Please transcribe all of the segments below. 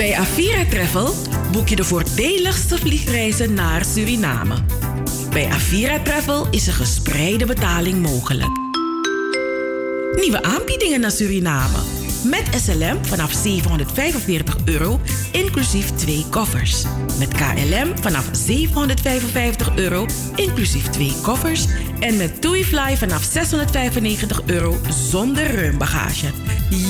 Bij Avira Travel boek je de voordeligste vliegreizen naar Suriname. Bij Avira Travel is een gespreide betaling mogelijk. Nieuwe aanbiedingen naar Suriname. Met SLM vanaf 745 euro, inclusief twee koffers. Met KLM vanaf 755 euro, inclusief twee koffers. En met TuiFly vanaf 695 euro zonder ruimbagage.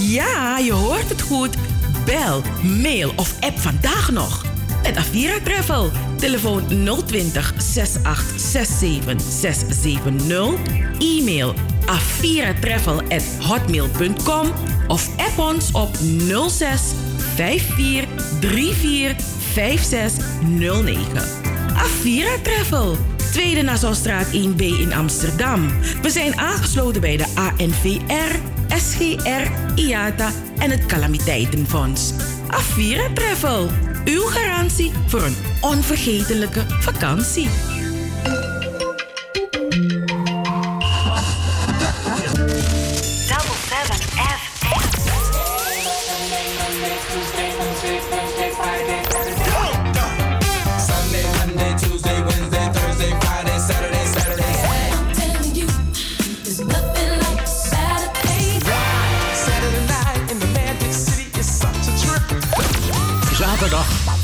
Ja, je hoort het goed. Bel, mail of app vandaag nog. Met Avira Travel. Telefoon 020 6867 670. E-mail aviratravel@hotmail.com of app ons op 06 54 34 5609. Avira Travel. Tweede Nassaustraat 1B in Amsterdam. We zijn aangesloten bij de ANVR, SGR, IATA en het Calamiteitenfonds. Avira Travel. Uw garantie voor een onvergetelijke vakantie.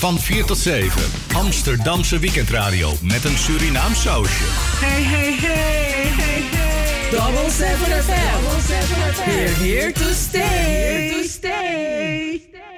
Van 4 tot 7. Amsterdamse weekendradio met een Surinaam sausje. Hey, hey, hey, hey, hey. Double 7 FM. We're here to stay. Here to stay.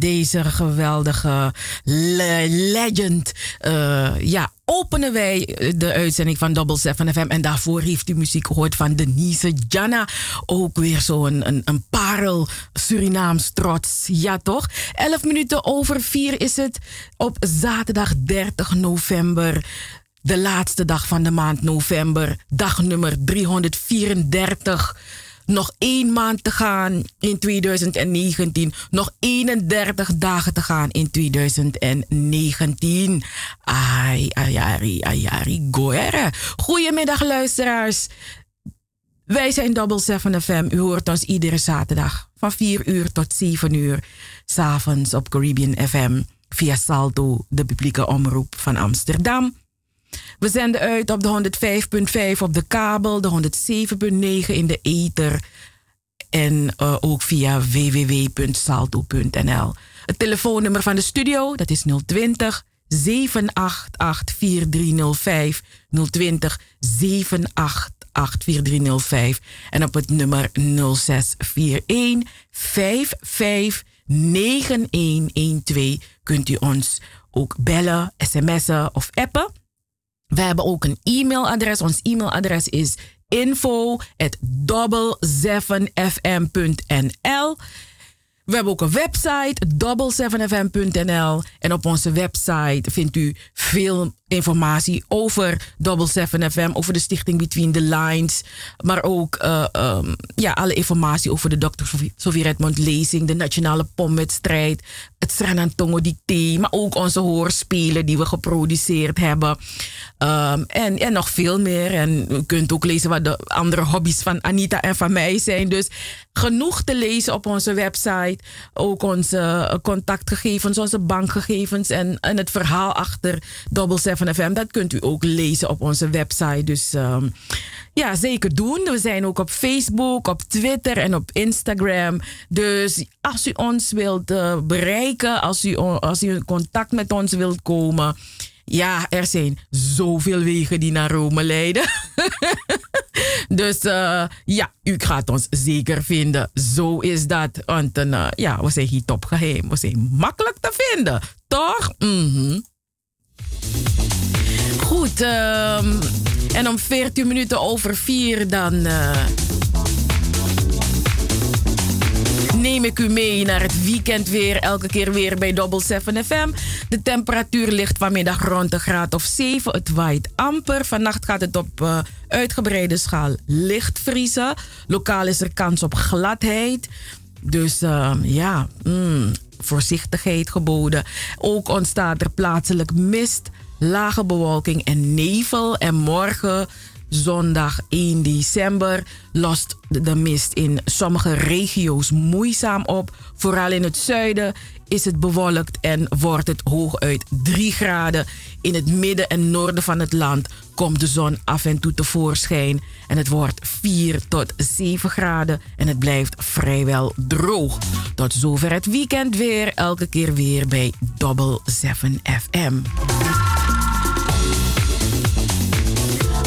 Deze geweldige le legend. Uh, ja, openen wij de uitzending van Double 7 FM. En daarvoor heeft u muziek gehoord van Denise Jana. Ook weer zo'n een, een parel Surinaams trots. Ja, toch? 11 minuten over 4 is het op zaterdag 30 november. De laatste dag van de maand november. Dag nummer 334. Nog één maand te gaan in 2019. Nog 31 dagen te gaan in 2019. Ai, ai, ai, ai, goere. Goedemiddag luisteraars. Wij zijn Double 7 FM. U hoort ons iedere zaterdag van 4 uur tot 7 uur. S'avonds op Caribbean FM via Salto, de publieke omroep van Amsterdam. We zenden uit op de 105.5 op de kabel, de 107.9 in de ether en uh, ook via www.salto.nl. Het telefoonnummer van de studio, dat is 020 788 4305. 020 788 4305. En op het nummer 0641 55 9112 kunt u ons ook bellen, sms'en of appen. We hebben ook een e-mailadres. Ons e-mailadres is info fmnl We hebben ook een website, double7fm.nl. En op onze website vindt u veel informatie over Double 7 FM, over de stichting Between the Lines. Maar ook uh, um, ja, alle informatie over de Dr. Sofie Redmond lezing, de nationale pomwedstrijd, het Sranantongo Dicté, maar ook onze hoorspelen die we geproduceerd hebben. Um, en, en nog veel meer. En u kunt ook lezen wat de andere hobby's van Anita en van mij zijn. Dus genoeg te lezen op onze website. Ook onze contactgegevens, onze bankgegevens en, en het verhaal achter Double 7 FM. Dat kunt u ook lezen op onze website. Dus um, ja, zeker doen. We zijn ook op Facebook, op Twitter en op Instagram. Dus als u ons wilt uh, bereiken, als u, als u in contact met ons wilt komen. Ja, er zijn zoveel wegen die naar Rome leiden. dus uh, ja, u gaat ons zeker vinden. Zo is dat. Want uh, ja, we zijn hier topgeheim. We zijn makkelijk te vinden. Toch? Mhm. Goed, um, en om 14 minuten over 4 dan uh, neem ik u mee naar het weekend weer. Elke keer weer bij Double 7 FM. De temperatuur ligt vanmiddag rond de graad of 7. Het waait amper. Vannacht gaat het op uh, uitgebreide schaal licht vriezen. Lokaal is er kans op gladheid. Dus uh, ja, mm, voorzichtigheid geboden. Ook ontstaat er plaatselijk mist lage bewolking en nevel. En morgen, zondag 1 december, lost de mist in sommige regio's moeizaam op. Vooral in het zuiden is het bewolkt en wordt het hooguit 3 graden. In het midden en noorden van het land komt de zon af en toe tevoorschijn. En het wordt 4 tot 7 graden en het blijft vrijwel droog. Tot zover het weekend weer. Elke keer weer bij Double 7 FM.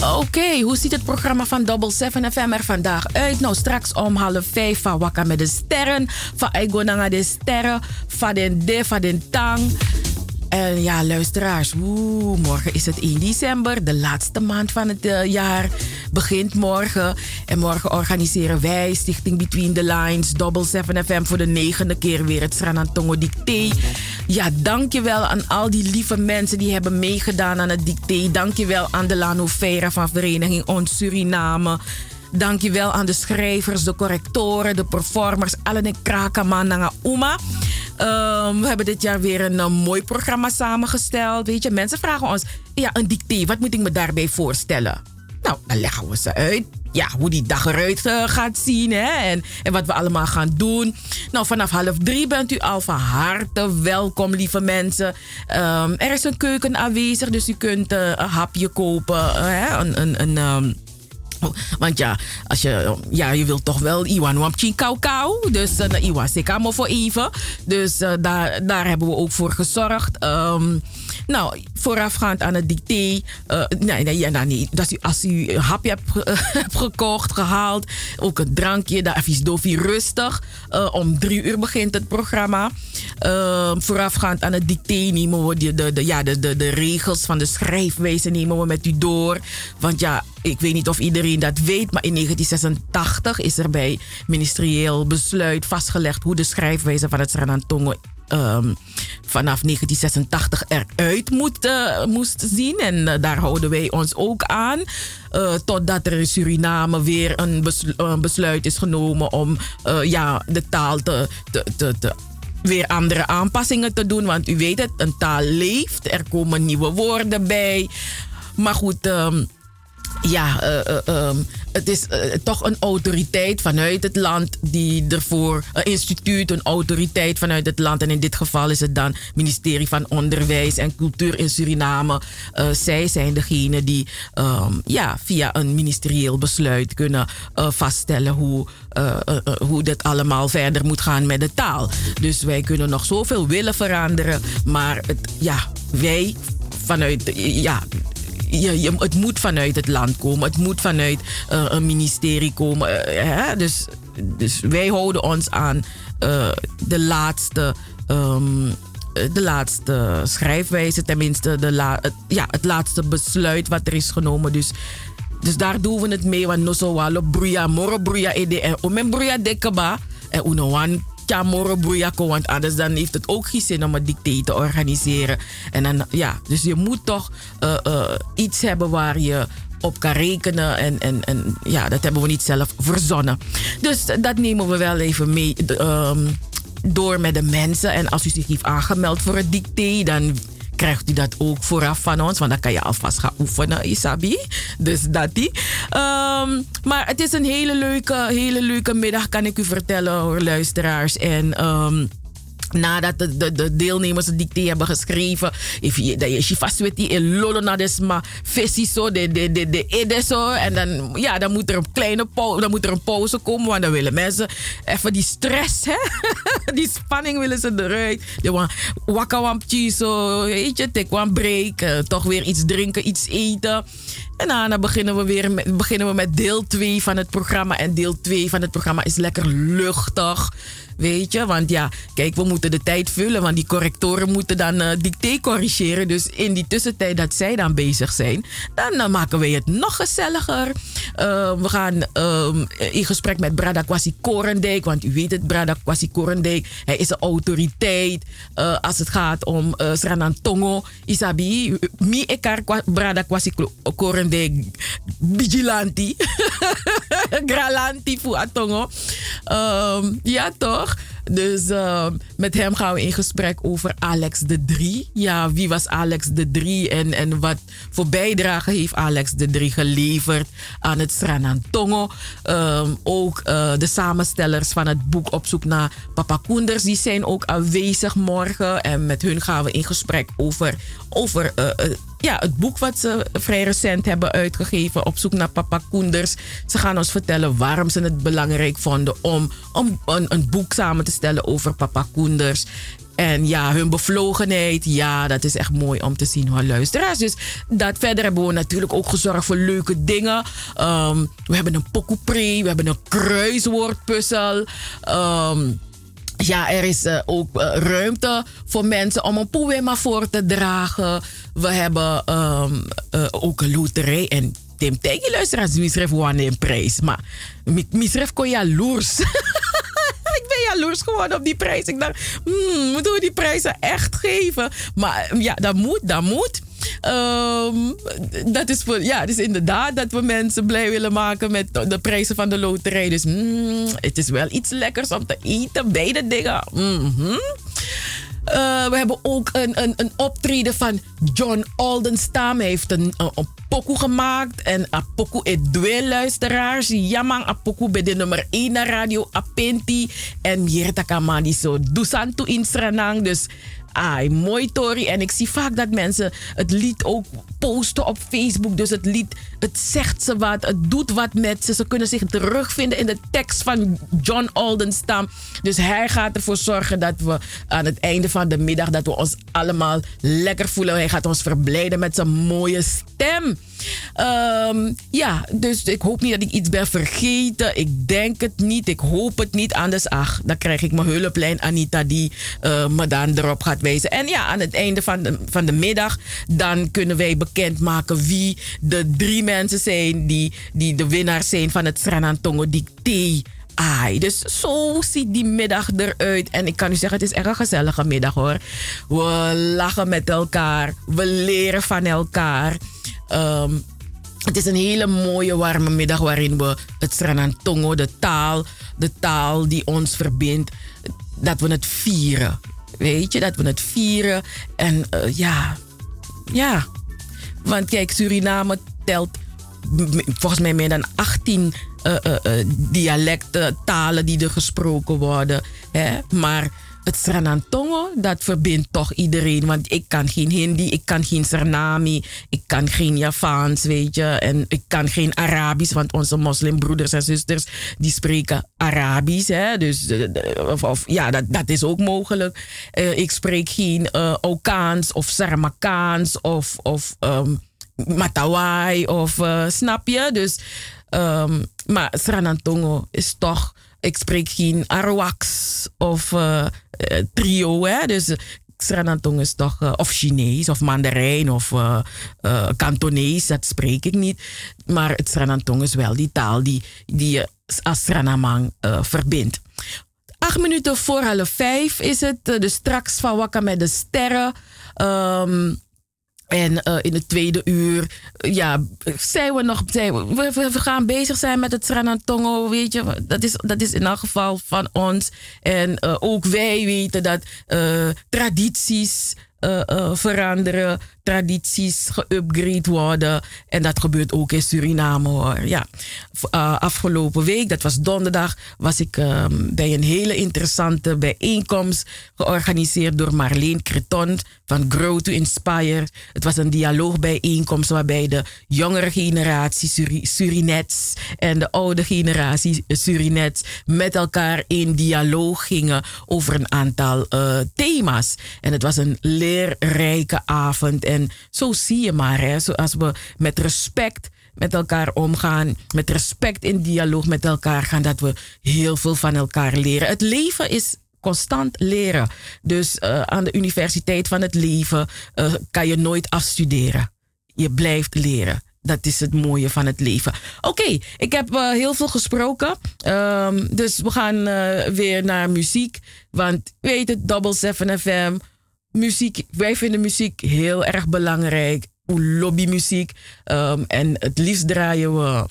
Oké, hoe ziet het programma van Double 7 FM er vandaag uit? Nou, straks om half vijf van Wakka met de sterren. Van Aigonanga de sterren. Van den de, van den tang. En ja, luisteraars, woe, morgen is het 1 december, de laatste maand van het uh, jaar begint morgen. En morgen organiseren wij, Stichting Between the Lines, Double 7 FM voor de negende keer weer het Sranantongo Dicté. Ja, dankjewel aan al die lieve mensen die hebben meegedaan aan het dicté. Dankjewel aan de Lano Vera van Vereniging Ons Suriname. Dankjewel aan de schrijvers, de correctoren, de performers, allen krakaman nanga uma. Um, we hebben dit jaar weer een, een, mooi programma samengesteld. Weet je, mensen vragen ons: ja, een dicté, wat moet ik me daarbij voorstellen? Nou, dan leggen we ze uit. Ja, hoe die dag eruit uh, gaat zien? En, wat we allemaal gaan doen. Nou, vanaf half drie bent u al van harte welkom, lieve mensen. Um, er is een keuken aanwezig, dus u kunt uh, een hapje kopen. Hè? Een, een, een um, Want ja, als je, ja, je wilt toch wel Iwan Wampchi kou kou. Dus uh, Iwan Sekamo voor even. Dus uh, daar, daar hebben we ook voor gezorgd. Um, nou, voorafgaand aan het dicté. Uh, nee, nee, ja, nou, nee, dat u, als u een hapje hebt, gekocht, gehaald. Ook een drankje, daar is Dofi rustig. Om drie uur begint het programma. voorafgaand aan het dicté nemen we de, de, de, ja, de, de, de regels van de schrijfwijze nemen we met u door. Want ja, ik weet niet of iedereen dat weet, maar in 1986 is er bij ministerieel besluit vastgelegd hoe de schrijfwijze van het Sranantongo um, vanaf 1986 eruit moet, uh, moest zien. En uh, daar houden wij ons ook aan. Uh, totdat er in Suriname weer een beslu besluit is genomen om ja, de taal te, weer andere aanpassingen te doen. Want u weet het, een taal leeft. Er komen nieuwe woorden bij. Maar goed, um, ja, uh, um, het is uh, toch een autoriteit vanuit het land die ervoor, een instituut, een autoriteit vanuit het land. En in dit geval is het dan ministerie van Onderwijs en Cultuur in Suriname. Zij zijn degene die um, ja, via een ministerieel besluit kunnen vaststellen hoe, hoe dit allemaal verder moet gaan met de taal. Dus wij kunnen nog zoveel willen veranderen, maar het, ja, wij vanuit, ja, je, je, het moet vanuit het land komen. Het moet vanuit uh, een ministerie komen. Uh, hè? Dus, dus wij houden ons aan uh, de laatste. Um, de laatste schrijfwijze, tenminste de la, het, ja, het laatste besluit wat er is genomen. Dus, dus daar doen we het mee. Want no so walo bruya, moro bruya ede en omen bruya dekaba. En uno wan Chamorro Bouyako, want anders dan heeft het ook geen zin om een dicté te organiseren. En dan, ja, dus je moet toch uh, uh, iets hebben waar je op kan rekenen. En, en, en ja, dat hebben we niet zelf verzonnen. Dus dat nemen we wel even mee. Um, door met de mensen. En als u zich heeft aangemeld voor het dicté, dan krijgt u dat ook vooraf van ons. Want dan kan je alvast gaan oefenen, Isabi. Dus dat die. Um, maar het is een hele leuke, hele leuke middag, kan ik u vertellen, hoor, luisteraars. En... Um, nadat de, de, de deelnemers het dicté hebben geschreven. If je, dat je die in lolo na desma visie zo, de, de, de, de ede zo. En dan, ja, dan moet er een kleine pauze, dan moet er een pauze komen. Want dan willen mensen even die stress, hè? die spanning willen ze eruit. De wakka zo, weet je, take one break. Uh, toch weer iets drinken, iets eten. En daarna beginnen we weer met, beginnen we met deel 2 van het programma. En deel 2 van het programma is lekker luchtig. Weet je, want ja, kijk, we moeten de tijd vullen, want die correctoren moeten dan uh, dicté corrigeren. Dus in die tussentijd dat zij dan bezig zijn, dan maken wij het nog gezelliger. Uh, we gaan ehm, in gesprek met Brada Kwasi Korendijk, want u weet het, Brada Kwasi Korendijk, hij is een autoriteit als het gaat om uh, Sranan Tongo, Isabi, mi ekar Brada Kwasi Korendijk, vigilanti, gralanti voor Atongo. Um, ja, toch? Dus uh, met hem gaan we in gesprek over Alex de Drie. Ja, wie was Alex de Drie en, en wat voor bijdrage heeft Alex de Drie geleverd aan het Sranantongo. Um, ook uh, de samenstellers van het boek Op zoek naar Papa Koenders, die zijn ook aanwezig morgen. En met hun gaan we in gesprek over, over uh, ja, het boek wat ze vrij recent hebben uitgegeven, Op zoek naar Papa Koenders. Ze gaan ons vertellen waarom ze het belangrijk vonden om, om een, een boek samen te stellen over Papa Koenders. En ja, hun bevlogenheid, ja, dat is echt mooi om te zien hoor, luisteraars. Dus dat verder hebben we natuurlijk ook gezorgd voor leuke dingen. Um, we hebben een pokoepre, we hebben een kruiswoordpuzzel. Um, ja, er is uh, ook uh, ruimte voor mensen om een poema voor te dragen. We hebben um, uh, ook een loterij. En Tim Tegi luisteraars, wie schreef een prijs. Maar wie schreef kon jaloers. ik ben jaloers geworden op die prijs. Ik dacht, hmm, moeten we die prijzen echt geven? Maar ja, dat moet, dat moet. Um, dat is voor, ja, dus inderdaad dat we mensen blij willen maken met de prijzen van de loterij. Dus mm, het is wel iets lekkers om te eten, beide dingen. Mm -hmm. Uh, we hebben ook een, een, een optreden van John Aldenstam. Hij heeft een, een, pokoe gemaakt. En is twee luisteraars. Jamang pokoe bij de nummer 1 naar radio Apenti. En Mirta Kamadi zo Dusantu in Sranang. Dus Mooi Tori. En ik zie vaak dat mensen het lied ook posten op Facebook. Dus het lied, het zegt ze wat, het doet wat met ze. Ze kunnen zich terugvinden in de tekst van John Aldenstam. Dus hij gaat ervoor zorgen dat we aan het einde van de middag... dat we ons allemaal lekker voelen. Hij gaat ons verblijden met zijn mooie stem. Um, ja, dus ik hoop niet dat ik iets ben vergeten. Ik denk het niet. Ik hoop het niet. Anders, ach, dan krijg ik mijn hulplijn Anita die uh, me dan erop gaat wijzen. En ja, aan het einde van de, van de middag, dan kunnen wij bekendmaken wie de drie mensen zijn die, die de winnaars zijn van het Sranantongo Dictee. Ai, dus zo ziet die middag eruit. En ik kan u zeggen, het is echt een gezellige middag hoor. We lachen met elkaar. We leren van elkaar. Um, het is een hele mooie warme middag waarin we het Sranantongo, de taal, de taal die ons verbindt, dat we het vieren. Weet je, dat we het vieren. En uh, ja, ja. Want kijk, Suriname telt volgens mij meer dan 18 uh, uh, dialecten, talen die er gesproken worden. Hè? Maar het Sranantongo, dat verbindt toch iedereen. Want ik kan geen Hindi, ik kan geen Sernami, ik kan geen Javaans, weet je. En ik kan geen Arabisch, want onze moslimbroeders en zusters, die spreken Arabisch. Hè? Dus, of, of, ja, dat, dat is ook mogelijk. Ik spreek geen uh, Okaans of Sarmakaans of, of um, Matawai of, uh, snap je? Dus, um, maar Sranantongo is toch ik spreek geen Arawaks of uh, trio. Hè? Dus Sranantong is toch, of Chinees of Mandarijn of uh, Kantonees, dat spreek ik niet. Maar het Sranantong is wel die taal die, die je als Sranamang verbindt. Acht minuten voor half vijf is het, dus straks van Wakka met de sterren. Um, en uh, in het tweede uur, ja, zijn we nog, zijn we, we, gaan bezig zijn met het Sranantongo, weet je. Dat is, dat is in elk geval van ons. En uh, ook wij weten dat tradities veranderen tradities geüpgrade worden. En dat gebeurt ook in Suriname hoor. Ja. Uh, afgelopen week, dat was donderdag, was ik um, bij een hele interessante bijeenkomst georganiseerd door Marleen Creton van Grow to Inspire. Het was een dialoogbijeenkomst waarbij de jongere generatie Suri Surinets en de oude generatie Surinets met elkaar in dialoog gingen over een aantal uh, thema's. En het was een leerrijke avond. En zo zie je maar, hè, zoals we met respect met elkaar omgaan, met respect in dialoog met elkaar gaan, dat we heel veel van elkaar leren. Het leven is constant leren. Dus uh, aan de universiteit van het leven uh, kan je nooit afstuderen. Je blijft leren. Dat is het mooie van het leven. Oké, ik heb uh, heel veel gesproken. Um, dus we gaan weer naar muziek. Want weet het, Double 7 FM muziek, wij vinden muziek heel erg belangrijk. Lobbymuziek. Um, en het liefst draaien we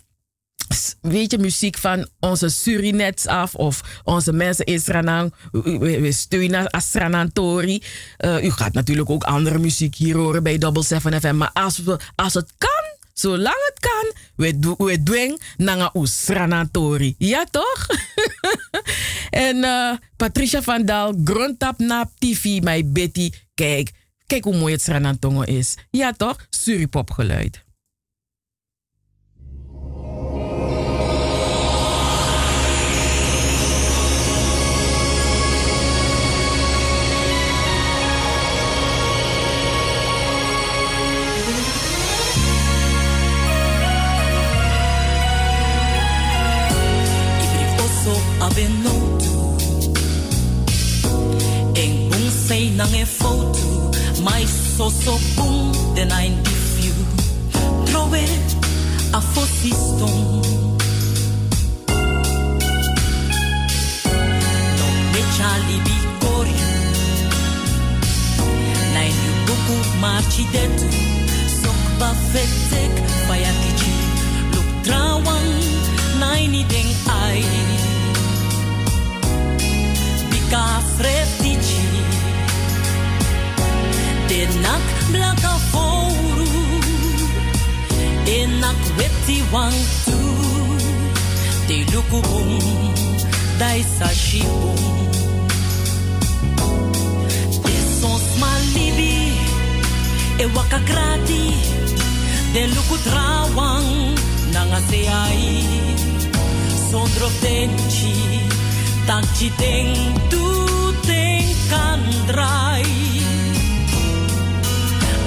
weet je, muziek van onze Surinets af of onze mensen in Sranang. We steunen Asranantori. Uh, u gaat natuurlijk ook andere muziek hier horen bij Double 7 FM. Maar als, we, als het kan, zolang het kan, we, do, we doen nanga Usranatori. Ja, toch? en uh, Patricia van Dal, grondtap na TV, mijn Betty. Kijk, kijk hoe mooi het Sranantongo is. Ja, toch? Suripopgeluid. Abenotu En kung say nang e foto My so so boom then I diffu Throw it a fosiston No me chali bi koriu Nine you buku marchi detu Sok ba fetek bayatichi Look drawan Nine ding ai ka freftici Denak blaka foru Enak weti wang tu. Te luku bum Dai sashi bum Te sons E waka krati de luku trawang nanga seai sondro tenchi tanchi ten tu ten kandrai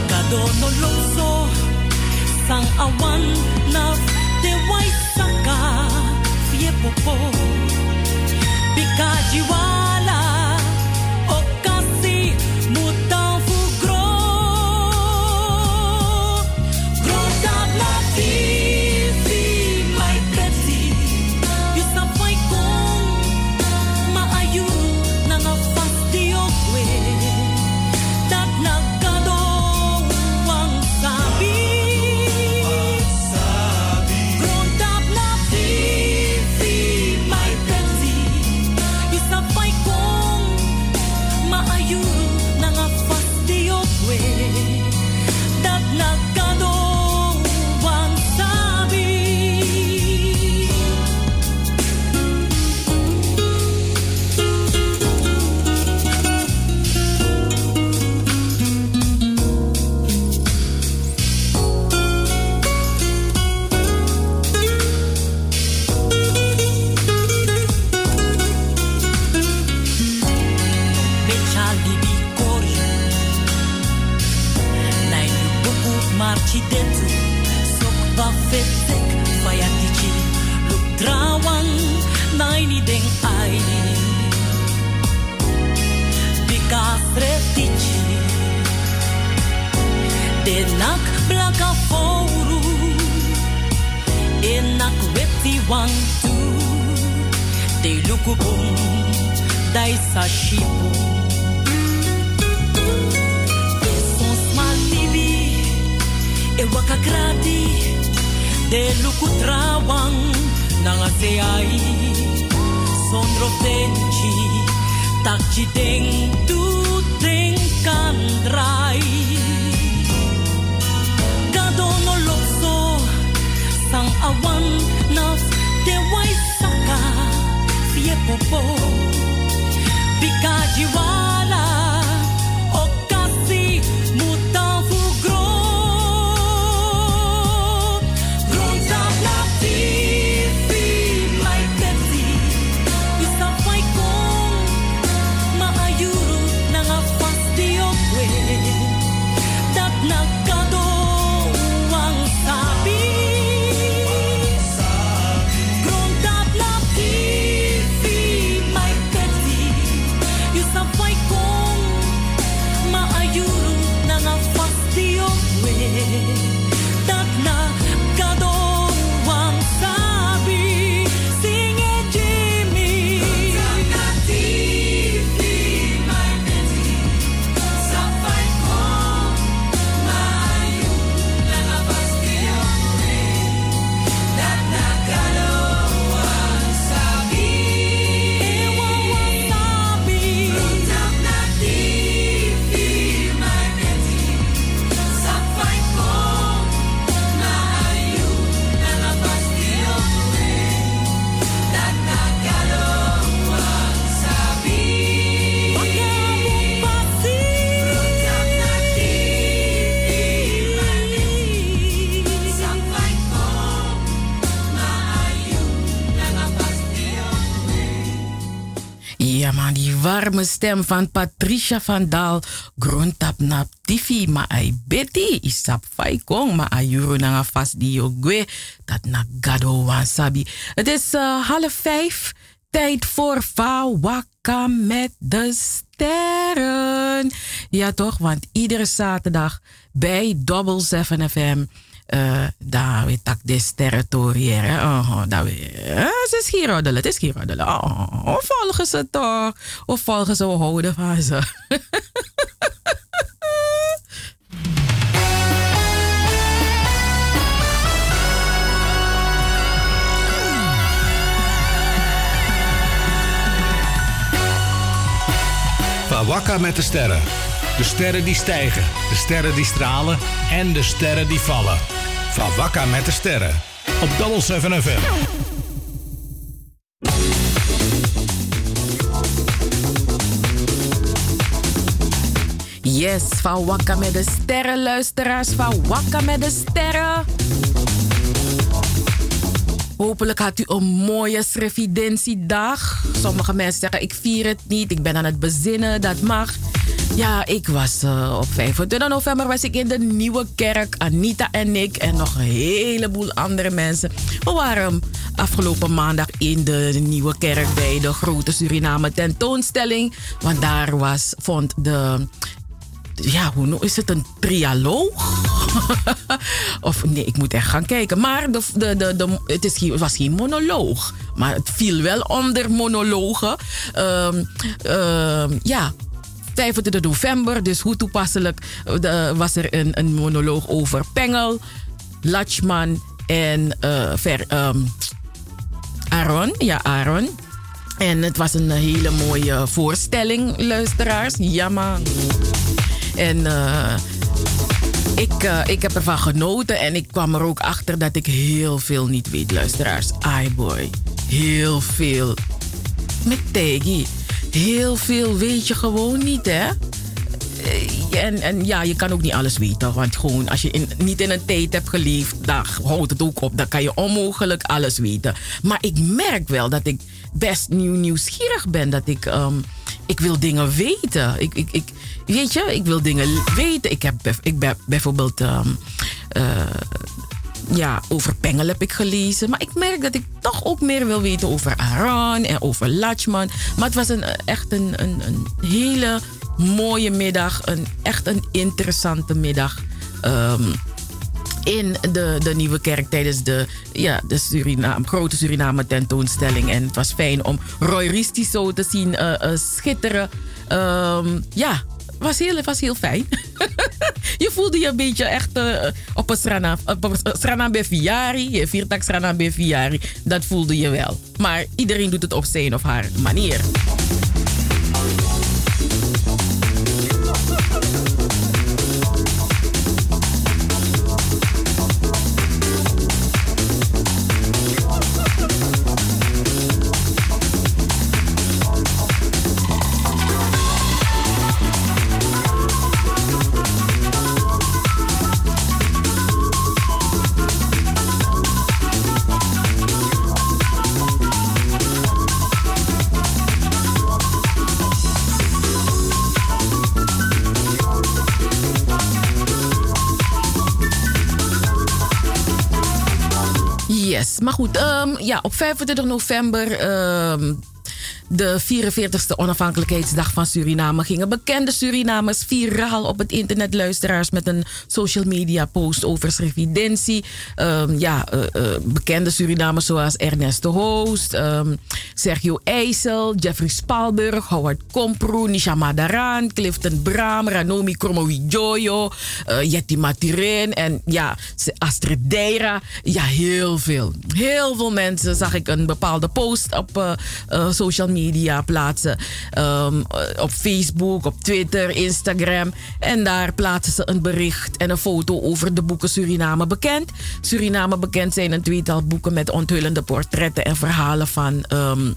kadono loso sang awan na te wai saka fie popo cavouro Enakveti wantu Te lukubum Dai sashibum E wakakrati Te lukutrawan Nangaseai Sonrotenchi Takchi tentu Tenkandrai Tenkandrai Because you are stem van Patricia van Dal. Grondtap nap tifi ma ai beti. Isap fai kong ma ayuru nanga fast di yogwe. Dat na gado. Het is uh, half vijf. Tijd voor Fawaka met de sterren. Ja toch, want iedere zaterdag bij Double 7 FM daar weet ik de territoriëre. Oh, daar weet Ze is hier roddelen, het is hier roddelen. Oh, of volgen ze toch? Of volgen ze houden van ze? Van met de sterren. De sterren die stijgen, de sterren die stralen en de sterren die vallen. Van Wakka met de sterren. Op Double 7 FM. Yes, van Wakka met de sterren, luisteraars. Van Wakka met de sterren. Hopelijk had u een mooie Srevidentiedag. Sommige mensen zeggen, ik vier het niet. Ik ben aan het bezinnen, dat mag. Ja, ik was uh, op 25 november was ik in de Nieuwe Kerk. Anita en ik en nog een heleboel andere mensen. We waren afgelopen maandag in de Nieuwe Kerk bij de grote Suriname tentoonstelling. Want daar was, vond de ja, hoe is het een trialoog? of nee, ik moet echt gaan kijken. Maar de, de, de, het, is, was geen monoloog. Maar het viel wel onder monologen. Um, um, ja, 25 november, dus hoe toepasselijk uh, was er een, een monoloog over Pengel, Lachman en Ver, um, Aaron. Ja, Aaron. En het was een hele mooie voorstelling, luisteraars. Ja, man. En uh, ik, uh, ik heb ervan genoten en ik kwam er ook achter dat ik heel veel niet weet, luisteraars. Ai boy, heel veel. Met Teggy, heel veel weet je gewoon niet, hè? Eh, en, en ja, je kan ook niet alles weten. Want gewoon als je in, niet in een tijd hebt geleefd, dan houdt het ook op. Dan kan je onmogelijk alles weten. Maar ik merk wel dat ik best nieuw, nieuwsgierig ben. Dat ik, um, ik wil dingen weten. Ik, ik, ik, weet je, ik wil dingen weten. Ik heb, ik ben bijvoorbeeld. Um, uh, ja, over Pengel heb ik gelezen. Maar ik merk dat ik toch ook meer wil weten over Aran en over Lachman. Maar het was een, echt een, een, hele mooie middag. Een, echt een interessante middag. Um, in de, de Nieuwe Kerk tijdens de, ja, de Suriname, grote Suriname tentoonstelling. En het was fijn om Roy Risti zo te zien uh, schitteren. Um, ja, was heel, was heel fijn. je voelde je een beetje echt uh, op een strana, op een strana beviari. Je viertak strana beviari. Dat voelde je wel. Maar iedereen doet het op zijn of haar manier. Maar goed, um, ja, op 25 november um, de 44ste onafhankelijkheidsdag van Suriname gingen bekende Surinamers viraal op het internet luisteraars met een social media post over Srevidentie. Um, ja, uh, uh, bekende Surinamers zoals Ernesto Hoost, um, Sergio IJssel, Jeffrey Spalburg, Howard Komproe, Nisha Madaran, Clifton Bram, Ranomi Kromowidjojo, uh, Yeti Maturin en ja, Astrid Deira. Ja, heel veel. Heel veel mensen zag ik een bepaalde post op social media media plaatsen. Um, op Facebook, op Twitter, Instagram. En daar plaatsen ze een bericht en een foto over de boeken Suriname bekend. Suriname bekend zijn een tweetal boeken met onthullende portretten en verhalen van. Um,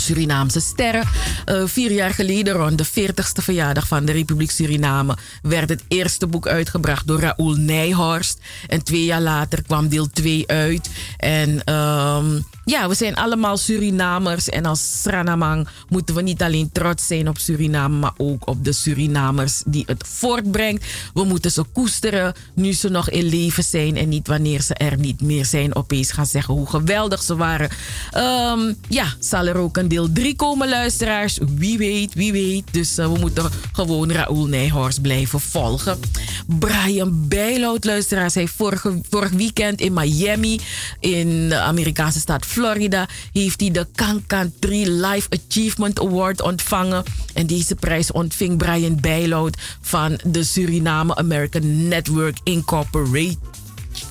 Surinaamse sterren. Uh, vier jaar geleden, rond de 40ste verjaardag van de Republiek Suriname, werd het eerste boek uitgebracht door Raoul Nijhorst. En twee jaar later kwam deel 2 uit. En um, ja, we zijn allemaal Surinamers. En als Sranamang moeten we niet alleen trots zijn op Suriname, maar ook op de Surinamers die het voortbrengt. We moeten ze koesteren nu ze nog in leven zijn en niet wanneer ze er niet meer zijn opeens gaan zeggen hoe geweldig ze waren. Um, ja, zal er ook een deel 3 komen, luisteraars? Wie weet, wie weet. Dus uh, we moeten gewoon Raoul Nijhorst blijven volgen. Brian Bijloud, luisteraars, hij vorige, vorig weekend in Miami in de Amerikaanse staat Florida heeft hij de Kankan 3 Life Achievement Award ontvangen. En deze prijs ontving Brian Bijloud van de Suriname American Network Incorporated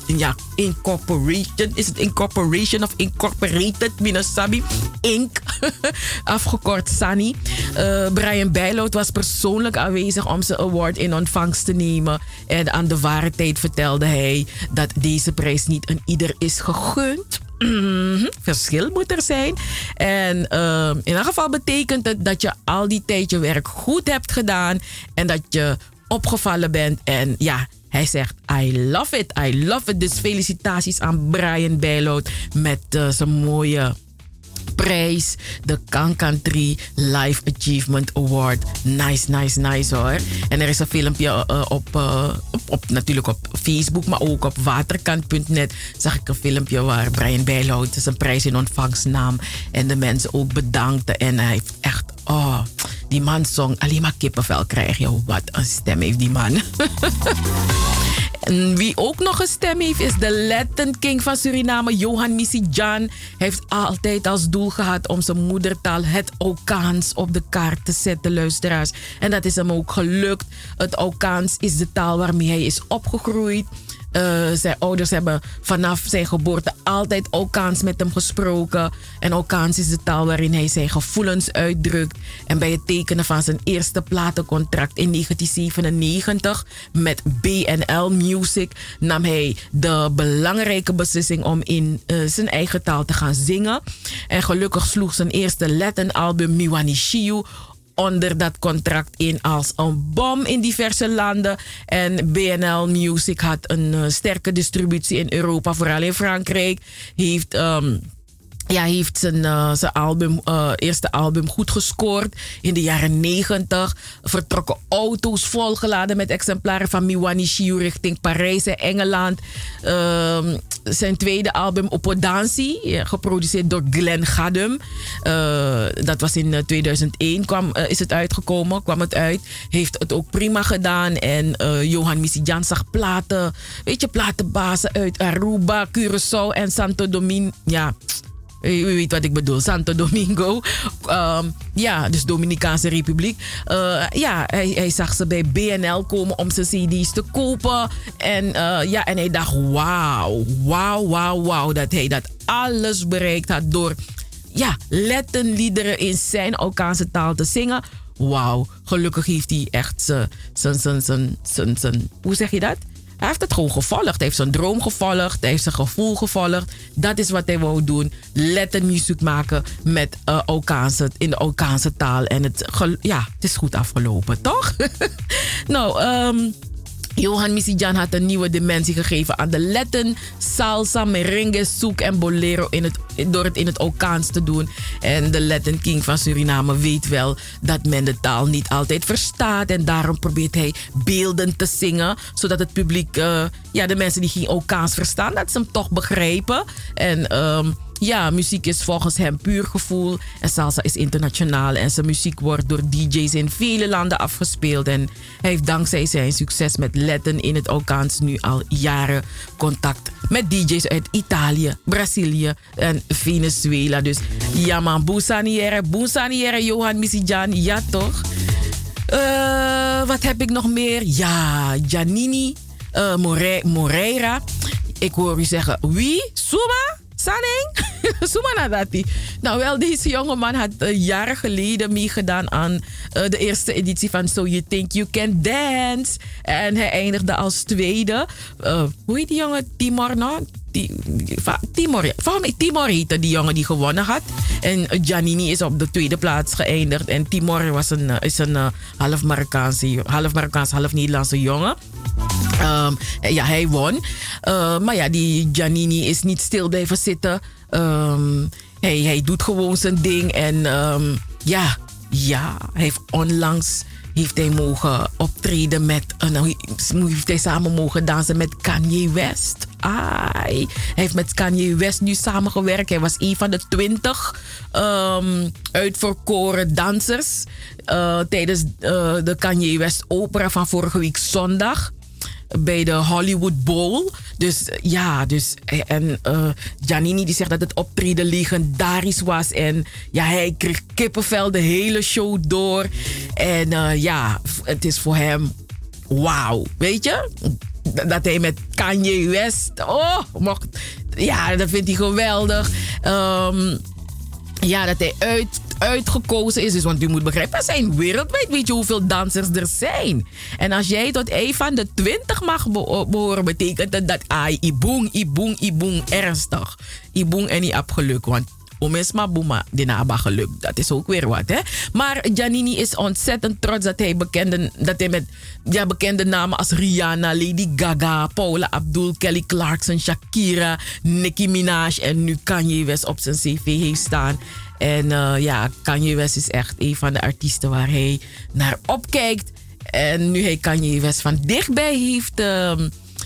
ja, incorporation. Is het incorporation of incorporated? Minasabi. Inc. afgekort Sunny. Uh, Brian Bijloot was persoonlijk aanwezig om zijn award in ontvangst te nemen. En aan de ware tijd vertelde hij dat deze prijs niet aan ieder is gegund. Verschil moet er zijn. En uh, in ieder geval betekent het dat je al die tijd je werk goed hebt gedaan. En dat je opgevallen bent. En ja, hij zegt, I love it, I love it. Dus felicitaties aan Brian Bijloot met uh, zijn mooie prijs. De Kankantri Life Achievement Award. Nice, nice, nice hoor. En er is een filmpje uh, op, uh, op, op, natuurlijk op Facebook, maar ook op waterkant.net zag ik een filmpje waar Brian Bijlout zijn prijs in ontvangst nam. En de mensen ook bedankte. En hij heeft echt, oh, die man zong alleen maar kippenvel krijg je. Wat een stem heeft die man. En wie ook nog een stem heeft, is de Latin King van Suriname, Johan Misijan. Hij heeft altijd als doel gehad om zijn moedertaal, het Okaans, op de kaart te zetten, luisteraars. En dat is hem ook gelukt. Het Okaans is de taal waarmee hij is opgegroeid. Uh, zijn ouders hebben vanaf zijn geboorte altijd Okaans met hem gesproken. En Okaans is de taal waarin hij zijn gevoelens uitdrukt. En bij het tekenen van zijn eerste platencontract in 1997 met BNL Music nam hij de belangrijke beslissing om in uh, zijn eigen taal te gaan zingen. En gelukkig sloeg zijn eerste Latin album Miwani Shiu onder dat contract in als een bom in diverse landen. En BNL Music had een uh, sterke distributie in Europa, vooral in Frankrijk. Heeft. Um, ja, heeft zijn, uh, zijn album, uh, eerste album goed gescoord. In de jaren 90 vertrokken auto's volgeladen met exemplaren van Miwani Shiu richting Parijs en Engeland. Uh, zijn tweede album Opodansi, geproduceerd door Glenn Gadum. Dat was in 2001 kwam, is het uitgekomen, kwam het uit. Heeft het ook prima gedaan. En Johan Misijan zag platen, weet je, platenbazen uit Aruba, Curaçao en Santo Domingo. Ja, u weet wat ik bedoel, Santo Domingo. Um, ja, dus Dominicaanse Republiek. Uh, ja, hij, hij, zag ze bij BNL komen om zijn CD's te kopen. En, uh, ja, en hij dacht: wauw, wauw, wauw, wauw. Dat hij dat alles bereikt had door ja, lettenliederen in zijn Alkaanse taal te zingen. Wauw, gelukkig heeft hij echt zijn, zijn, zijn, zijn, hoe zeg je dat? Hij heeft het gewoon gevolgd. Hij heeft zijn droom gevolgd. Hij heeft zijn gevoel gevolgd. Dat is wat hij wou doen. Lettermuziek maken met uh, in de Okaanse taal. En het, ja, het is goed afgelopen, toch? nou, um, Johan Misijan had een nieuwe dimensie gegeven aan de Latin, salsa, merengue, souk en bolero in het, door het in het Okaans te doen. En de Latin King van Suriname weet wel dat men de taal niet altijd verstaat. En daarom probeert hij beelden te zingen, zodat het publiek, uh, ja, de mensen die geen Okaans verstaan, dat ze hem toch begrijpen. En um, ja, muziek is volgens hem puur gevoel. En salsa is internationaal. En zijn muziek wordt door DJ's in vele landen afgespeeld. En hij heeft dankzij zijn succes met Letten in het Alkaans nu al jaren contact met DJ's uit Italië, Brazilië en Venezuela. Dus ja man, Bousaniere, Bousaniere, Johan Misijan, ja toch? Uh, wat heb ik nog meer? Ja, Giannini uh, Moreira. Ik hoor u zeggen, wie? Suma? Sanning? Sumanadati. Nou wel, deze jongeman had uh, jaren geleden meegedaan aan uh, de eerste editie van So You Think You Can Dance. En hij eindigde als tweede. Uh, hoe heet die jongen? Timor, no? Timor, volgens Timor heette die jongen die gewonnen had. En Giannini is op de tweede plaats geëindigd. En Timor was een, is een half Marokkaanse, half Marokkaans, half Nederlandse jongen. Um, ja, hij won. Uh, maar ja, die Giannini is niet stil blijven zitten. Um, hij, hij doet gewoon zijn ding. En ja, ja, hij heeft onlangs heeft hij mogen optreden met. Heeft hij samen mogen dansen met Kanye West. Ai. Hij heeft met Kanye West nu samengewerkt. Hij was een van de twintig um, uitverkoren dansers. Uh, tijdens uh, de Kanye West opera van vorige week zondag bij de Hollywood Bowl. Dus ja, dus, en uh, Giannini die zegt dat het optreden legendarisch was. En ja, hij kreeg kippenvel de hele show door. En uh, ja, het is voor hem wauw, weet je? Dat hij met Kanye West, oh, mocht, ja, dat vindt hij geweldig. Um, ja, dat hij uit, uitgekozen is. Dus, want u moet begrijpen, er zijn wereldwijd, weet je hoeveel dansers er zijn. En als jij tot een van de twintig mag behoren, betekent dat dat ai, iboeng, iboeng, iboeng, ernstig. Iboeng en niet geluk, want Omesma Boema, de naba geluk. Dat is ook weer wat, hè? Maar Giannini is ontzettend trots dat hij, bekende, dat hij met ja, bekende namen als Rihanna, Lady Gaga, Paula Abdul, Kelly Clarkson, Shakira, Nicki Minaj en nu Kanye West op zijn cv heeft staan. En uh, ja, Kanye West is echt een van de artiesten waar hij naar opkijkt. En nu hij Kanye West van dichtbij heeft uh,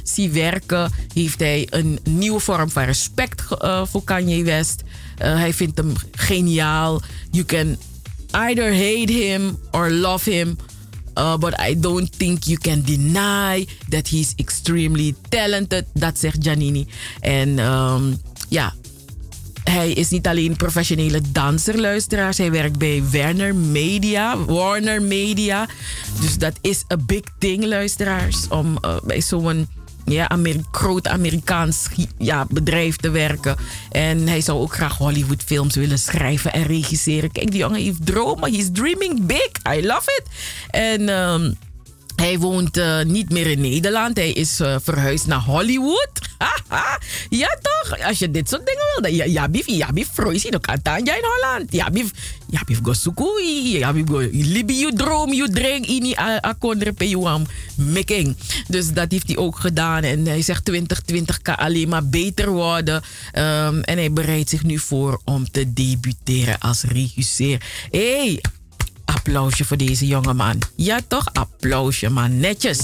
zien werken, heeft hij een nieuwe vorm van respect uh, voor Kanye West. Uh, hij vindt hem geniaal. You can either hate him or love him. Uh, but I don't think you can deny that he's extremely talented. Dat zegt Giannini. En um, ja, hij is niet alleen professionele danser, luisteraars. Hij werkt bij Warner Media. Warner Media. Dus dat is een big thing, luisteraars. Om uh, bij zo'n ja, Amer groot Amerikaans ja, bedrijf te werken. En hij zou ook graag Hollywoodfilms willen schrijven en regisseren. Kijk, die jongen heeft dromen. He's dreaming big. I love it. En... Um, hij woont uh, niet meer in Nederland. Hij is uh, verhuisd naar Hollywood. ja, toch? Als je dit soort dingen wil, ja, bif, ja, vroisi, dan kan in Holland. Ja, bif, ja, bif, go sukui. Ja, bif, go, libi, you droom, you drink, ini, a, kondre, pe, you making. Dus dat heeft hij ook gedaan. En hij zegt 2020 kan alleen maar beter worden. Um, en hij bereidt zich nu voor om te debuteren als regisseur. hey, applausje voor deze jonge man. Ja toch? Applausje man. Netjes.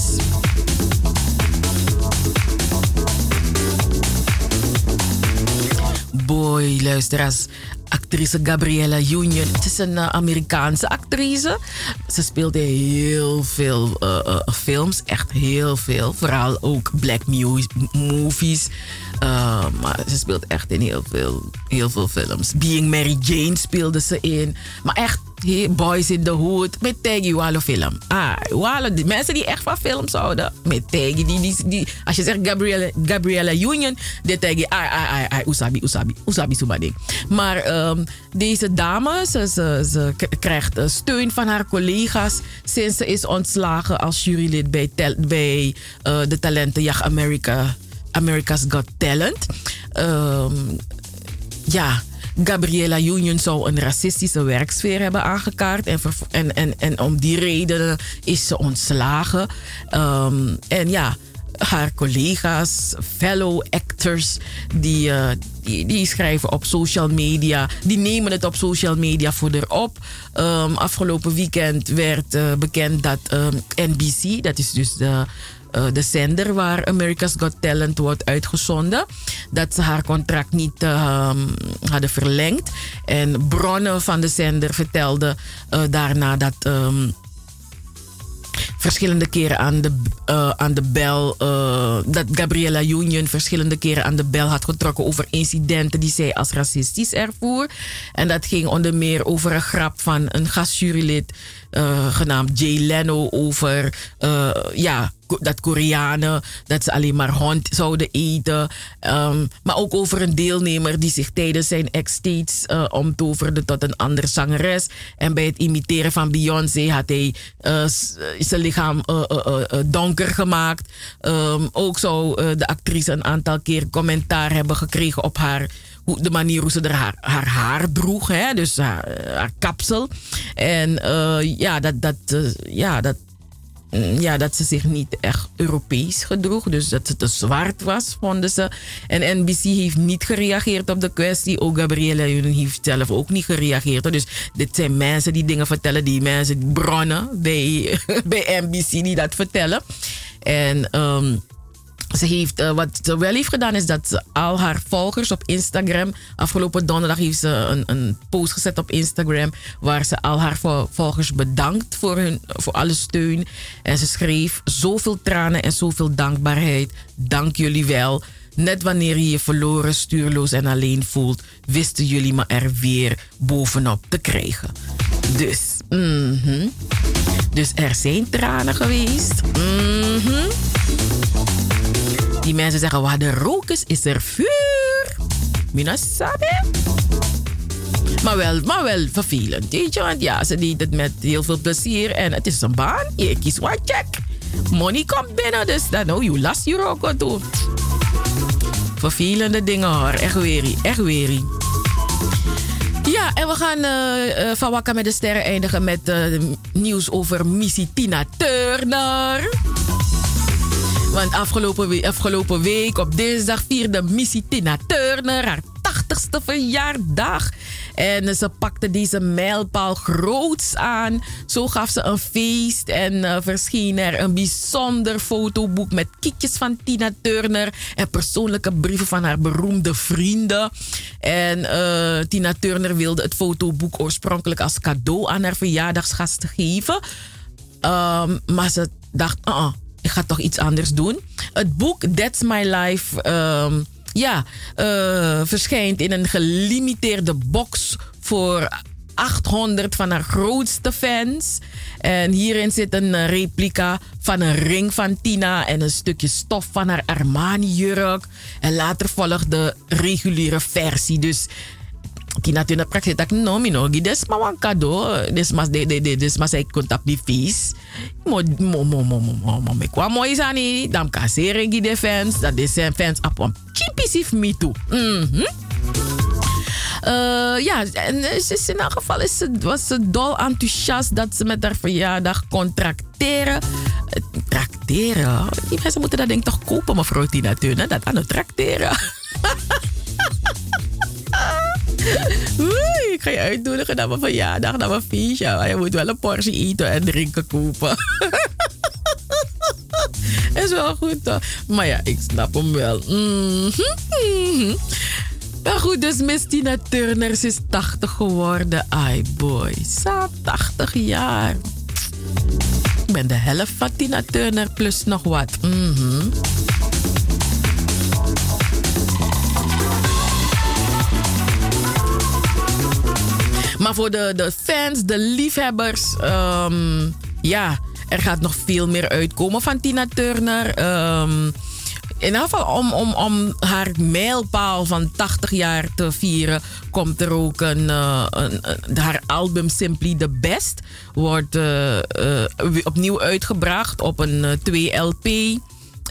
Boy, luisteraars. Actrice Gabriella Union. Het is een eh, Amerikaanse actrice. Ze speelde heel veel uh, uh, films. Echt heel veel. Vooral ook black movies. Maar ze speelt echt in heel veel, heel veel films. Being Mary Jane speelde ze in. Maar echt Boys in the Hood. Met Teggy Wallo film. Ah, Wallo, die mensen die echt van films houden. Met Teggy. Die, die, als je zegt Gabriella, Gabriella Union. De Teggy. Ai, ai, ai, ai. Usabi, Usabi. Usabi. Maar um, deze dame, ze, ze, krijgt steun van haar collega's. Sinds ze is ontslagen als jurylid bij, tel, bij uh, de talentenjacht America, America's Got Talent. Um, ja Gabriela Union zou een racistische werksfeer hebben aangekaart. En, en, en, en om die reden is ze ontslagen. Um, en ja, haar collega's, fellow actors, die, uh, die, die, schrijven op social media. Die nemen het op social media voor erop. Um, afgelopen weekend werd uh, bekend dat NBC, dat is dus de uh, de zender waar America's Got Talent wordt uitgezonden. Dat ze haar contract niet uh, hadden verlengd. En bronnen van de zender vertelden uh, daarna dat. Um, verschillende keren aan de, uh, aan de bel. Dat Gabriella Union verschillende keren aan de bel had getrokken over incidenten die zij als racistisch ervoer. En dat ging onder meer over een grap van een gastjurylid genaamd Jay Leno over ja, dat Koreanen dat ze alleen maar hond zouden eten. Um, maar ook over een deelnemer die zich tijdens zijn ex steeds uh, omtoverde tot een andere zangeres. En bij het imiteren van Beyoncé had hij uh, zijn lichaam donker gemaakt. Um, ook zou de actrice een aantal keer commentaar hebben gekregen op haar de manier hoe ze haar, haar droeg, hè? dus haar, kapsel. En ja, dat, dat, ja dat, ja, dat ze zich niet echt Europees gedroeg. Dus dat ze te zwart was, vonden ze. En NBC heeft niet gereageerd op de kwestie. Ook Gabriella heeft zelf ook niet gereageerd. Dus dit zijn mensen die dingen vertellen. Die mensen, bronnen bij, bij NBC die dat vertellen. En... Um, ze heeft, uh, wat wel heeft gedaan is dat ze al haar volgers op Instagram. Afgelopen donderdag heeft ze een, een post gezet op Instagram. Waar ze al haar volgers bedankt voor, hun, voor alle steun. En ze schreef zoveel tranen en zoveel dankbaarheid. Dank jullie wel. Net wanneer je je verloren, stuurloos en alleen voelt, wisten jullie me er weer bovenop te krijgen. Dus, -hmm. dus er zijn tranen geweest. Mm. Die mensen zeggen, waar de rook is, is er vuur. Mina sabe? Maar wel, maar wel vervelend, weet je. Want ja, ze deed het met heel veel plezier. En het is een baan. Je kiest wat check. Money komt binnen, dus dan oh, you last you ook toe. Vervelende dingen hoor. Echt weerie, echt weerie. Ja, en we gaan uh, van Wakka met de Sterren eindigen met uh, nieuws over Missy Tina Turner. Want afgelopen, afgelopen week op dinsdag vierde Missy Tina Turner haar 80ste verjaardag. En ze pakte deze mijlpaal groots aan. Zo gaf ze een feest en uh, verscheen er een bijzonder fotoboek met kiekjes van Tina Turner en persoonlijke brieven van haar beroemde vrienden. En uh, Tina Turner wilde het fotoboek oorspronkelijk als cadeau aan haar verjaardagsgasten geven. Um, maar ze dacht, uh -uh, ik ga toch iets anders doen. Het boek That's My Life um, ja, uh, verschijnt in een gelimiteerde box voor 800 van haar grootste fans. En hierin zit een replica van een ring van Tina en een stukje stof van haar Armani-jurk. En later volgt de reguliere versie. Dus Tina Turner praktisch dat no mi no des ma wan cadeau des mas de de de des mas ik kontap di fees mo mo mo mo mo mo me kwa mooi zani dam kasere gi de fans dat de fans op een chipisif me -hmm. Uh, ja, en is in elk geval is ze, was ze dol enthousiast dat ze met haar verjaardag kon tracteren. Tracteren? Die mensen moeten dat denk toch kopen, mevrouw Tina Turner. Dat aan het tracteren. Oei, ik ga je uitnodigen naar mijn verjaardag, naar mijn feestje. Maar je moet wel een portie eten en drinken kopen. is wel goed toch? Maar ja, ik snap hem wel. -hmm. Maar goed, dus Miss Tina Turner is 80 geworden. Ai boy, Sa 80 jaar. Ik ben de helft van Tina Turner plus nog wat. Mm Maar voor de, de fans, de liefhebbers, um, ja, er gaat nog veel meer uitkomen van Tina Turner. Um, in ieder geval om, om, om haar mijlpaal van 80 jaar te vieren, komt er ook uh, een, een haar album Simply the Best. Wordt uh, uh, opnieuw uitgebracht op een 2LP.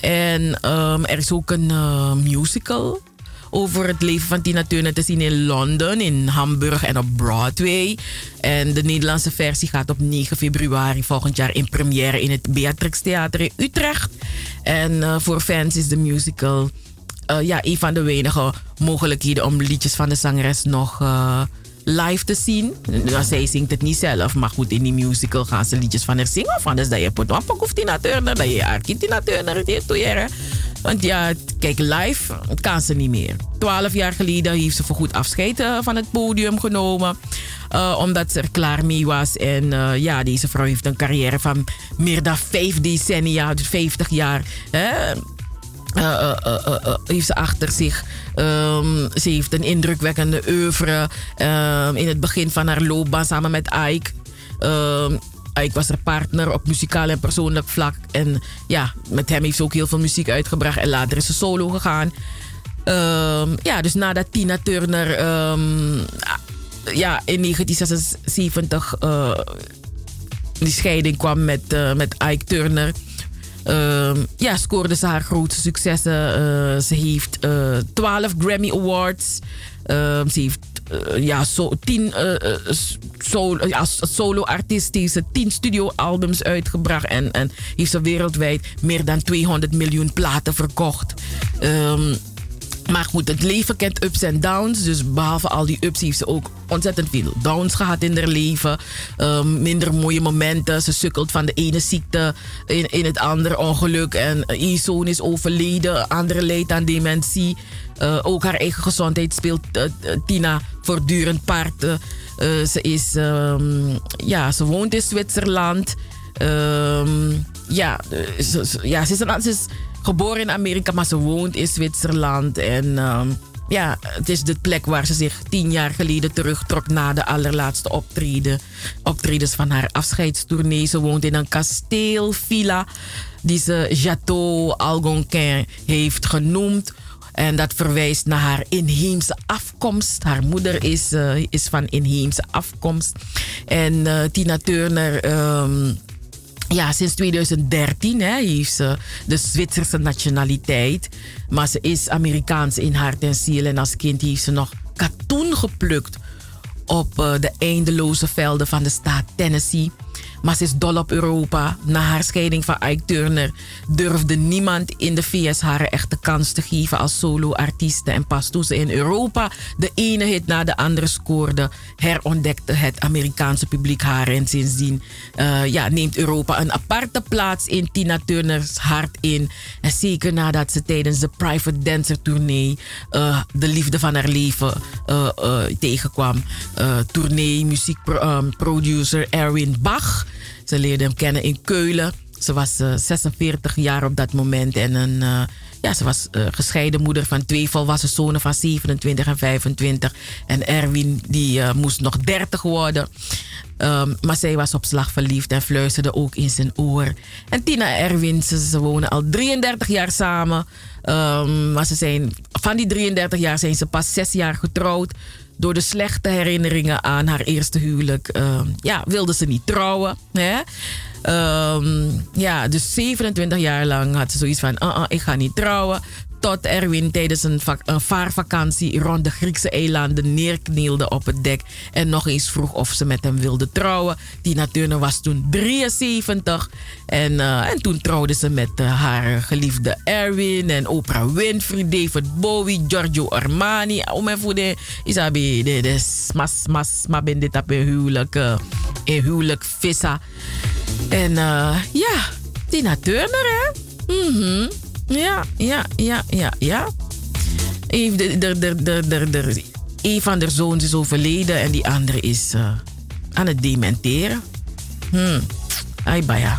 En um, er is ook een musical over het leven van Tina Turner te zien in Londen, in Hamburg en op Broadway. En de Nederlandse versie gaat op 9 februari volgend jaar in première in het Beatrix Theater in Utrecht. En uh, voor fans is de musical uh, ja, een van de weinige mogelijkheden om liedjes van de zangeres nog. Uh, live te zien. Nou, zij zingt het niet zelf, maar goed, in die musical gaan ze liedjes van haar zingen. Of anders dat je pot een of Tina Turner, dat je Arkin Tina Turner, het want ja, kijk, live kan ze niet meer. Twaalf jaar geleden heeft ze voorgoed afscheid uh, van het podium genomen. Uh, omdat ze er klaar mee was. En uh, ja, deze vrouw heeft een carrière van meer dan vijf decennia, dus 50 jaar. Hè? heeft ze achter zich. Um, ze heeft een indrukwekkende oeuvre. Um, in het begin van haar loopbaan samen met Ike. Ik was haar partner op muzikaal en persoonlijk vlak. En ja, met hem heeft ze ook heel veel muziek uitgebracht. En later is ze solo gegaan. Um, ja, dus nadat Tina Turner um, ja, in 1976 uh, eh, die scheiding kwam met, uh, met Ike Turner. Um, ja, scoorde ze haar grote successen. Uh, ze heeft 12 Grammy Awards. ze heeft ja, zo, tien uh, solo, als solo-artiest heeft ze tien studioalbums uitgebracht. En, en heeft ze wereldwijd meer dan 200 miljoen platen verkocht. Um, maar goed, het leven kent ups en downs. Dus behalve al die ups heeft ze ook ontzettend veel downs gehad in haar leven. Um, minder mooie momenten. Ze sukkelt van de ene ziekte in, in het andere ongeluk. En zoon is overleden. Andere leidt aan dementie. Uh, ook haar eigen gezondheid speelt uh, Tina voortdurend paard. Ze, is, um, ja, ze woont in Zwitserland. Um, ja, ze, ja, ze is, een, ze is geboren in Amerika, maar ze woont in Zwitserland. En um, ja, het is de plek waar ze zich tien jaar geleden terugtrok na de allerlaatste optreden, optredens van haar afscheidstournee. Ze woont in een kasteelvilla die ze Château Algonquin heeft genoemd. En dat verwijst naar haar inheemse afkomst. Haar moeder is, uh, is van inheemse afkomst. En uh, Tina Turner. Ehm, ja, sinds 2013 hè, heeft ze de Zwitserse nationaliteit. Maar ze is Amerikaans in hart en ziel. En als kind heeft ze nog katoen geplukt op uh, de eindeloze velden van de staat Tennessee. Maar ze is dol op Europa. Na haar scheiding van Ike Turner durfde niemand in de VS haar echte kans te geven als solo-artieste. En pas toen ze in Europa de ene hit na de andere scoorde, herontdekte het Amerikaanse publiek haar. En sindsdien uh, ja, neemt Europa een aparte plaats in Tina Turner's hart in. En zeker nadat ze tijdens de Private Dancer tournee uh, de liefde van haar leven uh, tegenkwam. tournee muziekproducer Erwin Bach. Ze leerde hem kennen in Keulen. Ze was 46 eh, jaar op dat moment en een, uh, ja, ze was uh, gescheiden moeder van twee volwassen zonen van 27 en 25. En Erwin die moest nog 30 worden. Um, maar zij was op slag verliefd en fluisterde ook in zijn oor. En Tina en Erwin, ze, wonen al 33 jaar samen. Um, maar ze zijn, van die 33 jaar zijn ze pas 6 jaar getrouwd door de slechte herinneringen aan haar eerste huwelijk, uh, ja, wilde ze niet trouwen. Hè? Um, ja, dus 27 jaar lang had ze zoiets van: -uh, ik ga niet trouwen tot Erwin tijdens een, vaarvakantie rond de Griekse eilanden neerknielde op het dek en nog eens vroeg of ze met hem wilde trouwen. Tina Turner was toen 73 en, uh, en toen trouwde ze met uh, haar geliefde Erwin en Oprah Winfrey, David Bowie, Giorgio Armani. Om en voor de Isabi, de, de mas, mas, maar ben dit op een huwelijk, uh, een huwelijk vissa. En ja, Tina Turner hè. Mhm. Ja, ja, ja, ja, ja. Een, van de zoons is overleden en die andere is uh, aan het dementeren. Hmm. Ai, baya.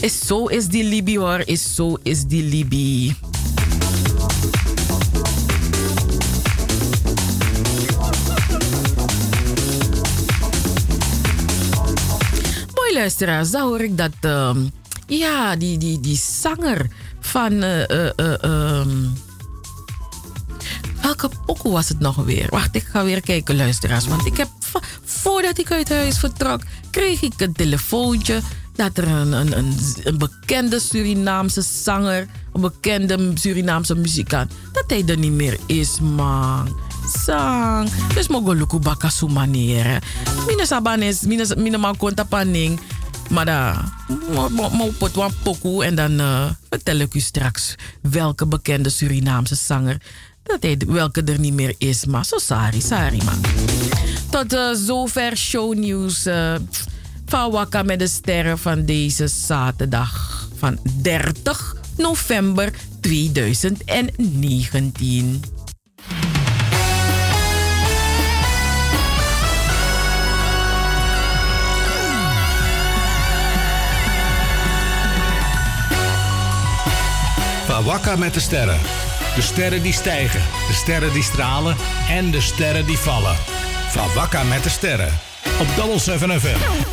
Is zo is die Libi hoor, is zo is die Libi. Mooi luisteraars, dan hoor ik dat... Uh, ja, die, die, die zanger van. Uh, welke pokoe was het nog weer? Wacht, ik ga weer kijken, luisteraars. Want ik heb, voordat ik uit huis vertrok, kreeg ik een telefoontje dat er een, een, een, bekende Surinaamse zanger, een bekende Surinaamse muzikant, dat hij er niet meer is, man. Sang. Dus mogen luku baka su manier. Mina sabanes, mina man konta paning. Maar daar moet een pokoe en dan uh, vertel ik u straks welke bekende Surinaamse zanger dat hij, welke er niet meer is. Maar zo sari, sari man. Tot uh, zover shownieuws uh, van Wakka met de sterren van deze zaterdag van 30 november 2019. Wakka met de sterren. De sterren die stijgen, de sterren die stralen en de sterren die vallen. Van Wakka met de sterren. Op Double 7 FM.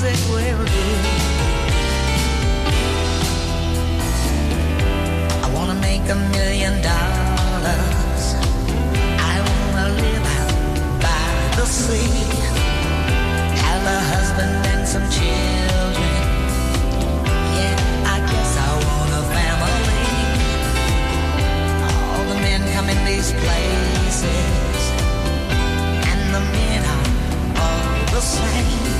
sé where I wanna make a million dollars. I wanna live out by the sea. Have a husband and some children. Yeah, I guess I want a family. All the men come in these places, and the men are all the same.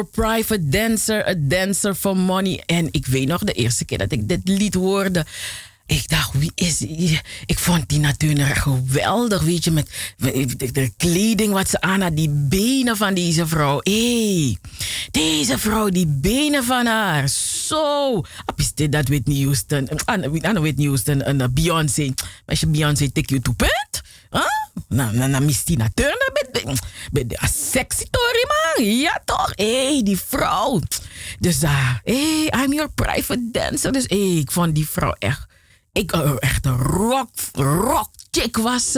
your private dancer, a dancer for money. En ik weet nog de eerste keer dat ik dit lied hoorde. Ik dacht, wie is die? Ik vond Tina Turner geweldig, weet je, met de, kleding wat ze aan had, die benen van deze vrouw. Hé, deze vrouw, die benen van haar. Zo. Is dit dat Whitney Houston, aan Whitney Houston en Beyoncé. Als je Beyoncé take you to bed, huh? Na, na, na Miss Tina Turner, met de sexy Tori man. Ja toch? Hé, hey, die vrouw. Dus daar, uh, hey, I'm your private dancer. Dus hey, ik vond die vrouw echt, ik, uh, echt een rock, rock chick was.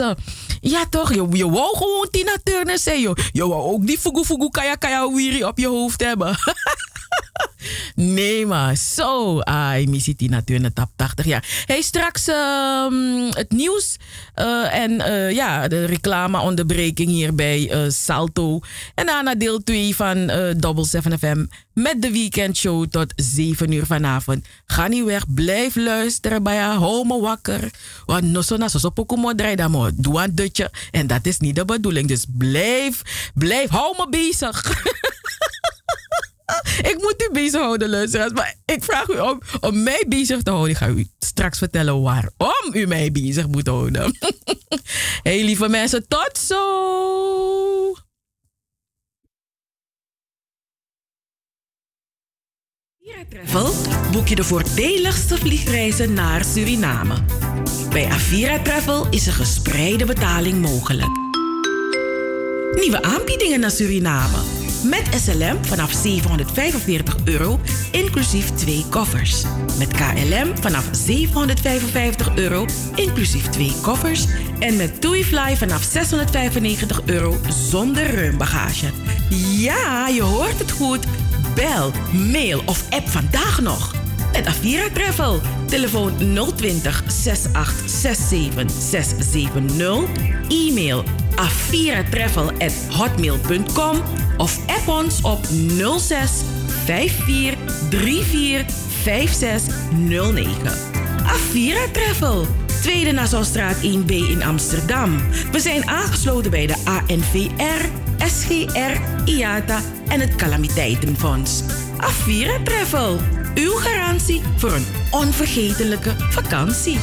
Ja toch, je, wou gewoon Tina Turner zijn. Je, je wou ook die fugu fugu kaya kaya wiri op je hoofd hebben. nee, maar zo. Ai, missie Tina Turner, tap 80 jaar. Hey, straks um, het nieuws uh, en uh, ja, de reclameonderbreking hier bij uh, Salto. En daarna deel 2 van Double 7 FM met de weekendshow tot 7 uur vanavond. Ga niet weg, blijf luisteren bij haar, hou me wakker. Want no so na so pokumo draai dan maar, doe een dutje. En dat is niet de bedoeling, dus blijf, blijf, hou me bezig. ik moet u bezighouden, luisteraars. Maar ik vraag u om, om mij bezig te houden. Ik ga u straks vertellen waarom u mij bezig moet houden. hey, lieve mensen, tot zo! Travel boek je de voordeligste vliegreizen naar Suriname. Bij Avira Travel is een gespreide betaling mogelijk. Nieuwe aanbiedingen naar Suriname met SLM vanaf 745 euro, inclusief twee koffers. Met KLM vanaf 755 euro, inclusief twee koffers. En met TuiFly vanaf 695 euro zonder ruimbagage. Ja, je hoort het goed. Bel, mail of app vandaag nog. Met Avira Travel. Telefoon 020 6867 670. E-mail aviratravel@hotmail.com of app ons op 06 54 34 5609. Avira Travel. Tweede Nassaustraat 1B in Amsterdam. We zijn aangesloten bij de ANVR, SGR, IATA en het Calamiteitenfonds. Avira Travel. Uw garantie voor een onvergetelijke vakantie.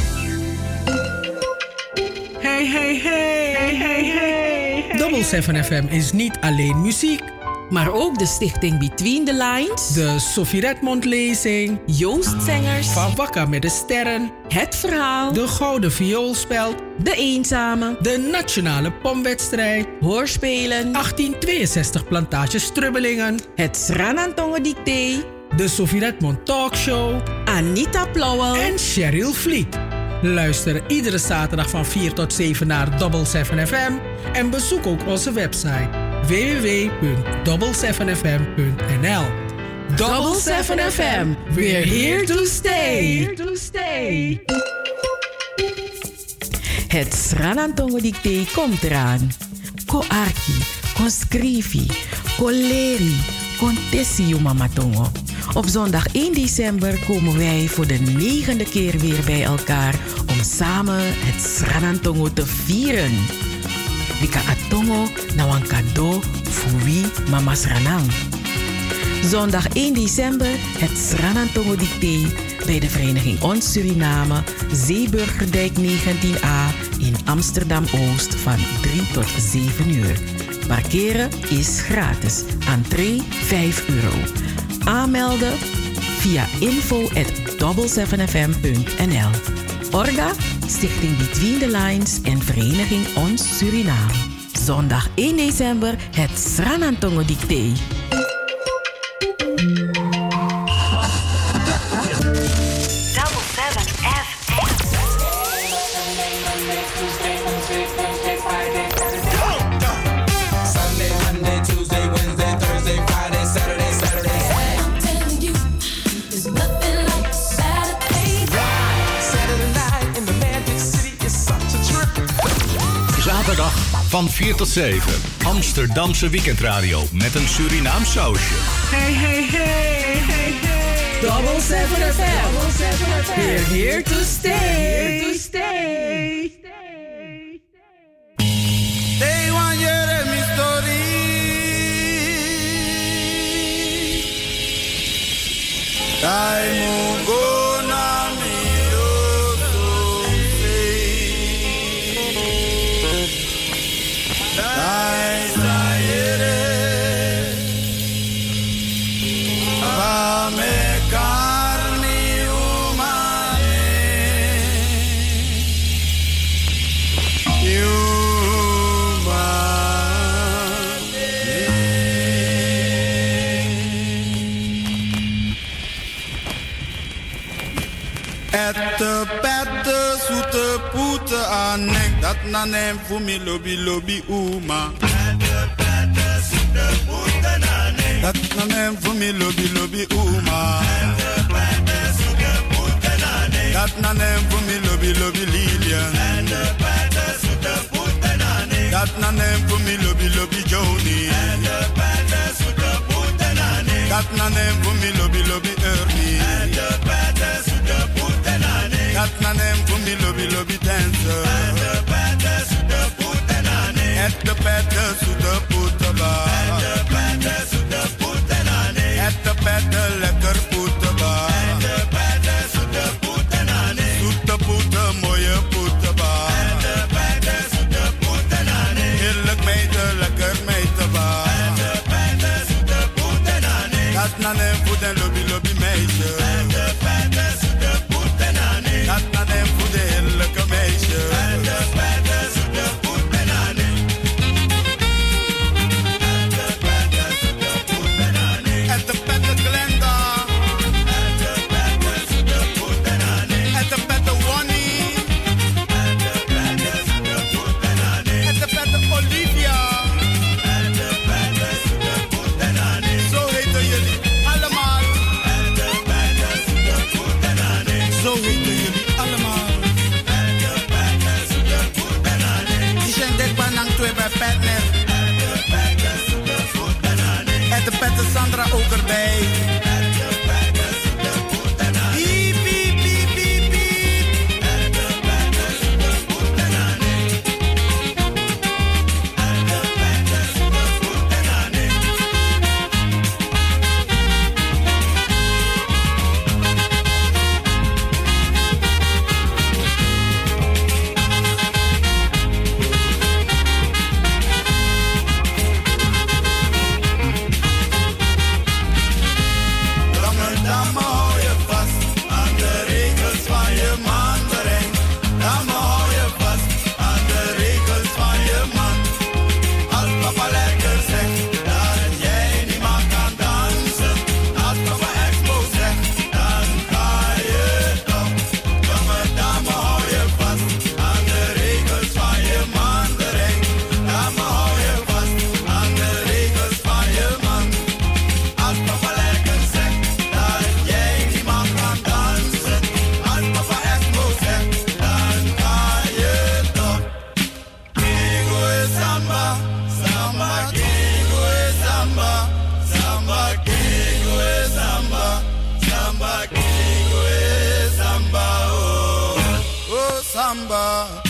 Hey, hey, hey, hey, hey, hey. Double 7 FM is niet alleen muziek. Maar ook de stichting Between the Lines. De Sophie Redmond lezing. Joost Zengers. Van Wakker met de Sterren. Het Verhaal. De Gouden Vioolspeld. De Eenzame. De Nationale Pomwedstrijd. Hoorspelen. 1862 Plantage Strubbelingen. Het Sranantongen Dicté. De Sophie Redmond Talkshow. Anita Plauwel. En Cheryl Vliet. Luister iedere zaterdag van 4 tot 7 naar Double 7 FM en bezoek ook onze website www.double7fm.nl. Double 7 FM, we're here to stay. Here to stay. Het Sranantongo Dicté komt eraan. Ko arki, kon scrivi, ko leri, kon mamatongo. Op zondag 1 december komen wij voor de negende keer weer bij elkaar om samen het Sranantongo te vieren. Wika atongo na wan cadeau voor wie mama Sranang. Zondag 1 december het Sranantongo Dicté bij de Vereniging Ons Suriname, Zeeburgerdijk 19a in Amsterdam-Oost van 3 tot 7 uur. Parkeren is gratis. Entree 5 euro. Aanmelden via info@double7fm.nl. Orga, Stichting Between the Lines en Vereniging Ons Suriname. Zondag 1 december het Sranantongo Dicté. Van 4 tot 7. Amsterdamse weekendradio met een Surinaam sausje. Hey, hey, hey, hey, hey. Double 7 FM. Double 7 FM. We're here to stay. Here to stay. They want you mi story. Time Dat na nem mi lobby lobby uma. Dat na nem voor mi lobby lobby uma. Dat na nem mi lobby lobby Lilian. Dat na nem voor mi lobby lobby Joni. Dat na nem mi lobby lobby Ernie Dat na nem voor mi lobby lobby dancer. Et de pette zoete poete ba Et de pette lekker poete ba oh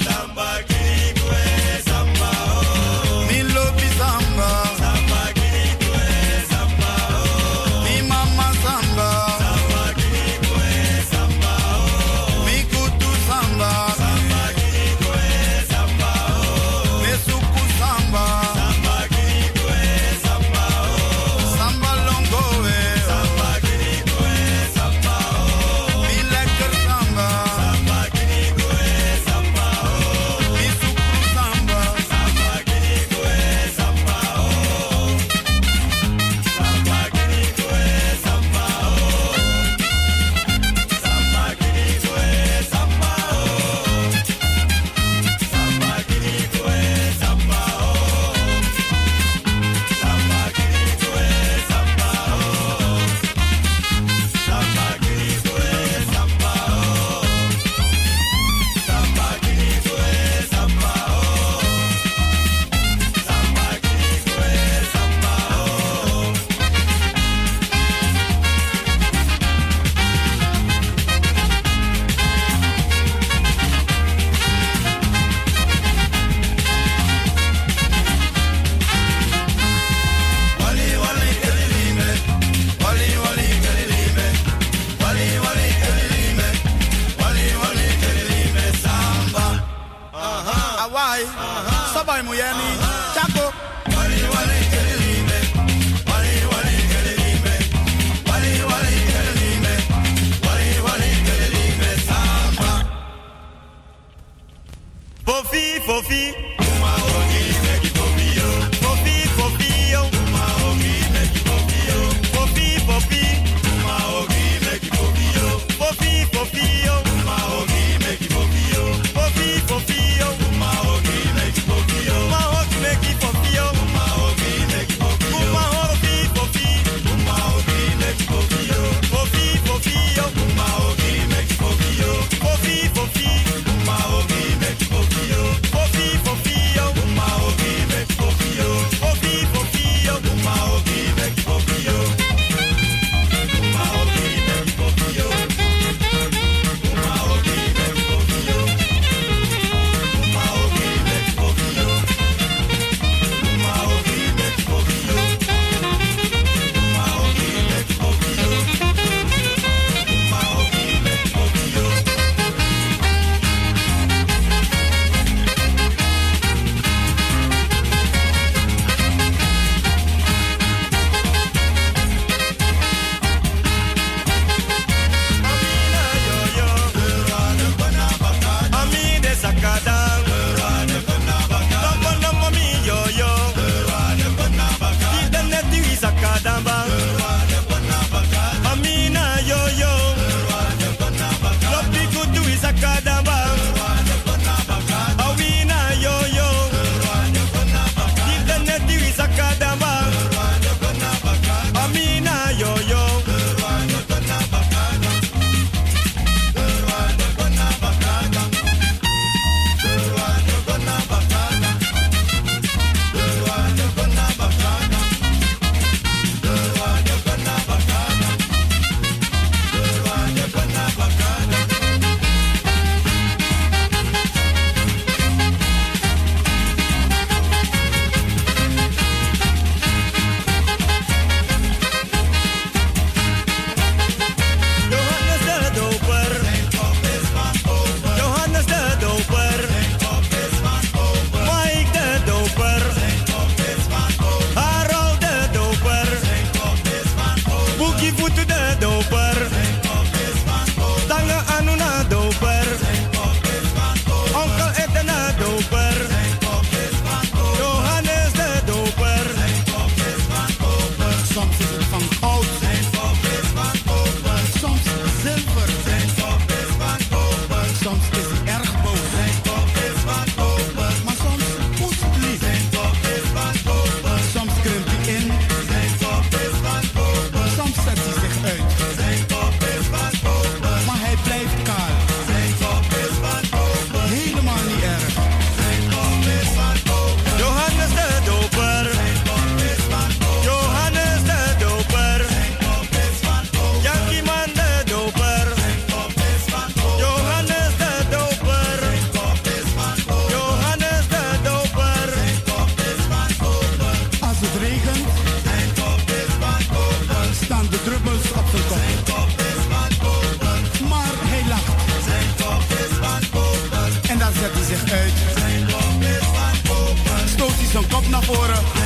uit. Stoot hij zijn kop naar voren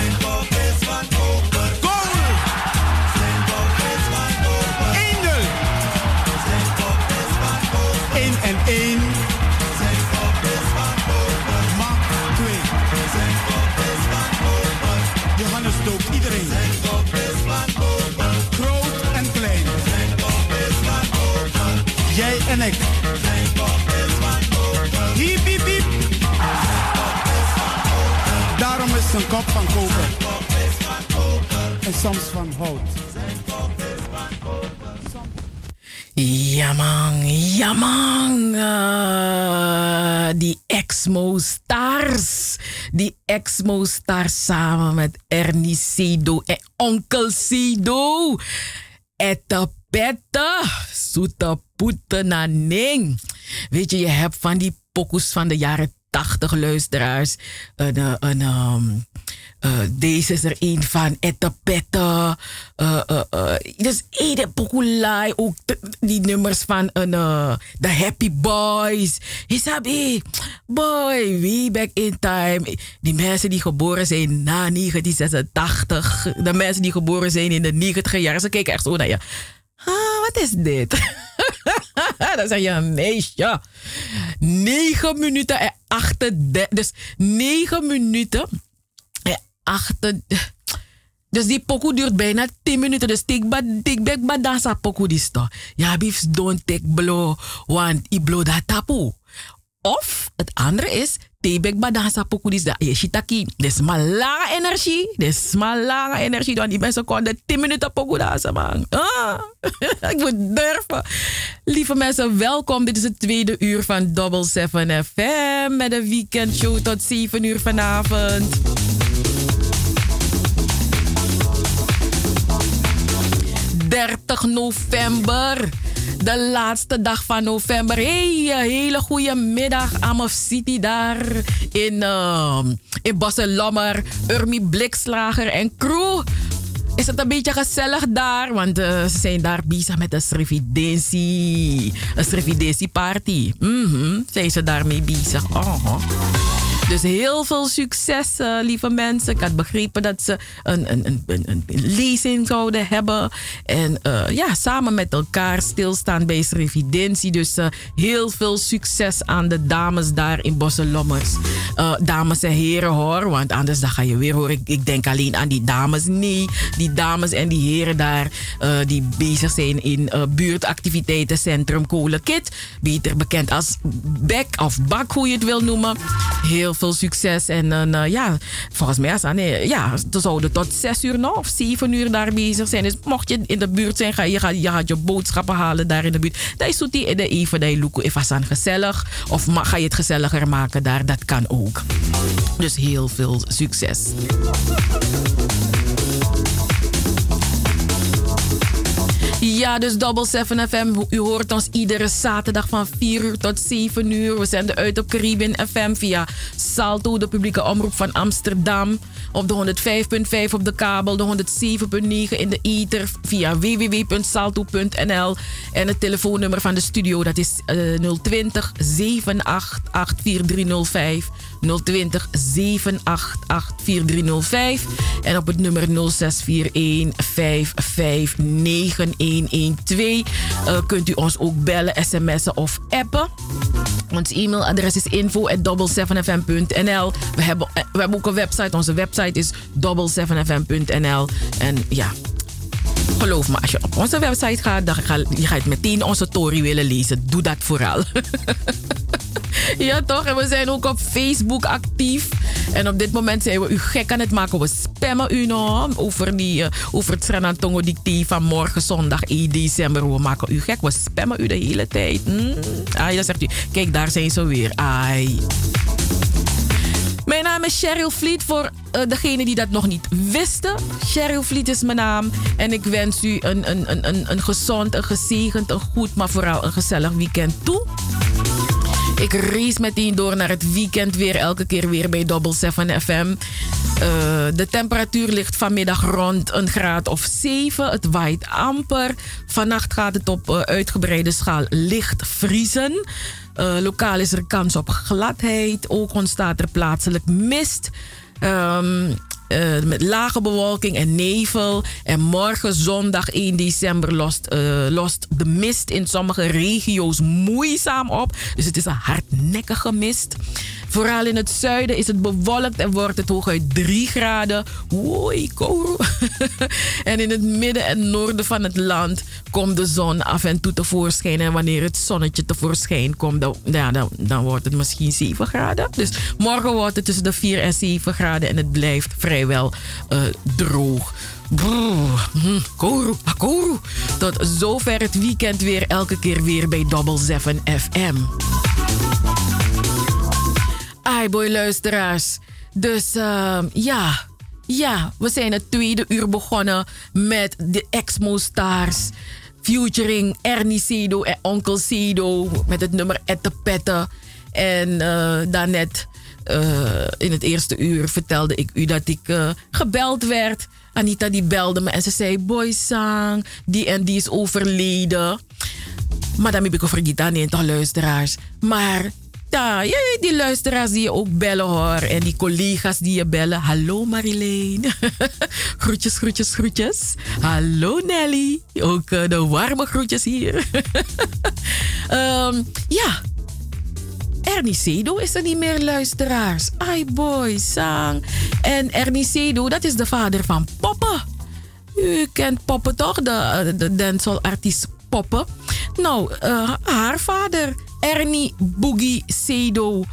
Exmo Star samen met Ernie Sido en Onkel Sido. Ette pette, zoete poete na ning. Weet je, je hebt van die pokus van de jaren 80 luisteraars. Een, eh, een, um, uh, deze is er een van Etapette. Uh, uh, uh, dus Ede Pokulai. Ook die nummers van een, The Happy Boys. Isabi, boy, way back in time. Die mensen die geboren zijn na 1986. De mensen die geboren zijn in de 90 jaren. Ze kijken echt zo naar je. Ah, wat is dit? Dan zeg je een meisje. 9 minuten en 38. Dus 9 minuten en 38. Dus die pokoe duurt bijna 10 minuten. Dus tik back badasa pokoe die sto. Ja, bifs don't take blow. Want i blow dat tapu. Of het andere is, tebek badasa pokudis da je shitaki. Des maar lange energie. Des maar lange energie. Dan die mensen konden 10 minuten pokudasa man. Ah, ik moet durven. Lieve mensen, welkom. Dit is het tweede uur van Double 7 FM. Met een weekendshow tot 7 uur vanavond. 30 november. De laatste dag van november. Hey, hele goede middag. Amaf City daar in, uh, in Bosselommer. Urmi Blikslager en crew. Is het een beetje gezellig daar? Want uh, ze zijn daar bezig met een srividentie. Een srividentie party. Mm -hmm. Zijn ze daarmee bezig? Oh. Dus heel veel succes, uh, lieve mensen. Ik had begrepen dat ze een, een, een, een, lezing zouden hebben. En uh, ja, samen met elkaar stilstaan bij Revidentie. Dus uh, heel veel succes aan de dames daar in Bosselommers. dames en heren hoor, want anders dan ga je weer horen. Ik, ik, denk alleen aan die dames. Nee, die dames en die heren daar die bezig zijn in buurtactiviteitencentrum Kolenkit. Beter bekend als BEK of BAK, hoe je het wil noemen. Heel veel succes. En uh, ja, volgens mij zijn nee, ja, ze zouden tot zes uur nog of zeven uur daar bezig zijn. Dus mocht je in de buurt zijn, ga je, ga, je gaat je boodschappen halen daar in de buurt. Dan is het even dat je look even gezellig. Of ga je het gezelliger maken daar, dat kan ook. Dus heel veel succes. Ja, dus Double 7 FM. U hoort ons iedere zaterdag van 4 uur tot 7 uur. We zenden uit op Caribbean FM via Salto, de publieke omroep van Amsterdam. Op de 105.5 op de kabel, de 107.9 in de ether via www.salto.nl. En het telefoonnummer van de studio dat is uh, 020 788 4305. 020 788 4305. En op het nummer 0641 559112 uh, kunt u ons ook bellen, sms'en of appen. Ons e-mailadres is info@double7fm.nl. We hebben, eh, we hebben ook een website. Onze website is double7fm.nl. En ja, geloof me, als je op onze website gaat, dan ga je gaat meteen onze story willen lezen. Doe dat vooral. ja, toch? En we zijn ook op Facebook actief. En op dit moment zijn we u gek aan het maken. We spammen u nog over, die, uh, over het Srenantongo dictee van morgen zondag 1 december. We maken u gek. We spammen u de hele tijd. Mm. Dan zegt u, kijk, daar zijn ze weer. Ai. Mijn naam is Cheryl Vliet voor uh, degenen die dat nog niet wisten. Cheryl Vliet is mijn naam. En ik wens u een, een, een, een, een gezond, een gezegend, een goed, maar vooral een gezellig weekend toe. Ik race meteen door naar het weekend weer. Elke keer weer bij Double 7 FM. Uh, de temperatuur ligt vanmiddag rond een graad of 7. Het waait amper. Vannacht gaat het op uh, uitgebreide schaal licht vriezen. Uh, lokaal is er kans op gladheid. Ook ontstaat er plaatselijk mist. Um, uh, met lage bewolking en nevel. En morgen zondag 1 december lost, uh, lost de mist in sommige regio's moeizaam op. Dus het is een hardnekkige mist. Vooral in het zuiden is het bewolkt en wordt het hooguit 3 graden. Oei, kouro. en in het midden en noorden van het land komt de zon af en toe tevoorschijn. En wanneer het zonnetje tevoorschijn komt, dan, ja, dan, dan wordt het misschien 7 graden. Dus morgen wordt het tussen de 4 en 7 graden en het blijft vrijwel uh, droog. Hm, koru, akoru. Tot zover het weekend weer elke keer weer bij Double 7 FM. Ai boy luisteraars. Dus uh, ja, ja, we zijn het tweede uur begonnen met de Exmo Stars. Featuring Ernie Cedo en Onkel Cedo met het nummer Ettepette. En uh, daarnet uh, in het eerste uur vertelde ik u dat ik uh, gebeld werd. Anita die belde me en ze zei: Boy Sang, die en die is overleden. Maar dan heb ik over Gita niet luisteraars. Maar die luisteraars die je ook bellen hoor. En die collega's die je bellen. Hallo Marileen. groetjes, groetjes, groetjes. Hallo Nelly. Ook uh, de warme groetjes hier. um, ja. Ernie Sedo is er niet meer luisteraars. Ai boy, sang. En Ernie Sedo, dat is de vader van Poppen. U kent Poppen toch? De, de Nou, uh, haar vader Ernie Boogie Sedo.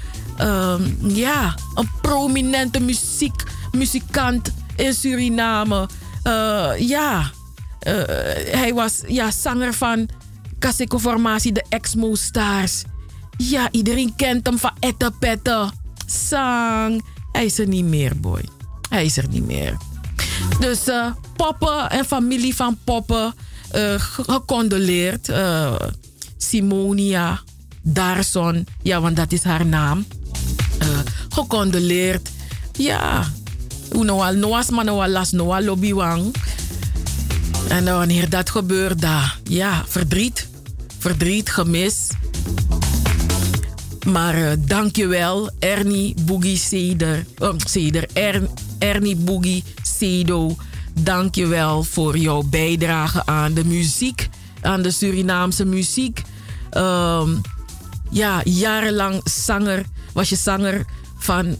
Um, ja, een prominente muziek, muzikant in Suriname. Uh, ja, uh, hij was ja, zanger van Kaseko Formatie, de Exmo Stars. Ja, iedereen kent hem van Ette Pette. Sang. Hij is er niet meer, boy. Hij is er niet meer. Dus uh, Poppen en familie van Poppen, gecondoleerd. Uh, Simonia, Darson, ja, want dat is haar naam. Uh, gecondoleerd. Ja, Unoal noas manoal las noal lobbywang. En wanneer dat gebeurt, da, ja, verdriet. Verdriet, gemis. Maar uh, dankjewel, Ernie Boogie Ceder, er, Ernie Boogie Cedo. Dankjewel voor jouw bijdrage aan de muziek. Aan de Surinaamse muziek. Um, ja, jarenlang zanger. Was je zanger van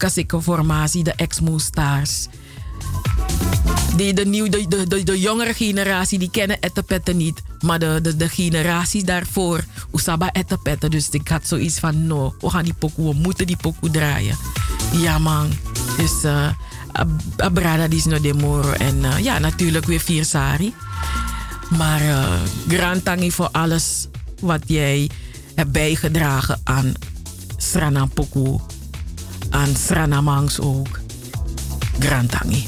uh, Formatie, de Exmo Stars. De, de, nieuw, de, de, de, jongere generatie die kennen Ettenpetten niet. Maar de, de, de generaties daarvoor, Usaba Ettenpetten. Dus ik had zoiets van, no, we gaan die pokoe, we moeten die pokoe draaien. Ja man, dus uh, Abrada no de moro. En uh, ja, natuurlijk weer vier sari. Maar uh, grand tangi voor alles wat jij hebt bijgedragen aan Srana Poku, aan Srana Mangs ook. Grantangi.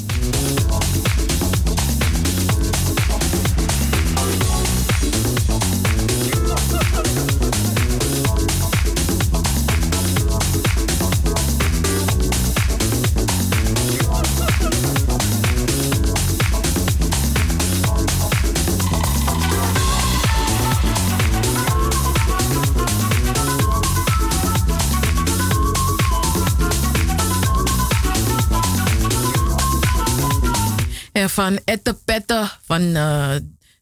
Van Ettepette van uh,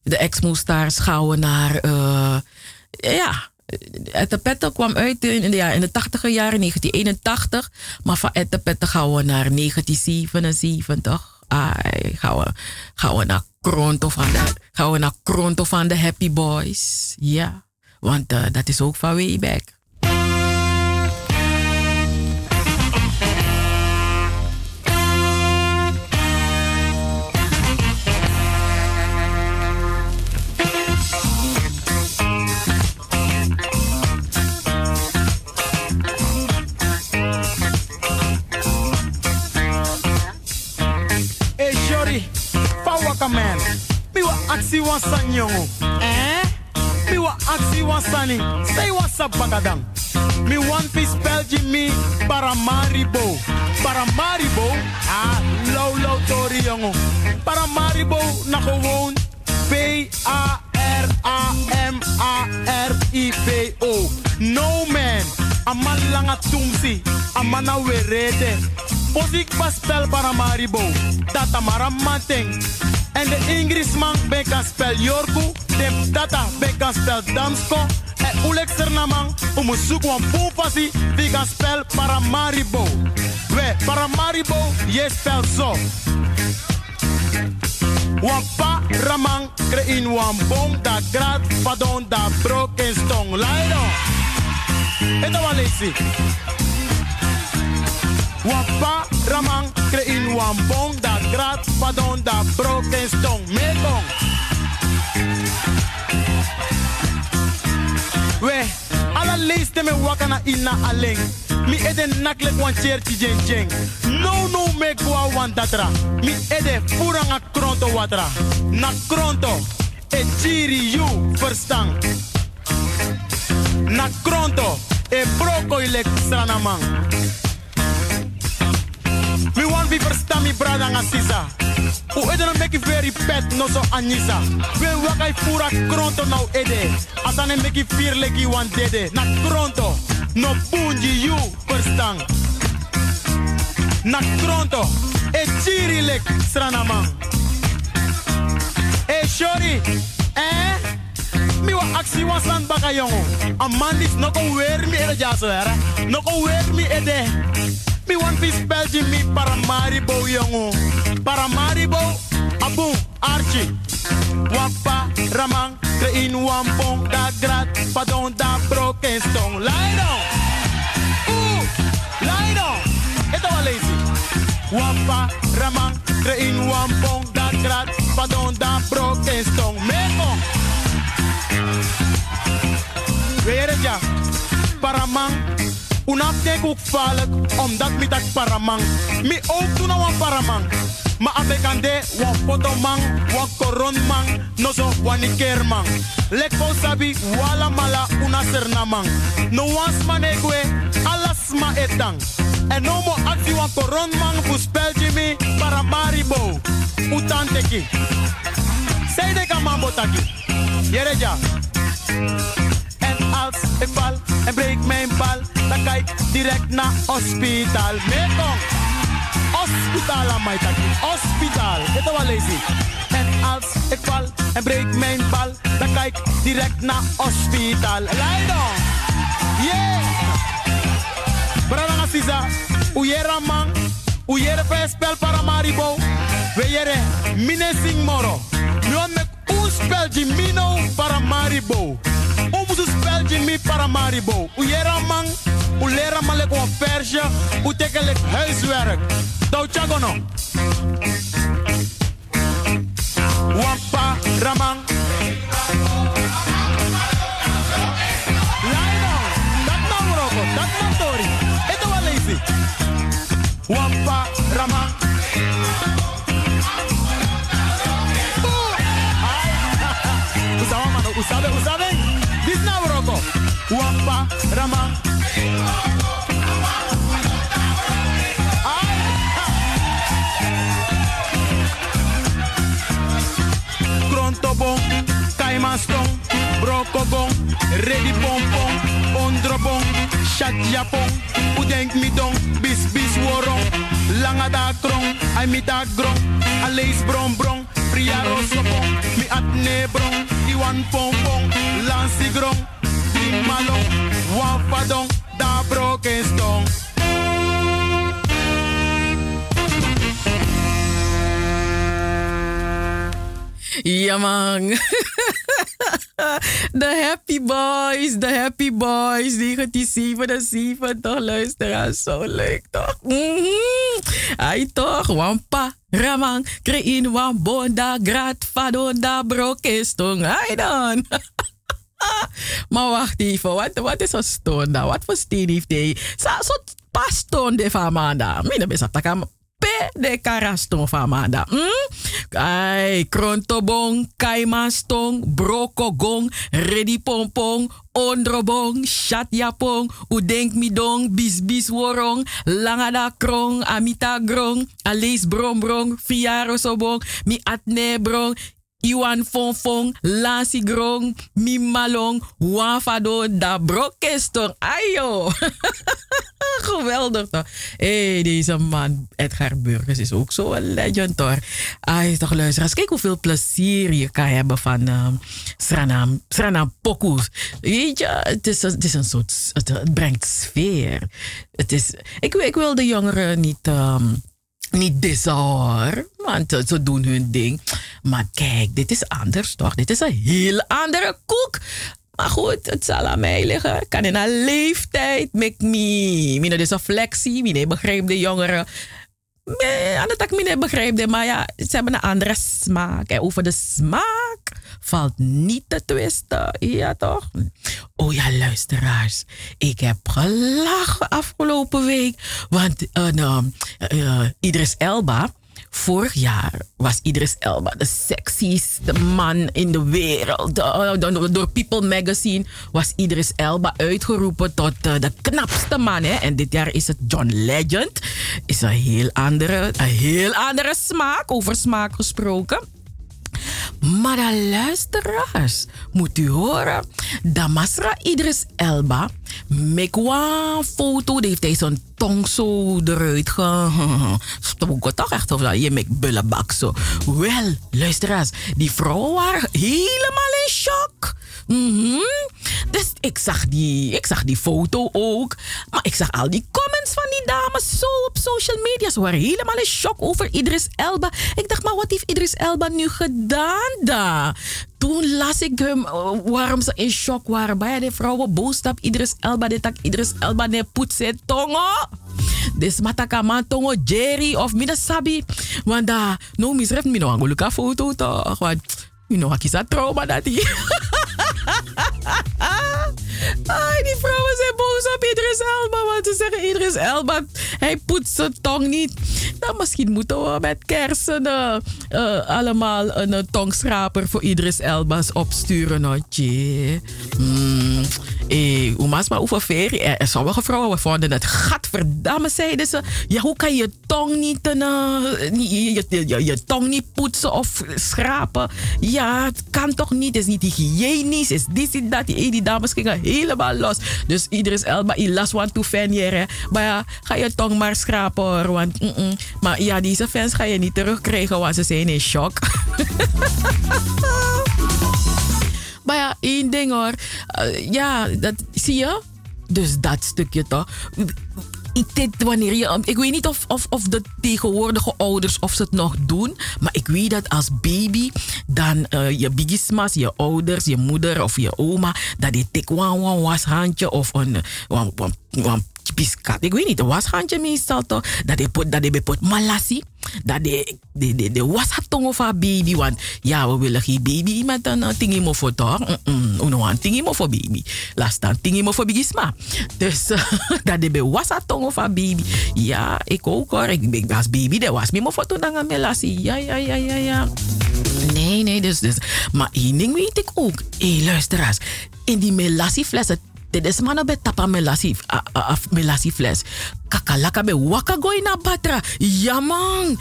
de ex-moestars gaan we naar. Uh, ja, Ettepette kwam uit in, de, ja, in de 80 jaren, 1981. Maar van Ettepette gaan we naar 1977. Ai, gaan, we, gaan we naar Kronto van de, gaan we naar Kronto van de Happy Boys. Ja, want uh, dat is ook van way back. man. Me wa aksi wan san yongo. Eh? Me wa aksi wan sani. Say what's up bagadang. Me one piece Belgium me Paramaribo. Paramaribo? Ah, low low tori jongen. Paramaribo na gewoon P-A-R-A-M-A-R-I-B-O. No man. Aman langa tumsi. Amana werete. Posik paspel Paramaribo. Tata maramanteng. En de Ingrisman ben kan spel Yorku, de Tata ben kan spel Damsko. En Ulek Sernaman, om zoek van Poepasi, die kan spel Paramaribo. We, Paramaribo, je spel zo. Wampa ramang krein wan bom da grad padon da broken stone. Laido. Eta walesi. Wapa ramang krein wan bom da grat padon da broken stone. Mekong. We, ala leeste me wakana ina aleng. Mi ede nakle wan cherti jen jen. No no me gwa wan datra. Mi ede furanga kronto watra. Na kronto. E chiri you verstang. Na kronto E broko ilek stranamang. Mi wan vi versta mi brada nga sisa. U ede no meki very pet no so anisa. We wakai pura kronto nou ede. Asane meki fir leki wan dede. Na kronto. No bunji you verstang. Na kronto. E chiri lek stranamang. E shori. Eh? Mi wa aksi wan san baka yongo. Amandis no ko weer mi ede jaso era. No ko weer mi ede. Mi wan fi spelji mi para Maribo yongo. Para Maribo, abu, archi. Wapa, ramang, krein wampong, da grat, padon, da broken stone. Lie down. Oeh, lie down. Ito lazy. Wapa, ramang, krein wampong, da grat, padon, da broken stone. Meko. Weer het ja. Paramang. Unap denk ook valk, omdat mi dat paramang. Mi ook doen nou een paramang. Ma abekande, wan fotomang, wan koronmang, no so wanikermang. Lekko sabi, wala mala una sernamang. No wans manegwe, alas ma etang. En no mo actie wan koronmang, fu spelje mi, para maribo. Utanteki. Zij de kamambo taki. Jereja. En als ik val en breek mijn bal, dan ik direct naar hospitaal. Meekong. Hospitaal aan mij taki. Hospitaal. Dit lazy. En als ik val en breek mijn bal, dan ga ik direct naar hospitaal. Leidon. Yeah. Brada Sisa, uyera man, uyere spel para Maribo. We yere mine sing moro. Nu mek un spel di mino para Maribo. O musu spel di mi para Maribo. Uyera man, u lera man lek een versje, u teke lek huiswerk. Tau chagono. Wampa ramang. Usabe, usabe. This now roko. Wampa ramang. Krontobon, kaimastong, brokobon, ready pompon, ondrobon, chat japon, udenk midon, bis bis worong, langa da krong, ay mi da grong, aleis bron bron, fria rosobon, mi at ne bron, iwan pompon, lansi grong, di malong, wan fadong, da broken stone. Ja. De Happy Boys, de Happy Boys, 1977, toch luisteraars, zo leuk toch? Mhm. Ai toch, wampa, ramang, krein wan bonda, grat, fadonda, brokestong, ai dan. maar wacht even, wat, wat is een stonda? Wat voor steen heeft hij? Sa, zo pas stonde van Amanda. Mina besa takam de karaston van Amanda. Hm? Ai, krontobong, kaimastong, brokogong, ready pompong, ondrobong, shatjapong, udenk midong, bis worong, langada krong, amita grong, alees brom brong, fiaro sobong, mi atne brong, Iwan Fonfong, Lansi Grong, Mimalong, Wafado, Da Brokestor. Ayo! Geweldig toch? Hé, hey, deze man, Edgar Burgers, is ook zo een legend hoor. Ay, toch luisteraars, kijk hoeveel plezier je kan hebben van uh, Sranam, Sranam. Weet je, het is, is een soort, het, brengt sfeer. Het is, ik, ik wil de jongeren niet... Um, niet bizar, want ze doen hun ding. Maar kijk, dit is anders toch? Dit is een heel andere koek. Maar goed, het zal aan mij liggen. Kan in een leeftijd met me. Mine is een flexie. Mine begrijpt de jongeren. Aan het ik niet begrijp, maar ja, ze hebben een andere smaak. En over de smaak valt niet te twisten. Ja, toch? Oh ja, luisteraars. Ik heb gelachen afgelopen week. Want uh, uh, Idris Elba Vorig jaar was Idris Elba de sexieste man in de wereld. Door People Magazine was Idris Elba uitgeroepen tot eh, de knapste man. Hè? En dit jaar is het John Legend. Is een heel andere, een heel andere smaak, over smaak gesproken. Maar luisteraars, moet u horen. Damasra Idris Elba, een foto, die heeft hij zijn tong zo eruit gestoken. Toch echt, of je met bullebak zo. Wel, luisteraars, die vrouwen waren helemaal in shock. Mm Dus ik zag, die, ik zag die foto ook. Maar ik zag al die comments van die dames zo op social media. Ze waren helemaal in shock over Idris Elba. Ik dacht, maar wat heeft Idris Elba nu gedaan daar? Toen las ik hem uh, waarom ze in shock waren. Bij de vrouwen boos op Idris Elba. Dit tak Idris Elba ne poetsen tongo. Dus mataka man tongo Jerry of mina sabi. Want daar, no misref, mi no angoluka foto toch. Want, you know, hakisa trauma dat die. Ay, die vrouwen zijn boos op Idris Elba. Want ze zeggen Idris Elba, hij poetst zijn tong niet. Nou, misschien moeten we met kersen uh, uh, allemaal een uh, tongschraper voor Idris Elba's opsturen. No, mm. Eh, Oema's maar over ferie. Er, er sommige vrouwen vonden het gadverdamme, zeiden ze. Ja, hoe kan je tong niet, je, je, je, tong niet poetsen of schrapen? Ja, het kan toch niet. Het is niet is dit en dat. Die, dames gingen helemaal los. Dus Idris Elba, il las want to fenieren. Maar ja, ga je tong maar schrapen hoor. Want, mm -mm. Maar ja, deze fans ga je niet terugkrijgen, want ze zijn in shock. maar ja, één ding hoor. Uh, ja, dat zie je. Dus dat stukje toch. Wanneer je, ik weet niet of, of, of de tegenwoordige ouders of ze het nog doen. Maar ik weet dat als baby, dan uh, je bigismas, je ouders, je moeder of je oma, dat die tik wan wan washandje of een, wan, wan, wan piskat. Ik weet niet, een washandje meestal toch. Dat put, dat je put malasi. Dat de, de, de, de of haar baby. Want ja, we willen geen baby met een uh, tingi voor toch. -mm. Uno een tingi voor baby. Laat staan tingi voor bigisma. Dus dat de was of haar baby. Ja, ik ook hoor. Ik ben als baby, dat was me voor toen dan. Ja, ja, ja, ja, ja. Nee, nee, dus, dus. Maar één ding weet ik ook. Hé, hey, luisteraars. In die melasi dit is be tapa melasi, fles. Kakalaka be waka gooi na batra. Ja man.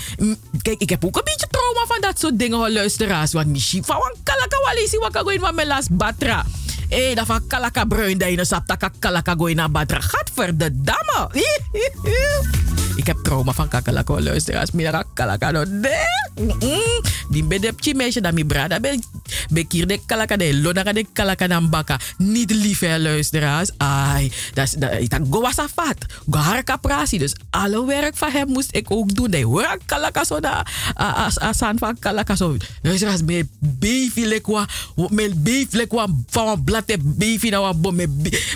Kijk, ik heb ook een beetje trauma van dat soort dingen, luisteraars. Want misschien van kalaka walisi waka gooi na melas batra. Eh, dat van kalaka bruin dat je sap taka kalaka gooi na batra. De damme. Ik heb trauma van kakalaka, luisteraars. Mira no. Nee. Die bedepje meisje dat mi brada be bekir de kalaka de de kalaka dan baka. Niet lief hè, luisteraars. Ai, dat dat go was afat. Go harka prasi. Dus alle werk van hem moest ik ook doen. De hoor kalaka zo da as van kalaka zo. Luisteraars me beefy lekwa me beef lekwa van blate beefy na wa bom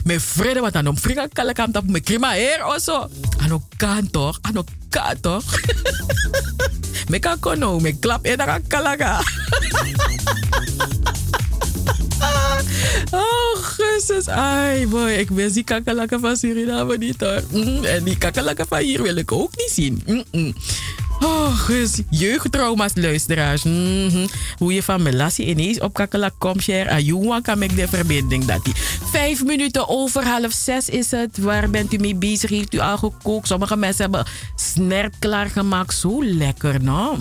me vrede wat dan om frika kalaka tap me krima her also. Ano kan toch? Ano kan toch? me kan kono me klap en dan kalaka. Oh, Jezus. Ai, boy. Ik wil die kakalaka van Suriname niet hoor. Mm, en die kakalaka van hier wil ik ook niet zien. Mm -mm. Oh, dus jeugdtrauma's, luisteraars. Mm -hmm. Hoe je van Melassie ineens op kakelak komt. Ayuwa kan ik de verbinding dat die. Vijf minuten over half zes is het. Waar bent u mee bezig? Heeft u al gekookt? Sommige mensen hebben snert klaargemaakt. Zo lekker, nou.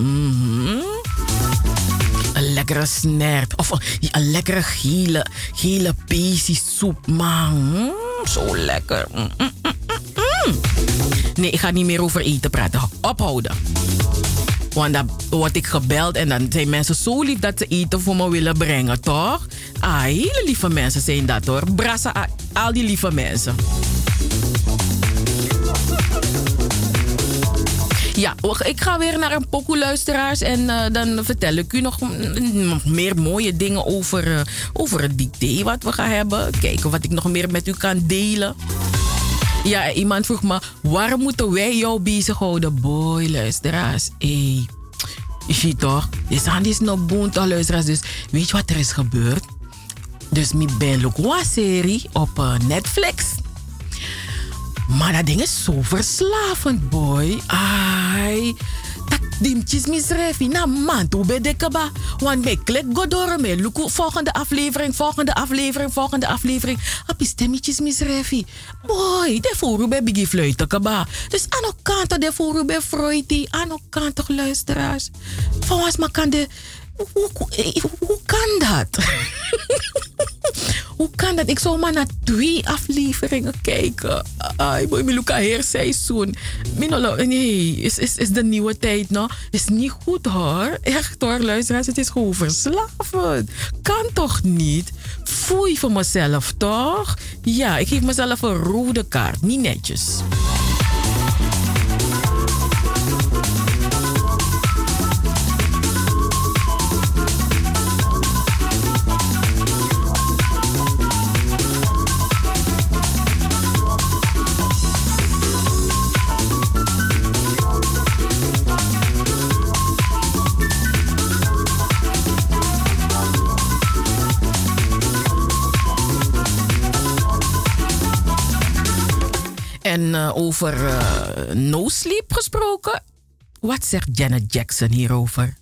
Lekkere snert. Of een, een lekkere gele, gele soep, man. Mm, zo lekker. Mm, mm, nee, ik ga niet meer over eten praten. Ophouden. Want dan word ik gebeld en dan zijn mensen zo lief dat ze eten voor me willen brengen, toch? Ah, hele lieve mensen zijn dat hoor. Brassa, al die lieve mensen. Ja, ik ga weer naar een pokoe luisteraars en uh, dan vertel ik u nog, meer mooie dingen over, uh, over het dicté wat we gaan hebben. Kijken wat ik nog meer met u kan delen. Ja, iemand vroeg me, waarom moeten wij jou bezighouden? Boy, luisteraars, hey. Je ziet toch, dit is nog boon luisteraars. Dus weet je wat er is gebeurd? Dus ik ben serie op uh, Netflix. Maar dat ding is zo verslavend, boy. Ai. Dat Dimtjes misrefi. Na man, toe bij de kaba. Want bij klik go door me. Luku, volgende aflevering, volgende aflevering, volgende aflevering. Api stemmetjes misrefi. Boy, voeren bij biggie fluiten kaba. Dus aan elkaar voeren bij fruity. Aan elkaar toch luisteraars. Was maar kan de... Hoe, kan dat? Hoe kan dat? Ik zou maar naar twee afleveringen kijken. Ai, boy, Miluka heer seizoen. Minolo, nee, is, is, is de nieuwe tijd nog? Is niet goed hoor. Echt hoor, luisteraars, het is gewoon verslavend. Kan toch niet? Foei voor mezelf, toch? Ja, ik geef mezelf een rode kaart. Niet netjes. Over uh, no sleep gesproken. Wat zegt Janet Jackson hierover?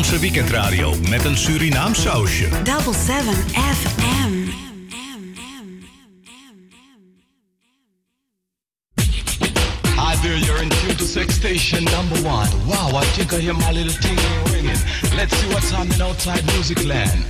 Amsterdamse weekendradio met een Surinaam sausje. Double 7 FM. Hi dear, you're in tune to sex station number one. Wow, I think I hear my little ting ringing. Let's see what's happening outside music land.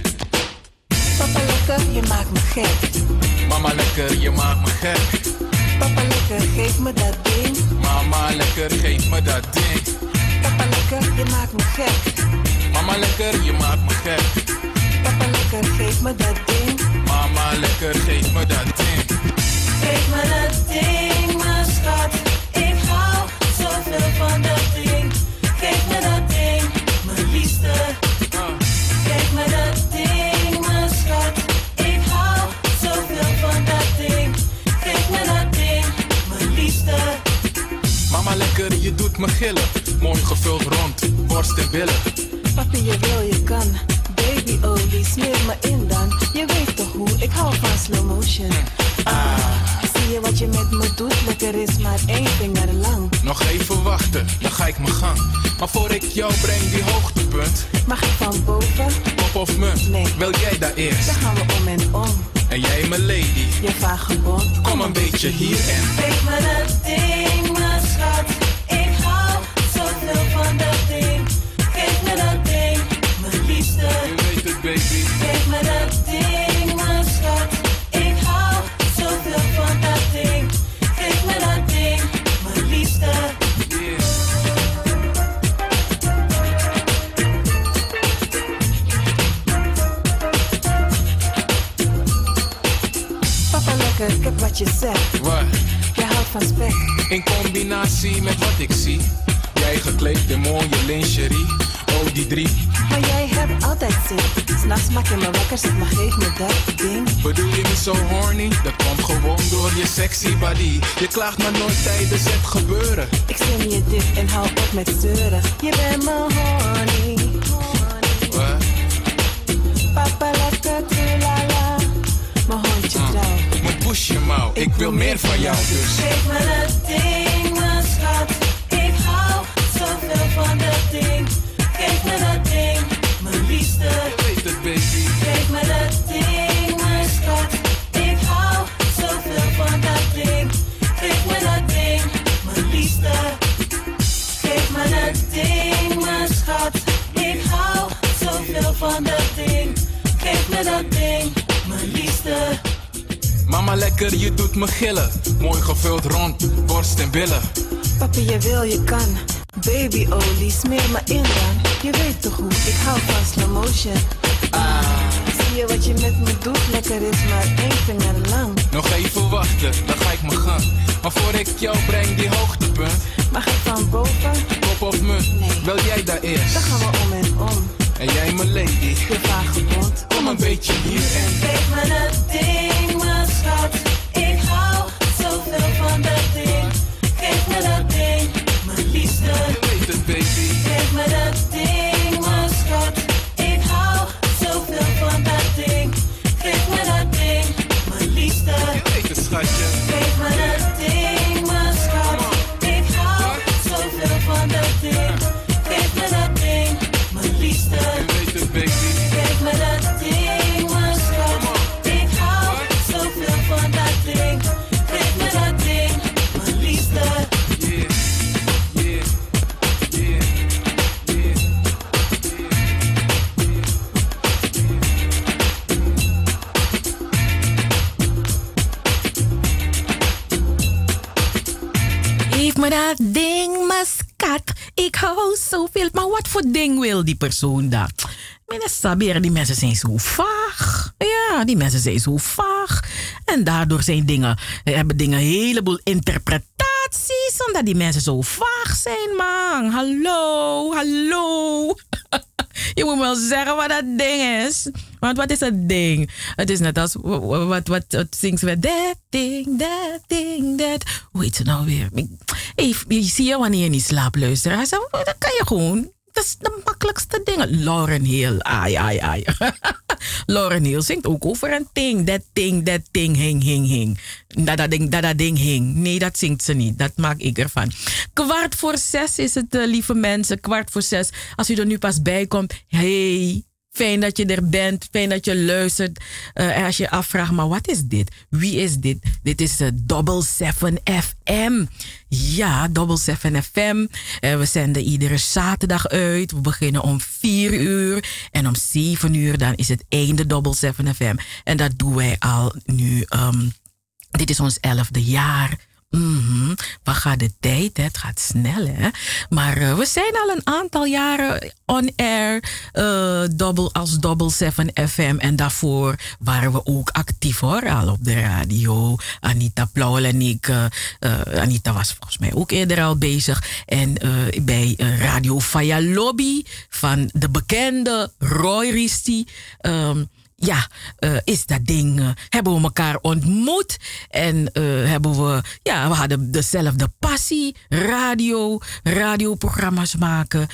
Wat je met me doet? Lekker is maar één vinger lang. Nog even wachten, dan ga ik mijn gang. Maar voor ik jou breng die hoogtepunt. Mag ik van boven? Pop of munt? Nee. Wil jij daar eerst? Dan gaan we om en om. En jij mijn lady? Je vagebond. Kom een beetje hier en... Geef me dat ding, van spek. In combinatie met wat ik zie. Jij gekleed in mooie lingerie. Oh, die drie. Maar jij hebt altijd zin. S'nachts maak je me wakker, zeg maar geef me dat ding. Bedoel je niet zo horny? Dat komt gewoon door je sexy body. Je klaagt maar nooit tijdens het gebeuren. Ik zing je dit en hou op met zeuren. Je bent me horny. Mouw, ik wil meer van jou dus. Geef me dat ding, mijn schat. Ik hou zoveel van dat ding. Geef me dat ding, mijn liefste. Je weet het, baby. Geef me dat ding, mijn schat. Ik hou zoveel van dat ding. Geef me dat ding, mijn liefste. Geef me dat ding, mijn schat. Ik hou zoveel van dat ding. Geef me dat ding. Mama lekker, je doet me gillen. Mooi gevuld rond, borst en billen. Papi, je wil, je kan. Babyolie, smeer me in dan. Je weet toch hoe, ik hou van slow motion. Ah, zie je wat je met me doet? Lekker is maar één vinger lang. Nog even wachten, dan ga ik mijn gang. Maar voor ik jou breng die hoogtepunt. Mag ik van boven? Pop of munt? Nee. Wil jij daar eerst? Dan gaan we om en om. En jij mijn lady? Je vagebond. Kom een beetje hier en... Geef me dat ding, Maar wat voor ding wil die persoon dan? Meneer die mensen zijn zo vaag. Ja, die mensen zijn zo vaag. En daardoor zijn dingen, hebben dingen een heleboel interpretaties. Omdat die mensen zo vaag zijn, man. Hallo, hallo. Je moet wel zeggen wat dat ding is. Want wat is dat ding? Het is net als wat, wat, wat, zingt met that ding, that ding, that. Hoe heet ze nou weer? Hey, je zie je wanneer je niet slaapt, luisteren. Dan kan je gewoon. Dat is de makkelijkste ding. Lauren Hill. Ai, ai, ai. Lauren Hill zingt ook over een ding. Dat ding, dat ding, hing, hing, hing. Dat dat ding, dat dat ding hing. Nee, dat zingt ze niet. Dat maak ik ervan. Kwart voor zes is het, uh, lieve mensen. Kwart voor zes. Als u er nu pas bij komt. Hey, Fijn dat je er bent. Fijn dat je luistert. Eh, als je afvraagt, maar wat is dit? Wie is dit? Dit is uh, Double 7 FM. Ja, Double 7 FM. Uh, we zenden iedere zaterdag uit. We beginnen om 4 uur. En om 7 uur dan is het einde Double 7 FM. En dat doen wij al nu. Um, dit is ons elfde jaar. Mm Wat gaat de tijd? Hè? Het gaat snel, hè? Maar uh, we zijn al een aantal jaren on air uh, double, als Double 7 FM. En daarvoor waren we ook actief hoor, al op de radio. Anita Plauwel en ik. Uh, Anita was volgens mij ook eerder al bezig. En bij Radio Faya Lobby van de bekende Roy Risti. Um, ja, uh, is dat ding. Uh, hebben we elkaar ontmoet en uh, hebben we, ja, we hadden dezelfde passie. Radio, radioprogramma's maken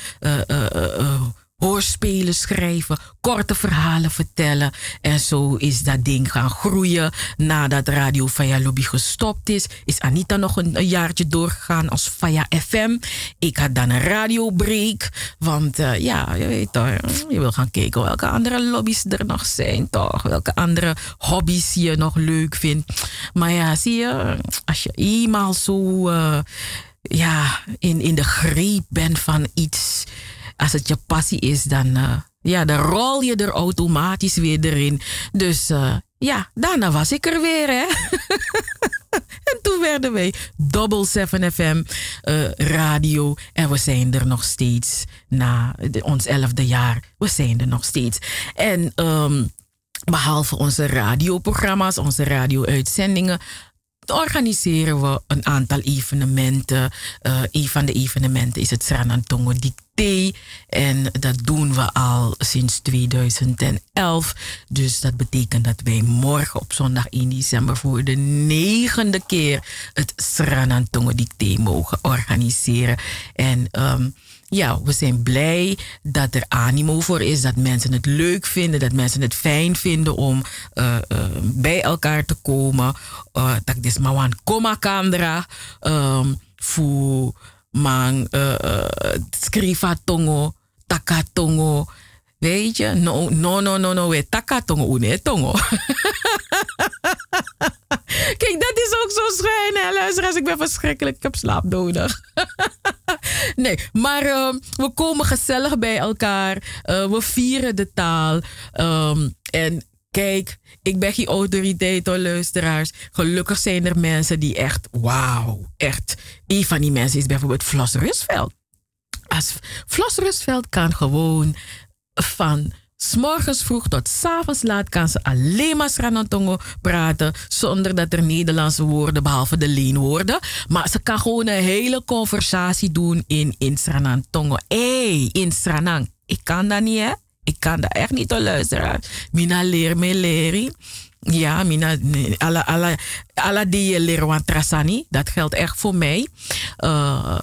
hoorspelen schrijven, korte verhalen vertellen. En zo is dat ding gaan groeien. Nadat Radio Faya Lobby gestopt is, is Anita nog een, jaartje doorgegaan als Faya FM. Ik had dan een radiobreak. Want uh, ja, je weet toch, je wil gaan kijken welke andere lobby's er nog zijn, toch? Welke andere hobby's je nog leuk vindt. Maar ja, zie je, als je eenmaal zo uh, ja, in, in de greep bent van iets als het je passie is, dan, uh, ja, dan rol je er automatisch weer erin. Dus uh, ja, daarna was ik er weer, hè. en toen werden wij Double 7 FM uh, radio. En we zijn er nog steeds na ons elfde jaar. We zijn er nog steeds. En um, behalve onze radioprogramma's, onze radio-uitzendingen, organiseren we een aantal evenementen. Uh, een van de evenementen is het Sranantongo Dicté. En dat doen we al sinds 2011. Dus dat betekent dat wij morgen op zondag 1 december voor de negende keer het Sranantongo Dicté mogen organiseren. En um, ja, we zijn blij dat er animo voor is, dat mensen het leuk vinden, dat mensen het fijn vinden om uh, uh, bij elkaar te komen. Uh, dat is maar een kandra um, voor man skrifa tongo, taka. Weet je, no, no, no, no, no, we taka tongo, une. Kijk, dat is ook zo schijn, luisteraars. Ik ben verschrikkelijk. Ik heb slaap nodig. nee, maar uh, we komen gezellig bij elkaar. Uh, we vieren de taal. Um, en kijk, ik ben geen autoriteit hoor, luisteraars. Gelukkig zijn er mensen die echt, wauw, echt. Een van die mensen is bijvoorbeeld Flos Rusveld. Als Flos Rusveld kan gewoon van S'morgens vroeg tot s'avonds laat kan ze alleen maar Sranantongo praten. Zonder dat er Nederlandse woorden, behalve de leenwoorden. Maar ze kan gewoon een hele conversatie doen in, Sranantongo. Hé, hey, in Sranang. Ik kan dat niet, hè? Ik kan dat echt niet te luisteren. Mina leer me leren. Ja, mina, alla, alla, alla die leren trasani. Dat geldt echt voor mij. Uh,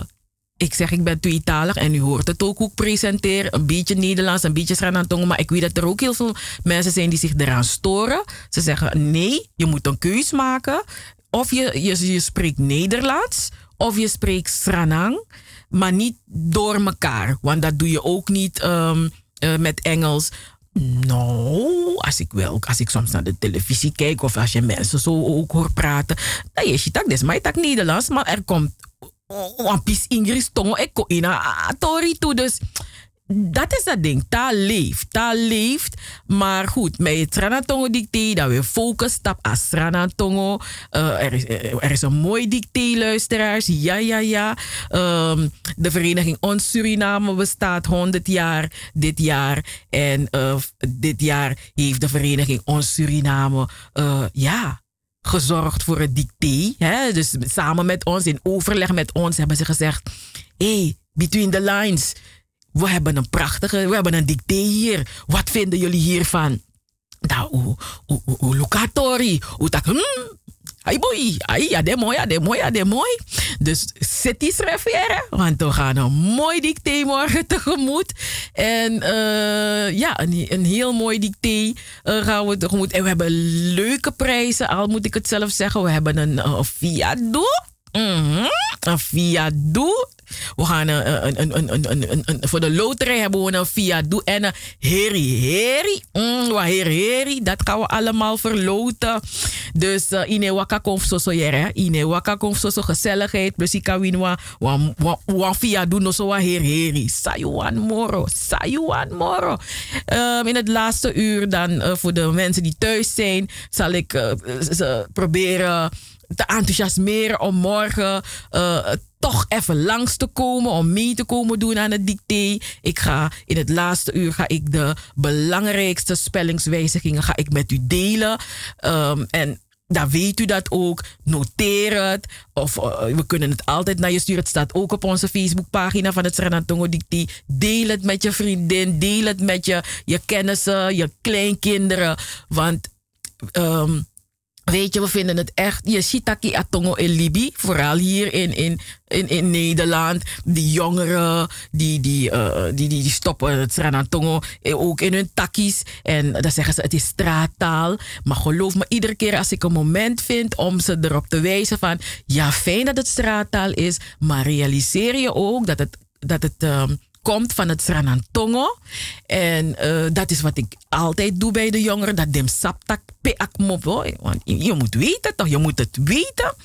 ik zeg, ik ben tweetalig en u hoort het ook hoe ik presenteer. Een beetje Nederlands, een beetje Sranantongo. Maar ik weet dat er ook heel veel mensen zijn die zich eraan storen. Ze zeggen, nee, je moet een keus maken. Of je, je, je spreekt Nederlands, of je spreekt Sranang. Maar niet door elkaar. Want dat doe je ook niet um, uh, met Engels. Nou, als ik wel, als ik soms naar de televisie kijk of als je mensen zo ook hoort praten, dan is je dat, dus maar ik Nederlands, maar er komt wampis Ingris tongo eko ina tori toe. Dus dat is dat ding. Taal leeft. Taal leeft. Maar goed, met Tranatongo dicté, dat we focus op als Tranatongo. Uh, er, is, er is een mooi dicté, luisteraars. Ja, ja, ja. Um, de vereniging Ons Suriname bestaat 100 jaar dit jaar. En uh, dit jaar heeft de vereniging Ons Suriname, ja gezorgd voor het dicté. Hè? Dus samen met ons, in overleg met ons, hebben ze gezegd: hey, between the lines. We hebben een prachtige, we hebben een dicté hier. Wat vinden jullie hiervan? Nou, hoe locatori, hoe tak, hmm, Ai boy, ai, ja, de mooi, ja, de mooi, ja, mooi. Dus zet iets refereren, want we gaan een mooi dicté morgen tegemoet. En uh, ja, een, een heel mooi dicté uh, gaan we tegemoet. En we hebben leuke prijzen, al moet ik het zelf zeggen. We hebben een Fiat Mhm. Een Fiat Doe. We gaan een, een, een, een, een, voor de loterij hebben we een Fiat en Heri Heri. Mm, wat Heri Heri, dat gaan we allemaal verloten. Dus uh, ine waka komt zo zo jere. Ine waka komt zo zo gezelligheid. Plus ik kan wa wa wa- wa Fiat zo wa Heri Heri. Sayuan moro. Sayuan moro. Ehm, in het laatste uur dan eh, voor de mensen die thuis zijn zal ik eh, ze proberen te enthousiasmeren om morgen eh, toch even langs te komen, om mee te komen doen aan het dicté. Ik ga in het laatste uur ga ik de belangrijkste spellingswijzigingen ga ik met u delen. Ehm, en dan weet u dat ook. Noteer het. Of eh, we kunnen het altijd naar je sturen. Het staat ook op onze Facebookpagina van het Sranatongo Dicté. Deel het met je vriendin. Deel het met je, je kennissen, je kleinkinderen. Want ehm, Weet je, we vinden het echt. Je ziet atongo in Libi, vooral hier in, in, in, in Nederland. Die jongeren, die, die, eh, die, die, die stoppen het Sranatongo ook in hun takkies. En dan zeggen ze, het is straattaal. Maar geloof me, iedere keer als ik een moment vind om ze erop te wijzen van... Ja, fijn dat het straattaal is, maar realiseer je ook dat het... Dat het ehm, komt van het Sranantongo. En eh, dat is wat ik altijd doe bij de jongeren. Dat dem saptak pe akmop. hoor. Want je, moet weten toch, je moet het weten.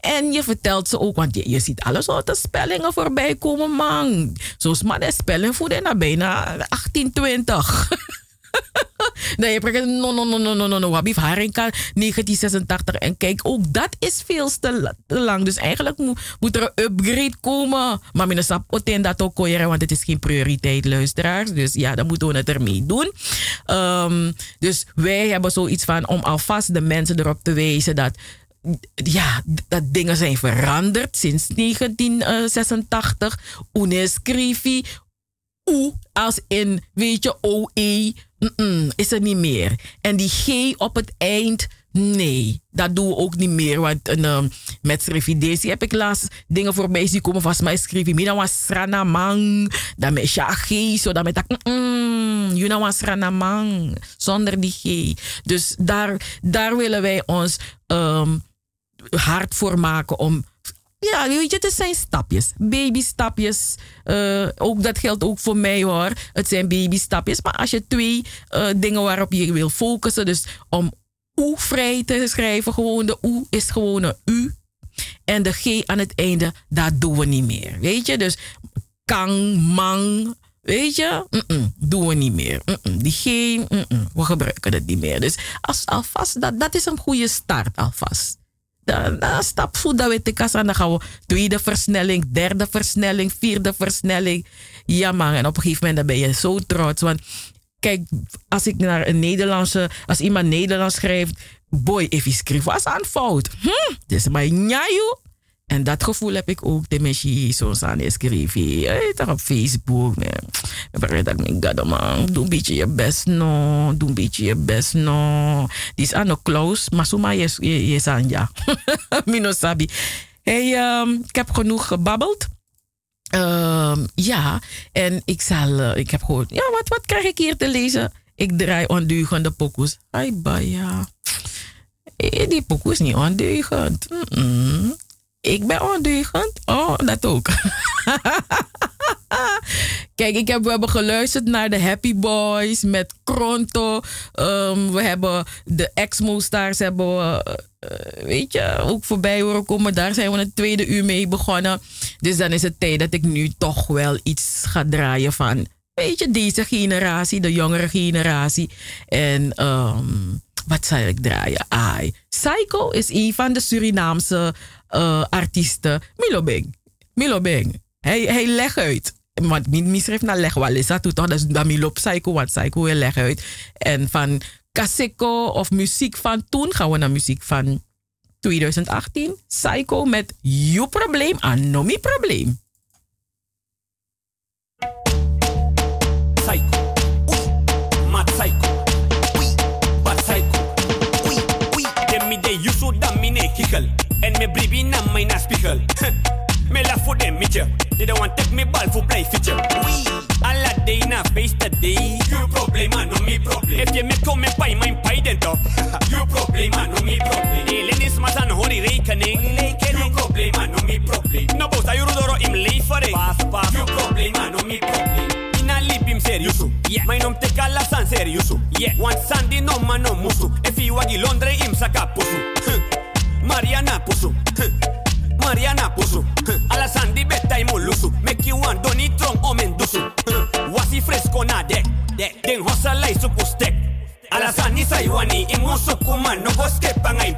En je vertelt ze ook, want je, je ziet alle soorten spellingen voorbij komen, man. Zoals maar de spelling voor bijna 1820. Nee, je praat no, no, no, no, no, no, no. Wabif Harinka 1986. En kijk, ook dat is veel te, la- te lang. Dus eigenlijk moet, er een upgrade komen. Maar mijn sap oten dat ook koyeren, want het is geen prioriteit, luisteraars. Dus ja, dan moeten we het ermee doen. Ehm, dus wij hebben zoiets van om alvast de mensen erop te wijzen dat ja, dat dingen zijn veranderd sinds 1986. Unescrivi, U als in, weet je, OE, mm-mm, is er niet meer. En die G op het eind, nee, dat doen we ook niet meer. Want um, met Srividesi heb ik laatst dingen voorbij zien komen. Vast mij schreef Mina was Sranamang. Dan met ja G, zo dan met dat, mm, you know was Sranamang. Zonder die G. Dus daar, daar willen wij ons um, hard voor maken om ja, weet je, het zijn stapjes. Babystapjes. Uh, ook dat geldt ook voor mij hoor. Het zijn babystapjes. Maar als je twee uh, dingen waarop je wil focussen. Dus om U vrij te schrijven. Gewoon de U is gewoon een U. En de G aan het einde, dat doen we niet meer. Weet je, dus kang, mang. Weet je, doen we niet meer. Die G, we gebruiken het niet meer. Dus als, alvast, dat, dat is een goede start alvast dan, dan stap voet, dan weet ik als. Dan gaan we tweede versnelling, derde versnelling, vierde versnelling. Ja man, en op een gegeven moment ben je zo trots. Want kijk, als ik naar een Nederlandse, als iemand Nederlands schrijft, boy, if je schrijft, was aan fout. Hm, dit is maar njayu. En dat gevoel heb ik ook de mensen zo'n aan schrijven. Toch op Facebook. Ik dat ik ga man. Doe een beetje je best no. Doe een beetje je best no. Die is aan de close. Maar zo maar je, je zijn ja. Mino sabi. Um, ik heb genoeg gebabbeld. Um, ja, en ik zal, uh, ik heb gehoord, ja, wat, wat krijg ik hier te lezen? Ik draai ondeugende pokus. Ai, baya. Eh, die pokus is niet ondeugend. Ik ben ondeugend. Oh, dat ook. Kijk, ik heb, we hebben geluisterd naar de Happy Boys met Kronto. Um, we hebben de Exmo Stars hebben we, uh, weet je, ook voorbij horen komen. Daar zijn we een tweede uur mee begonnen. Dus dan is het tijd dat ik nu toch wel iets ga draaien van, weet je, deze generatie, de jongere generatie. En um, wat zal ik draaien? Ai. Psycho is een van de Surinaamse uh, artiesten. Milo Beng. Milo Beng. Hij, hij legt uit. Want mi schrijft naar leg wel is dat toch? Dus dan Milo Psycho, want Psycho wil leg uit. En van Kaseko of muziek van toen gaan we naar muziek van 2018. Psycho met You Probleem en Nomi Probleem. Psycho. Mad psycho. Oei. Bad psycho. Oei. Oei. Dem me de you so dam me En me bribi na my spiegel. me la for them me They don't want take me ball for play feature. Oei. Alla day na face the day. You problema, no me problem. If you me come and pay mijn pay den toch. You problema, no me problem. Elen is mas aan hori rekening. You problema, no me problem. No boss, ayuru doro im levering. Pas, pas. You problema, no me problem. Ina lip im seriusu. Yeah. Mijn om te kala san seriusu. Yeah. Want Sandy no man no musu. If you wagi Londre im saka pusu. Huh. Mariana pusu. Huh. Mariana pusu. Huh. Ala Sandy beta imulusu. Make you want doni trong omen dusu. Huh. Wasi fresco na dek. Dek. Den hosa lai supu stek. Ala Sandy saiwani imusu kuman no go skip pangai.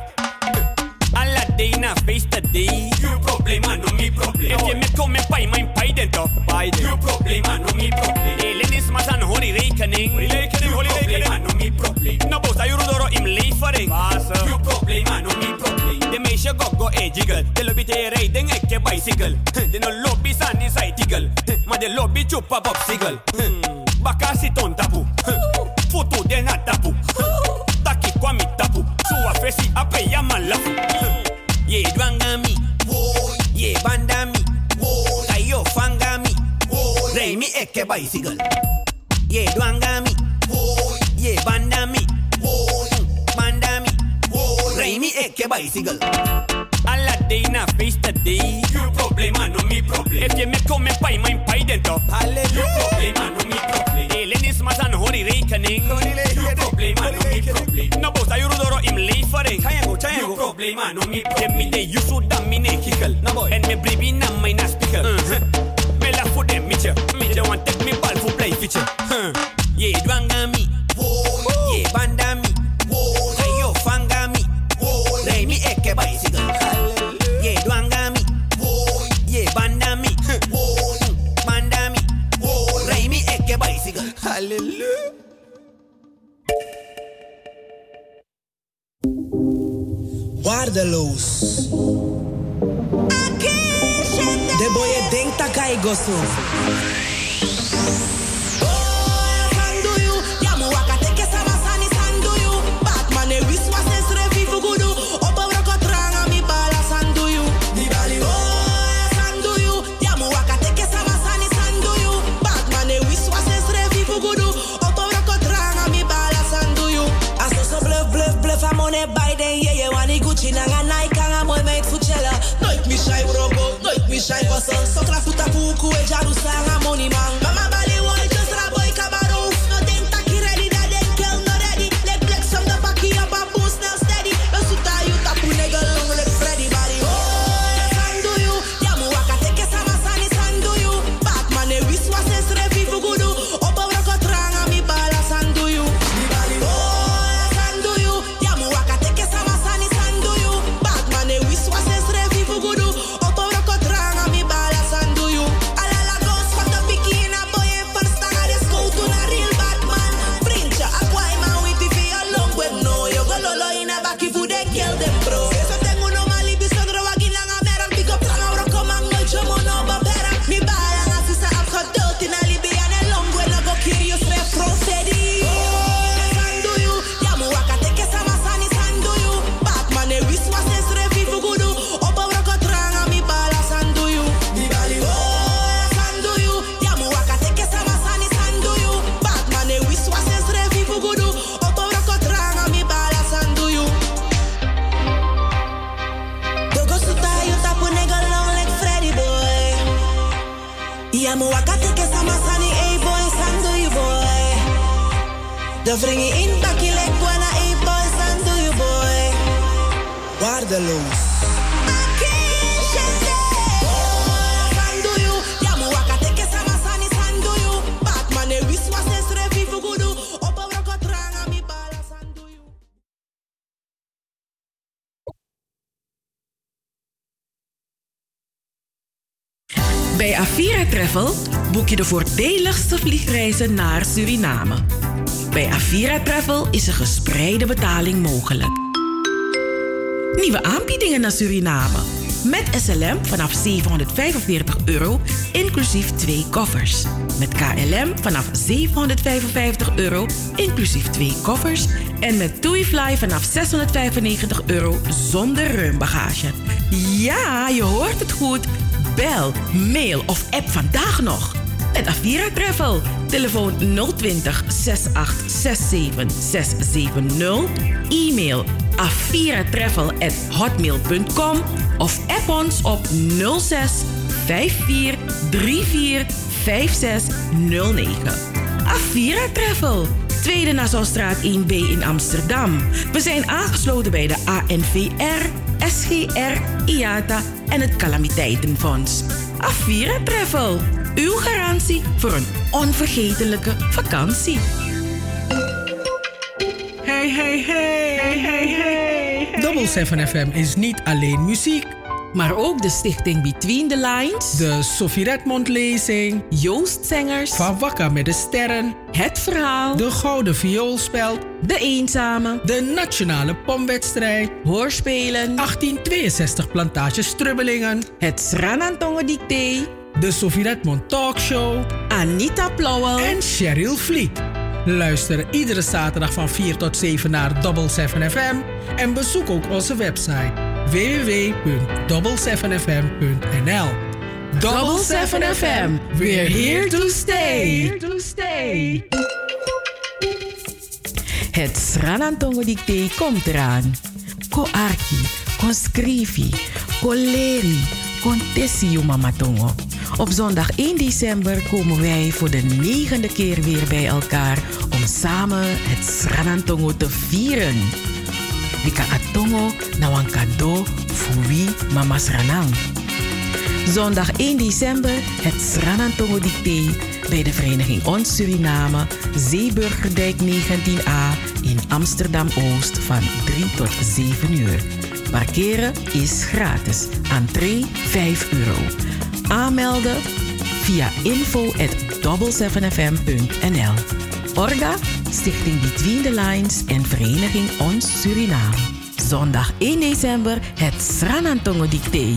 Alla day na face the day. You problema, no me problem. If you me come and pay mijn pay den toch. Pay den. You problema, no me problem. Elen is mas aan hori rekening. Hori rekening, hori rekening. no me problem. No boss, ayuru doro im levering. Pasa. You problema, no me problem. De meisje go go e jiggle. De lobby te rijden ik ke bicycle. De no lobby san is ai tiggle. Maar de lobby chupa bob sigel. Baka sit on tapu. Foto de na tapu. Taki kwa mi tapu. Suwa fesi ape ya malafu. Ye dwangami. Ye bandami. Kayo fangami. Reimi eke bicycle. Ye dwangami. Ye bandami. Bandami. Reimi eke bicycle. Alla day na face the day. You problema, no me problem. If you me come and pay mijn pay den toch. Hallelujah. You problema, no me problem. Elen is mas aan hori rekening. You problema, no me problem. No boss, ayuru doro im levering. Chayango, chayango. You problema, no me problem. Me de yusu da mine kikkel. No boy. En me bribi na my na speaker. Me la fu dem mitje. Mitje want take me bal fu play feature. Ye dwangami. Ye bandami. Kayo Aleluia. Guarda-los. Aqui, é dentro boedenta caigosu. Dat hij gozo. Shai pasă Sok la je de voordeligste vliegreizen naar Suriname. Bij Avira Travel is een gespreide betaling mogelijk. Nieuwe aanbiedingen naar Suriname. Met SLM vanaf 745 euro, inclusief twee koffers. Met KLM vanaf 755 euro, inclusief twee koffers. En met TuiFly vanaf 695 euro zonder ruimbagage. Ja, je hoort het goed. Bel, mail of app vandaag nog met Avira Travel. Telefoon 020 6867 670. E-mail aviratravel@hotmail.com of app ons op 06 54 34 5609. Avira Travel. Tweede Nassaustraat 1B in Amsterdam. We zijn aangesloten bij de ANVR, SGR, IATA en het Calamiteitenfonds. Avira Travel. Uw garantie voor een onvergetelijke vakantie. Hey, hey, hey, hey, hey, hey. Double 7 FM is niet alleen muziek. Maar ook de stichting Between the Lines. De Sophie Redmond lezing. Joost Zengers. Van Wakka met de Sterren. Het Verhaal. De Gouden Vioolspeld. De Eenzame. De Nationale Pomwedstrijd. Hoorspelen. 1862 Plantage Strubbelingen. Het Sranantongen Dicté. De Sophie Redmond Talkshow. Anita Plauwel. En Cheryl Vliet. Luister iedere zaterdag van 4 tot 7 naar Double 7 FM. En bezoek ook onze website www.double7fm.nl Double 7 FM. We're here to stay. Here to stay. Het Sranantongo Dicté komt eraan. Ko arki, kon scrivi, ko leri, kon mamatongo. Op zondag 1 december komen wij voor de negende keer weer bij elkaar om samen het Sranantongo te vieren. Dika atongo na wan cadeau voor wie mama Sranang. Zondag 1 december het Sranantongo Dicté bij de Vereniging Ons Suriname, Zeeburgerdijk 19a in Amsterdam-Oost van 3 tot 7 uur. Parkeren is gratis. Entree 5 euro. Aanmelden via info@double7fm.nl. Orga, Stichting Between the Lines en Vereniging Ons Suriname. Zondag 1 december het Sranantongo Dicté.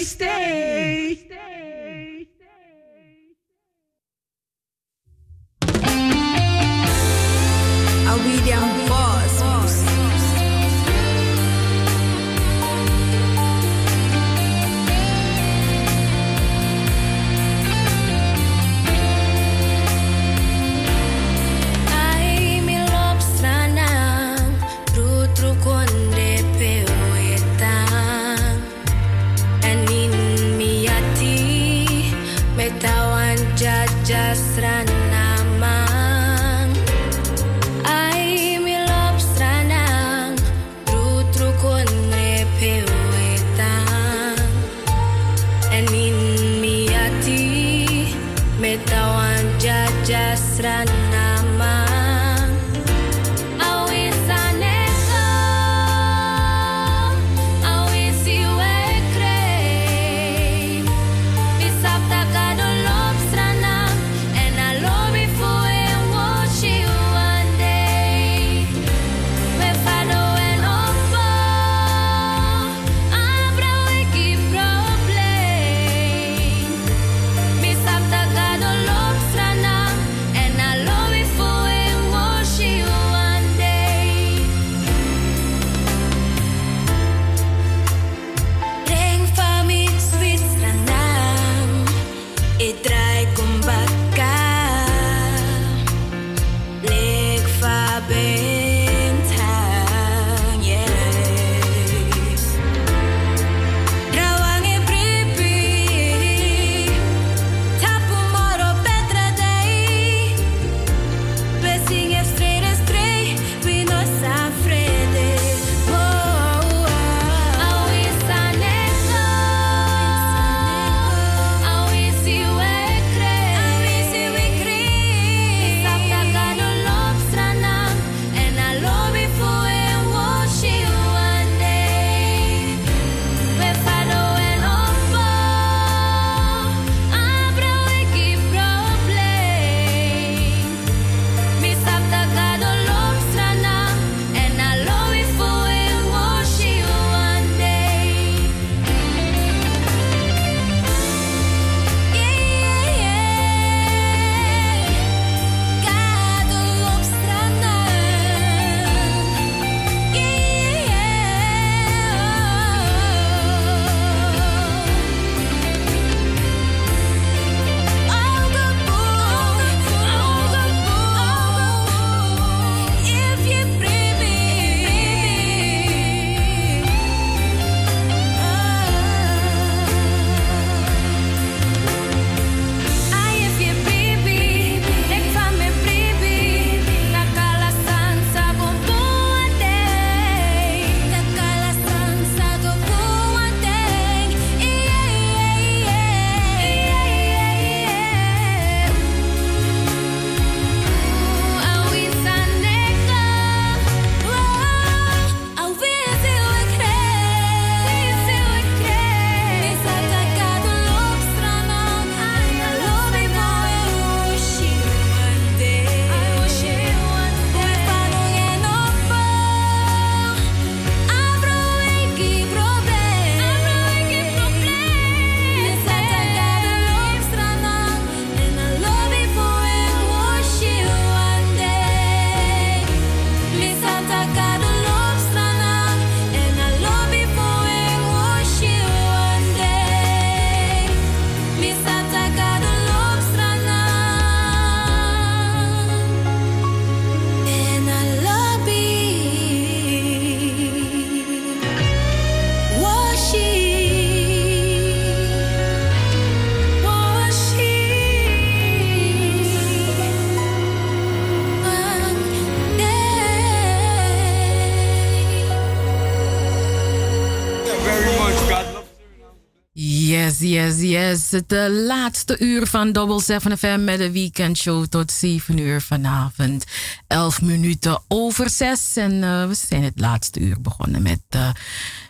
Het laatste uur van Double 7 FM met de weekendshow tot 7 uur vanavond. 11 minuten over 6. En eh, we zijn het laatste uur begonnen met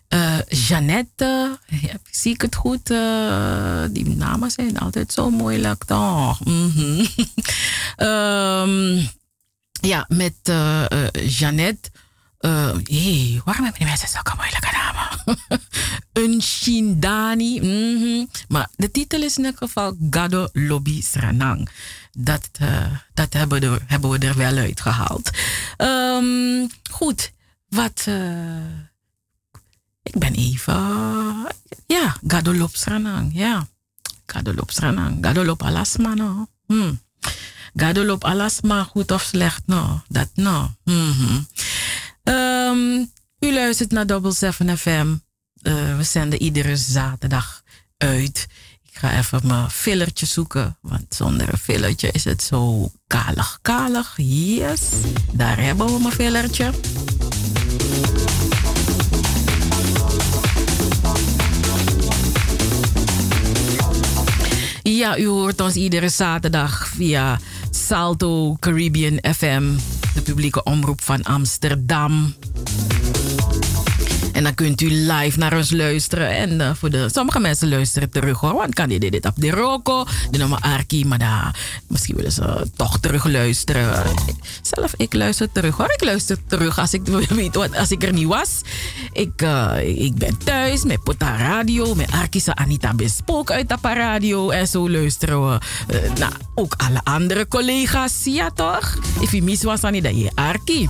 eh, Jeannette. Zie ik het goed? Die namen zijn altijd zo moeilijk toch? Ehm, ja, met Jeannette. Eh, waarom hebben die mensen zulke moeilijke namen? Unshindani. mhm. Maar de titel is in ieder geval Gado Lobby Sranang. Dat, eh, dat hebben, we er, hebben we er wel uitgehaald. Ehm, goed, wat. eh, ik ben even. Ja, Gado Lop Sranang. Ja, Gado Lop Sranang. Gado Alasma, no. Hmm. Gado Alasma, goed of slecht, no. Dat, no. Mhm. Ehm, u luistert naar Double 7 FM. Eh, we zenden iedere zaterdag uit. Ik ga even mijn fillertje zoeken, want zonder een fillertje is het zo kalig, kalig. Yes, daar hebben we mijn fillertje. Ja, u hoort ons iedere zaterdag via Salto Caribbean FM, publieke omroep van Amsterdam. En dan kunt u live naar ons luisteren. En eh, voor de, sommige mensen luisteren terug hoor. Want kan je dit op de Roko, de nummer Arki, maar daar, misschien willen ze toch terug luisteren. Zelf, ik luister terug hoor. Ik luister terug als ik weet wat, als ik er niet was. Ik, eh, ik ben thuis met Pota Radio, met Arkisa Anita Bespook uit Tapa Radio. En zo luisteren we eh, naar ook alle andere collega's. Ja toch? If je mis was, dan je Arki.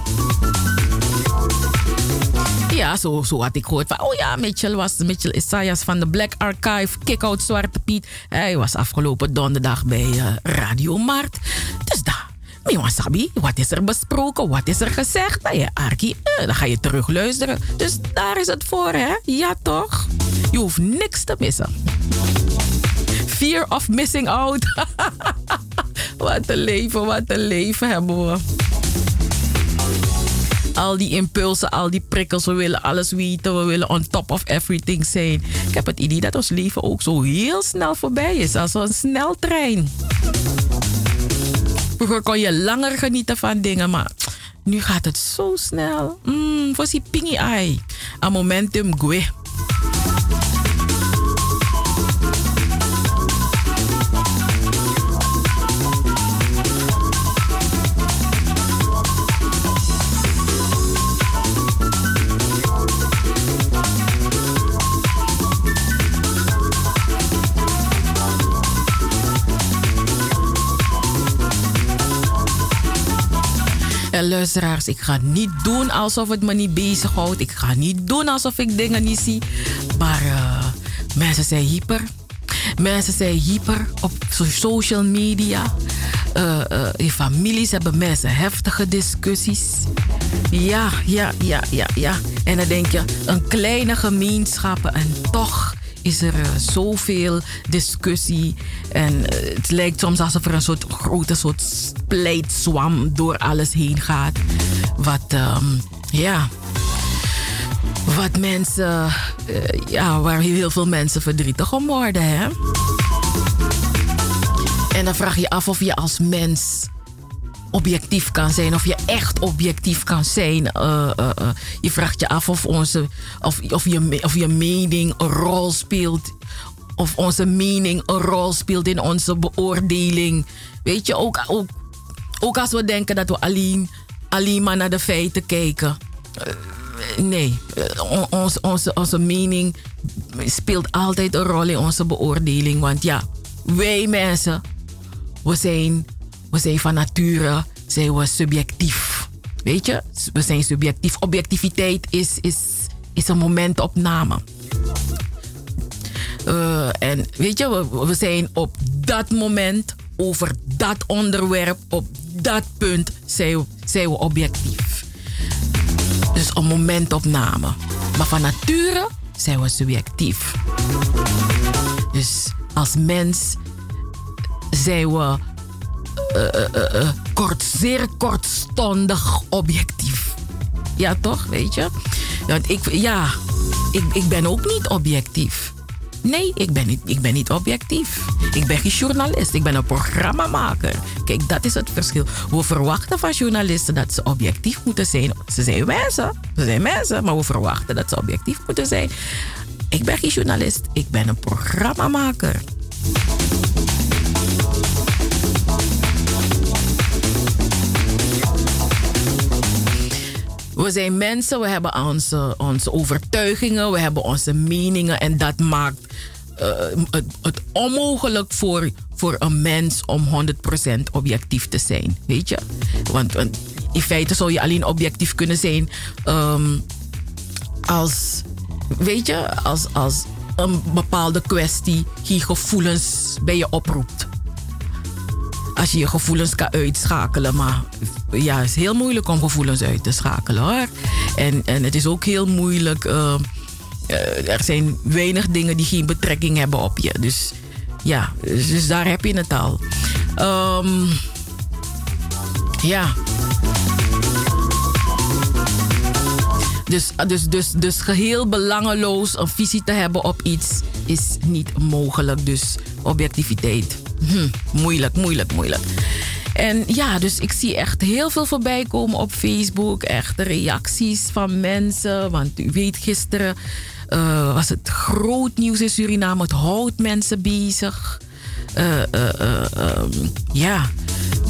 Ja, zo, zo had ik gehoord van, oh ja, Mitchell was Mitchell Isaias van de Black Archive, Kick-Out Zwarte Piet. Hij was afgelopen donderdag bij eh, Radio Mart. Dus daar, Miwa Sabi, wat is er besproken, wat is er gezegd? Nou ja, Arki, eh, dan ga je terug luisteren. Dus daar is het voor, hè? Ja, toch? Je hoeft niks te missen. Fear of missing out. wat een leven, wat een leven hebben we al die impulsen, al die prikkels. We willen alles weten. We willen on top of everything zijn. Ik heb het idee dat ons leven ook zo heel snel voorbij is. Als een sneltrein. Vroeger kon je langer genieten van dingen, maar nu gaat het zo snel. Mm, voor die pingy eye. Een momentum gue. Luisteraars, ik ga niet doen alsof het me niet bezighoudt. Ik ga niet doen alsof ik dingen niet zie. Maar eh, mensen zijn hyper. Mensen zijn hyper op so- social media. Eh, in families hebben mensen heftige discussies. Ja, ja, ja, ja, ja. En dan denk je, een kleine gemeenschappen en toch is er eh, zoveel discussie. En eh, het lijkt soms alsof er een soort grote soort splijtzwam door alles heen gaat. Wat, ehm, ja... Wat mensen... eh, ja, waar heel veel mensen verdrietig om worden, hè? En dan vraag je af of je als mens objectief kan zijn. Of je echt objectief kan zijn. Eh, eh, eh. Je vraagt je af of, onze, of, of, je, of je mening een rol speelt. Of onze mening een rol speelt in onze beoordeling. Weet je, ook, ook, ook als we denken dat we alleen, alleen maar naar de feiten kijken. Nee, on- ons, onze, onze mening speelt altijd een rol in onze beoordeling. Want ja, wij mensen, we zijn, we zijn van nature zijn we subjectief. Weet je, we zijn subjectief. Objectiviteit is, is, is een momentopname. Eh, en weet je, we, we zijn op dat moment over dat onderwerp, op dat punt zijn zijn we objectief. Dus een momentopname. Maar van nature zijn we subjectief. Dus als mens zijn we eh, kort, zeer kortstondig objectief. Ja, toch? Weet je? Ik, ja, ik, ik ben ook niet objectief. Nee, ik ben, niet, ik ben niet objectief. Ik ben geen journalist, ik ben een programmamaker. Kijk, dat is het verschil. We verwachten van journalisten dat ze objectief moeten zijn. Ze zijn mensen, ze zijn mensen, maar we verwachten dat ze objectief moeten zijn. Ik ben geen journalist, ik ben een programmamaker. We zijn mensen, we hebben onze, onze overtuigingen, we hebben onze meningen en dat maakt eh, het, onmogelijk voor, voor een mens om 100% objectief te zijn. Weet je? Want, in feite zou je alleen objectief kunnen zijn ehm, als, weet je, als, als een bepaalde kwestie geen gevoelens bij je oproept. Als je je gevoelens kan uitschakelen, maar ja, het is heel moeilijk om gevoelens uit te schakelen hoor. En, en het is ook heel moeilijk. eh, eh, er zijn weinig dingen die geen betrekking hebben op je. Dus ja, dus, dus daar heb je het al. Ehm, ja. Dus, dus, dus, dus geheel belangeloos een visie te hebben op iets is niet mogelijk. Dus objectiviteit. Hm, moeilijk, moeilijk, moeilijk. En ja, dus ik zie echt heel veel voorbij komen op Facebook. Echt reacties van mensen. Want u weet, gisteren eh, was het groot nieuws in Suriname. Het houdt mensen bezig. Eh, eh, eh, ehm, ja,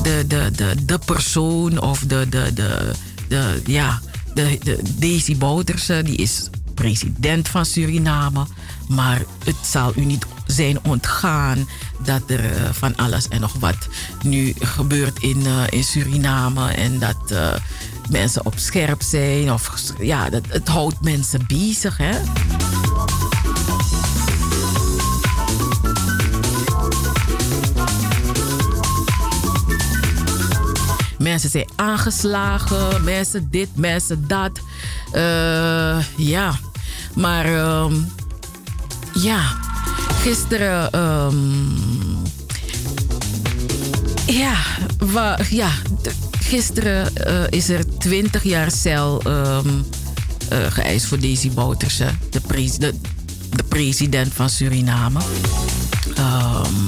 de, de, de, de persoon of de, de, de, de, ja, de, de Daisy Bouterse, die is president van Suriname. Maar het zal u niet zijn ontgaan dat er eh, van alles en nog wat nu gebeurt in, eh, in Suriname. En dat eh, mensen op scherp zijn. Of, ja, dat, het houdt mensen bezig, hè. Mensen zijn aangeslagen, mensen dit, mensen dat. Ja, maar ehm, ja, gisteren. ehm, ja, wa, ja, gisteren eh, is er 20 jaar cel ehm, eh, geëist voor Daisy Bouterse, de, de, de president van Suriname. Ehm,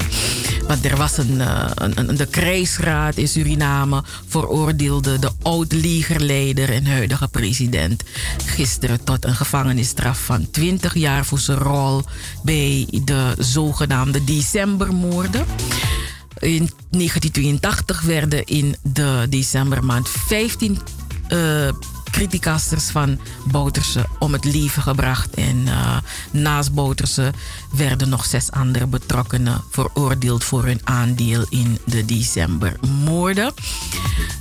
want er was een, eh, de krijgsraad in Suriname veroordeelde de oud-legerleider en huidige president gisteren tot een gevangenisstraf van 20 jaar voor zijn rol bij de zogenaamde decembermoorden. In 1982 werden in de decembermaand 15 eh criticasters van Bouterse om het leven gebracht. En eh, naast Bouterse werden nog zes andere betrokkenen veroordeeld voor hun aandeel in de decembermoorden.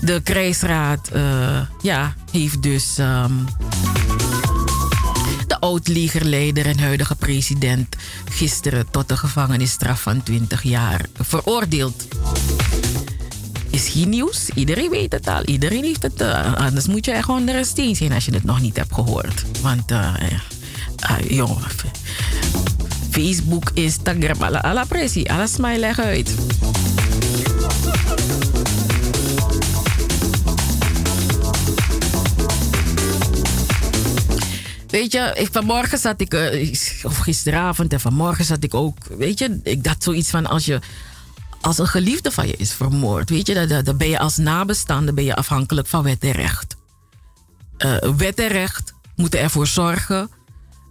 De krijgsraad eh, ja, heeft dus ehm, de oud-legerleider en huidige president gisteren tot een gevangenisstraf van 20 jaar veroordeeld. Is geen nieuws. Iedereen weet het al. Iedereen heeft het. eh, anders moet je echt onder een steen zijn als je het nog niet hebt gehoord. Want, eh uh, jongen. Facebook, Instagram, alle, alle pressie. Alles mij leg uit. Weet je, ik, vanmorgen zat ik, eh, of gisteravond en vanmorgen zat ik ook, weet je, ik dacht zoiets van als je, als een geliefde van je is vermoord, weet je, dan- ben je als nabestaande ben je afhankelijk van wet en recht. Eh, wet en recht moeten ervoor zorgen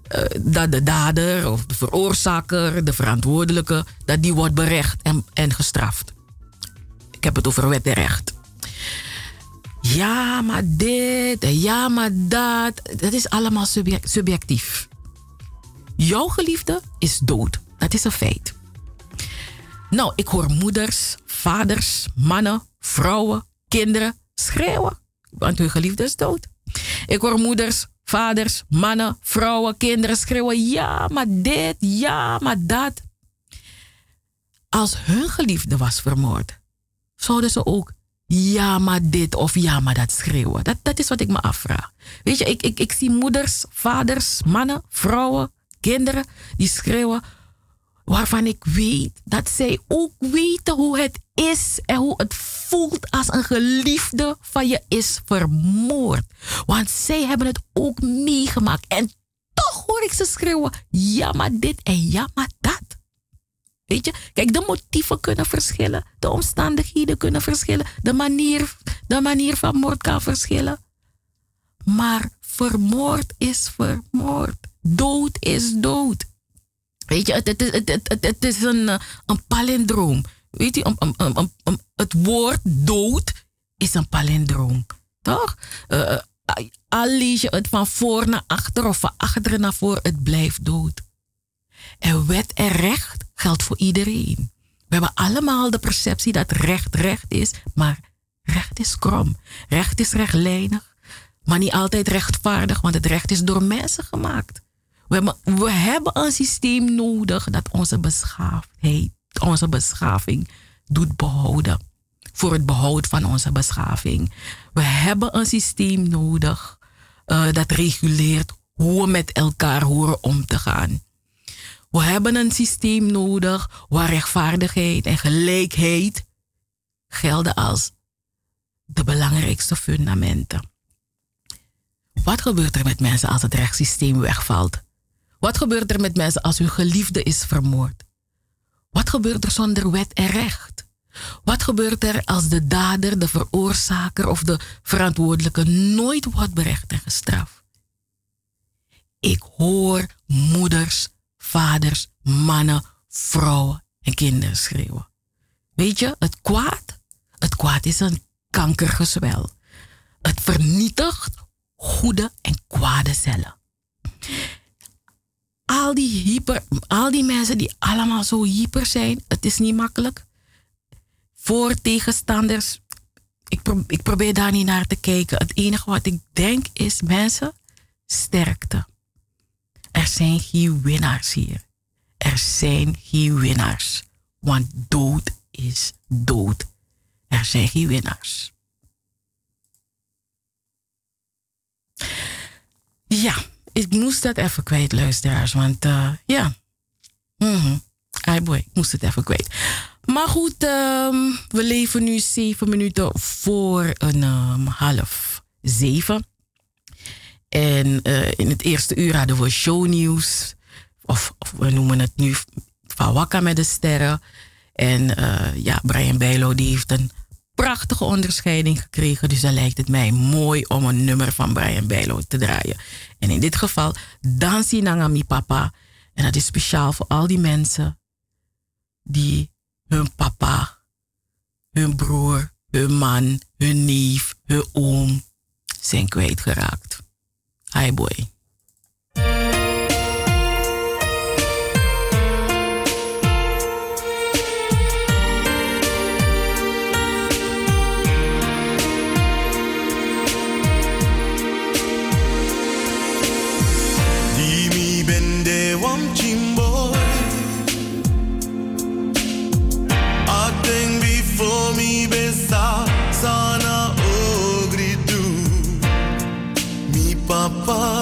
eh, dat de dader of de veroorzaker, de verantwoordelijke, dat die wordt berecht en, en gestraft. Ik heb het over wet en recht. Ja, maar dit ja, maar dat. Dat is allemaal subje- subjectief. Jouw geliefde is dood. Dat is een feit. Nou, ik hoor moeders, vaders, mannen, vrouwen, kinderen schreeuwen. Want hun geliefde is dood. Ik hoor moeders, vaders, mannen, vrouwen, kinderen schreeuwen. Ja, maar dit, ja, maar dat. Als hun geliefde was vermoord, zouden ze ook ja, maar dit of ja, maar dat schreeuwen. Dat, dat is wat ik me afvraag. Weet je, ik, ik, ik zie moeders, vaders, mannen, vrouwen, kinderen die schreeuwen. Waarvan ik weet dat zij ook weten hoe het is en hoe het voelt als een geliefde van je is vermoord. Want zij hebben het ook meegemaakt. En toch hoor ik ze schreeuwen. Ja, maar dit en ja, dat. Weet je, kijk, de motieven kunnen verschillen. De omstandigheden kunnen verschillen. De manier, de manier van moord kan verschillen. Maar vermoord is vermoord. Dood is dood. Weet je, het, het, het, is een, eh, een palindroom. Weet je, het woord dood is een palindroom. Toch? Eh, al je het van voor naar achter of van achter naar voor, het blijft dood. En wet en recht geldt voor iedereen. We hebben allemaal de perceptie dat recht recht is, maar recht is krom. Recht is rechtlijnig, maar niet altijd rechtvaardig, want het recht is door mensen gemaakt. We hebben, een systeem nodig dat onze beschaafdheid, onze beschaving doet behouden. Voor het behoud van onze beschaving. We hebben een systeem nodig eh, dat reguleert hoe we met elkaar horen om te gaan. We hebben een systeem nodig waar rechtvaardigheid en gelijkheid gelden als de belangrijkste fundamenten. Wat gebeurt er met mensen als het rechtssysteem wegvalt? Wat gebeurt er met mensen als hun geliefde is vermoord? Wat gebeurt er zonder wet en recht? Wat gebeurt er als de dader, de veroorzaker of de verantwoordelijke nooit wordt berecht en gestraft? Ik hoor moeders, vaders, mannen, vrouwen en kinderen schreeuwen. Weet je, het kwaad, het kwaad is een kankergezwel. Het vernietigt goede en kwade cellen. Al die, hyper, al die mensen die allemaal zo hyper zijn, het is niet makkelijk. Voor tegenstanders, ik, ik probeer daar niet naar te kijken. Het enige wat ik denk is, mensen, sterkte. Er zijn geen winnaars hier. Er zijn geen winnaars. Want dood is dood. Er zijn geen winnaars. Ja, ik moest dat even kwijt, luisteraars. Want eh, ja. Ai boy, ik moest het even kwijt. Maar goed, ehm, we leven nu zeven minuten voor een ehm, half zeven. En eh, in het eerste uur hadden we shownieuws. Of, of we noemen het nu Van Wakka met de Sterren. En eh, ja, Brian Bijlo die heeft een prachtige onderscheiding gekregen. Dus dan lijkt het mij mooi om een nummer van Brian Bijlo te draaien. En in dit geval Dansi Nangami Papa. En dat is speciaal voor al die mensen die hun papa, hun broer, hun man, hun neef, hun oom zijn kwijtgeraakt. Hi boy. Mi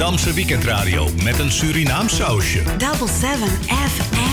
Amsterdamse weekendradio met een Surinaam sausje. Double 7 FM.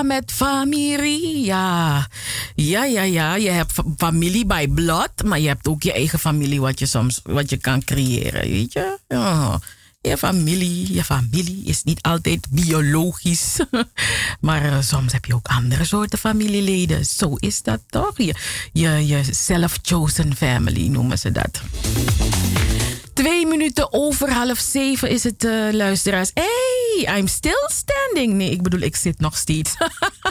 Met familie. Ja. ja, ja, ja. Je hebt fa- familie bij blood, maar je hebt ook je eigen familie wat je soms wat je kan creëren, weet je? Ja. Je familie, je familie is niet altijd biologisch. maar eh, soms heb je ook andere soorten familieleden. Zo is dat toch? Je, je, je self-chosen family noemen ze dat. Twee minuten over half zeven is het, eh, luisteraars. Hey, I'm still standing. Nee, ik bedoel, ik zit nog steeds.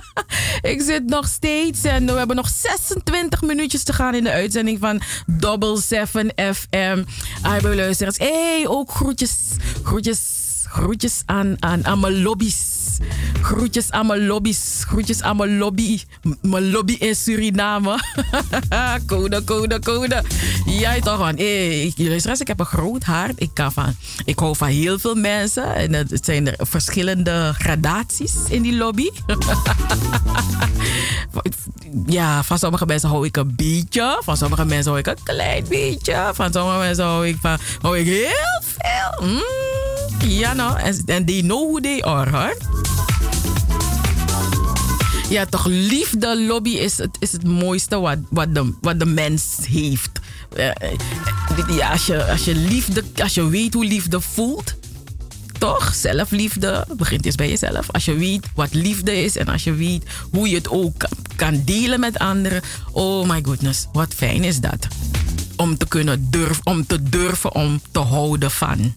ik zit nog steeds. En we hebben nog 26 minuutjes te gaan in de uitzending van Double 7 FM. Hi, luisteraars. Hey, ook groetjes, groetjes, groetjes aan, aan, aan mijn lobby's. Groetjes aan mijn lobby's. Groetjes aan mijn lobby. Mijn lobby in Suriname. code, code, code. Jij toch man. Hey, ik, heb een groot hart. Ik, kan van, ik hou van heel veel mensen. En het zijn er verschillende gradaties in die lobby. ja, van sommige mensen hou ik een beetje. Van sommige mensen hou ik een klein beetje. Van sommige mensen hou ik, van, hou ik heel veel. Mm, ja, nou. En they know who they are, hoor. Ja, toch liefde, lobby is het, is het mooiste wat, wat, de, wat de mens heeft. Eh, eh, ja, als, je, als, je liefde, als je weet hoe liefde voelt, toch? Zelfliefde begint eerst bij jezelf. Als je weet wat liefde is en als je weet hoe je het ook kan, kan delen met anderen. Oh my goodness, wat fijn is dat. Om te kunnen durven, om te durven om te houden van.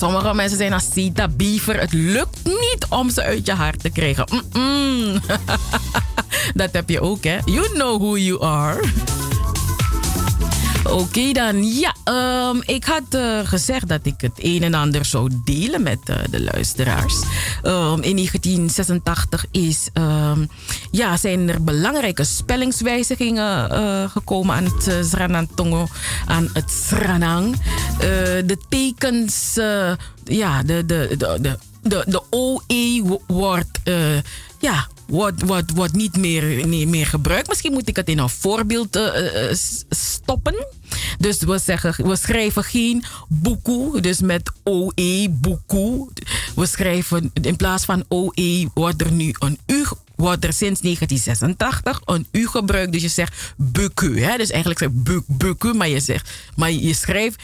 Sommige mensen zijn als Sita Beaver. Het lukt niet om ze uit je hart te krijgen. Dat heb je ook, hè? You know who you are. Oké dan, ja. ehm, ik had eh, gezegd dat ik het een en ander zou delen met eh, de luisteraars. Ehm, in 1986 is, ehm, ja, zijn er belangrijke spellingswijzigingen eh, gekomen aan het Sranantongo, aan het Sranang. De tekens, ja, de, de, de, de, de, OE wo- wordt, ja, wordt, wordt, niet meer, niet meer gebruikt. Misschien moet ik het in een voorbeeld eh, eh, s- stoppen. Dus we, zeggen, we schrijven geen boekoe, dus met OE, boekoe. We schrijven in plaats van OE wordt er nu een U wordt er sinds 1986 een U gebruikt. Dus je zegt buku. Hè? Dus eigenlijk zeg buk, buku, maar je, zegt, maar je schrijft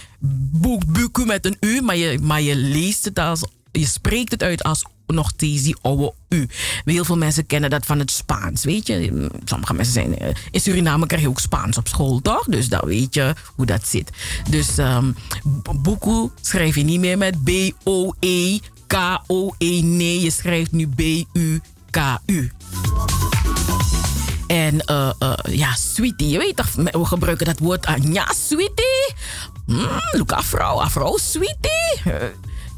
buku met een U, maar je, maar je leest het als, je spreekt het uit als nog die oude U. Heel veel mensen kennen dat van het Spaans, weet je. Sommige mensen zijn... eh, In Suriname krijg je ook Spaans op school, toch? Dus dan weet je hoe dat zit. Dus ehm boeku schrijf je niet meer met B-O-E, K-O-E. Nee, je schrijft nu B-U-K-U. En eh, eh, ja, sweetie. Je weet toch, we gebruiken dat woord aan. Ja, sweetie. Mm, look, afro, afro, sweetie.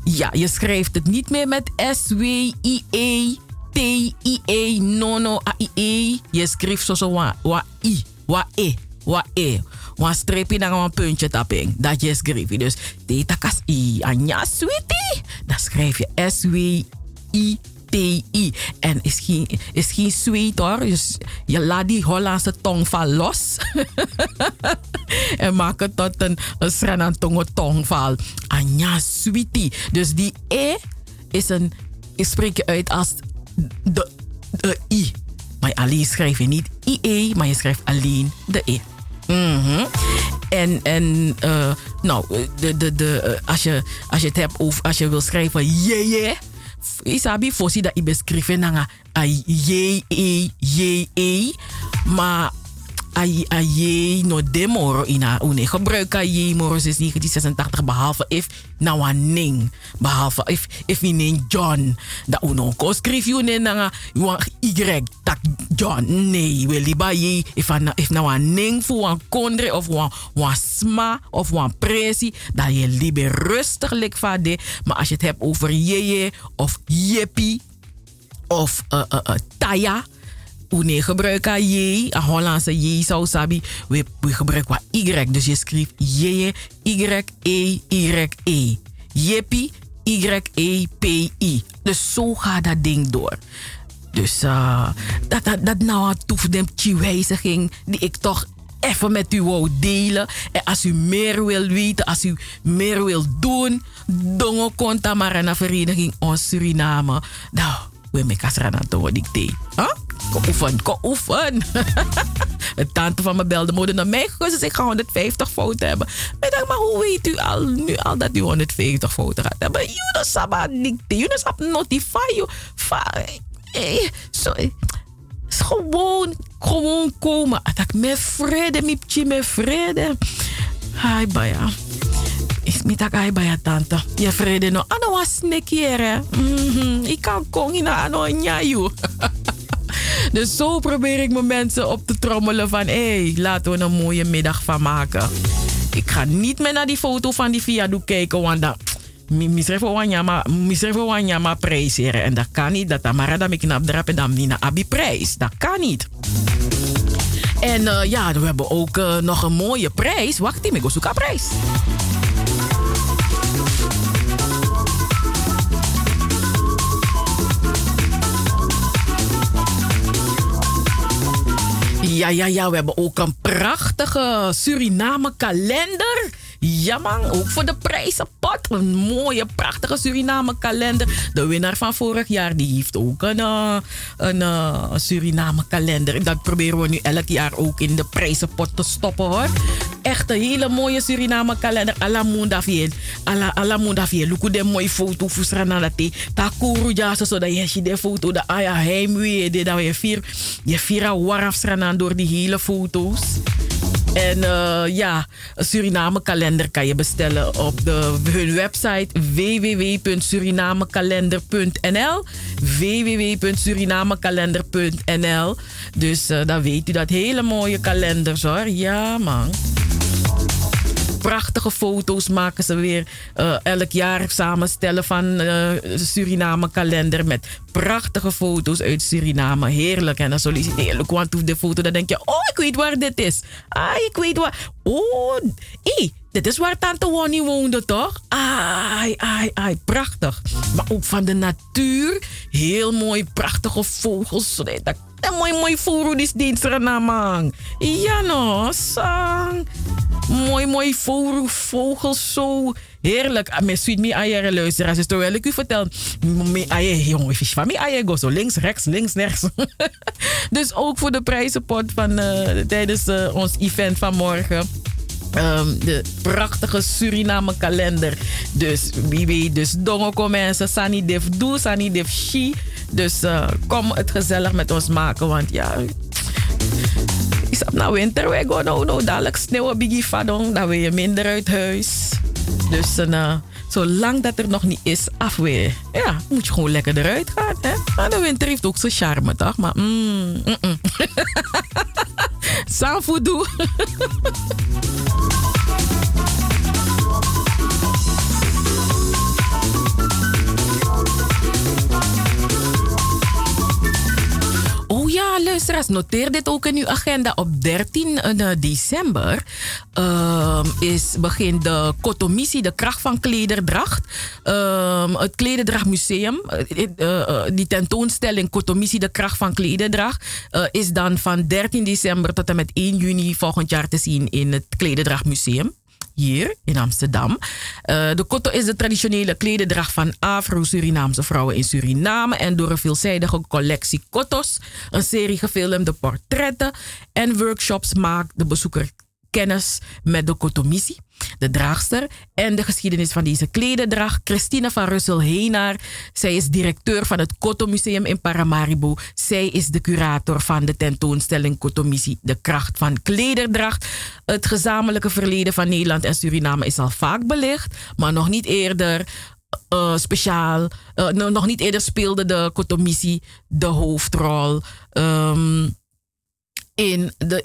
Ja, je schrijft het niet meer met S-W-I-E, T-I-E, nono, A-I-E. Je schrijft zo zo wa, wa E, wa E. Wa streepje dan een puntje tapping. Dat je schrijft. Dus tetakas I, anja sweetie. Dan schrijf je S-W-I T-I. En is geen, is geen sweet hoor. Dus je laat die Hollandse tongval los. en maak het tot een, een Srenantongo tongval. Anja sweetie. Dus die E is een, ik spreek je uit als de, de I. Maar alleen schrijf je niet IE, maar je schrijft alleen de E. Mhm. En, en uh, nou, de, de, de, uh, als, je, als je het hebt over, als je wil schrijven je, je. Isabi fosi dat je beschrijft nanga a je, e, je, e. Maar a, a je no demoro ina une. Gebruik a je moro sinds 1986 behalve if nou een ning behalve if if neemt John dat uno. Ko schrijf je ne nanga y tak John. Nee we liba je if an if nou een ning voor een kondre of een een sma of een presi dat je libe rustig lik maar als je het hebt over je of jeppie of uh, uh, uh, taya Une gebruiken je, een Hollandse je zou sabi. We, we gebruiken wat y. Dus je schrijft je, y, e, y, e. Jeppie, y, e, p, i. Dus zo gaat dat ding door. Dus uh, dat, dat, dat nou een toefdempje wijziging die ik toch even met u wou delen. En als u meer wil weten, als u meer wil doen, dongo konta maar naar vereniging ons Suriname. Nou, we maken aan het dicté. Huh? Ko oefen, ko oefen. Een tante van me belde mode naar mij gekozen. Dus ik ga 150 fouten hebben. Ik dacht, maar hoe weet u al, nu al dat u 150 fouten gaat hebben? You saba dicté. You sab notify you. Eh, so, is gewoon, gewoon komen. Dat met vrede, mipje met vrede. Hai, baya. Is met dat ai baya tante. Je vrede no. Ano was nek hier, hè. Ik kan kon in ano nyayu. Dus zo probeer ik mijn mensen op te trommelen van... hé, hey, laten we een mooie middag van maken. Ik ga niet meer naar die foto van die viaduct kijken, want dan... Misrefo wanyama, misrefo wanyama prijseren. En dat kan niet. Dat amara dat ik knap drap en dan niet naar abi prijs. Dat kan niet. En uh, ja, we hebben ook uh, nog een mooie prijs. Wacht, ik go zoeken prijs. Ja, ja, ja, we hebben ook een prachtige Suriname kalender. Ja man, ook voor de Een mooie, prachtige Suriname kalender. De winnaar van vorig jaar die heeft ook een, uh, een uh, Suriname kalender. Dat proberen we nu elk jaar ook in de prijzenpot te stoppen hoor. Echt een hele mooie Suriname kalender. Alla munda viel. Alla, viel. Look de mooie foto. Takuru ja, zodat je de foto. De aya heimwee. Dat je vier, je vier waraf door die hele foto's. En uh, ja, een Suriname kalender kan je bestellen op de, hun website www.surinamekalender.nl www.surinamekalender.nl Dus uh, dan weet u dat hele mooie kalenders hoor. Ja man prachtige foto's maken ze weer uh, elk jaar samenstellen van uh, Suriname kalender met prachtige foto's uit Suriname. Heerlijk. En dan solliciteer ik want de foto, dan denk je, oh, ik weet waar dit is. Ah, ik weet waar. Oh, dit is waar Tante Wonnie woonde, toch? Ai, ai, ai, prachtig. Maar ook van de natuur. Heel mooi, prachtige vogels. Dat een mooi, mooi furu dis dienst man. Ja no, sang. Mooi, mooi furu, vogels zo. Heerlijk. Ah, met sweet me eieren luisteraars. Is terwijl ik u vertel. Me eieren, jongen, van me eieren go zo links, rechts, links, rechts. dus ook voor de prijzenpot van uh, tijdens uh, ons event van morgen. Um, de prachtige Suriname kalender. Dus wie weet, dus Dongoko mensen, Sani Def Doe, Sani Def Shi. Dus uh, kom het gezellig met ons maken, want ja. Is op nou winter, we gaan nou, nou dadelijk sneeuwen biggie fadong, dan wil je minder uit huis. Dus uh, zolang dat er nog niet is, afweer. Ja, moet je gewoon lekker eruit gaan. Hè? Maar de winter heeft ook zijn charme, toch? Maar mm, mm, mm. ja, luisteraars, noteer dit ook in uw agenda. Op 13 eh, december uh, is, begint de Kotomissie, de kracht van klederdracht. Uh, het Klederdrachtmuseum, uh, die tentoonstelling Kotomissie, de kracht van klederdracht, is dan van 13 december tot en met 1 juni volgend jaar te zien in het Klederdrachtmuseum hier in Amsterdam. Uh, de kotto is de traditionele klededracht van Afro-Surinaamse vrouwen in Suriname. En door een veelzijdige collectie kottos, een serie gefilmde portretten en workshops maakt de bezoeker kennis met de kotomissie, de draagster en de geschiedenis van deze klededracht. Christina van Russel Heenaar, zij is directeur van het Koto Museum in Paramaribo. Zij is de curator van de tentoonstelling Kotomissie, de kracht van klederdracht. Het gezamenlijke verleden van Nederland en Suriname is al vaak belicht, maar nog niet eerder uh, speciaal. Uh, nog niet eerder speelde de Kotomissie de hoofdrol. Um, in de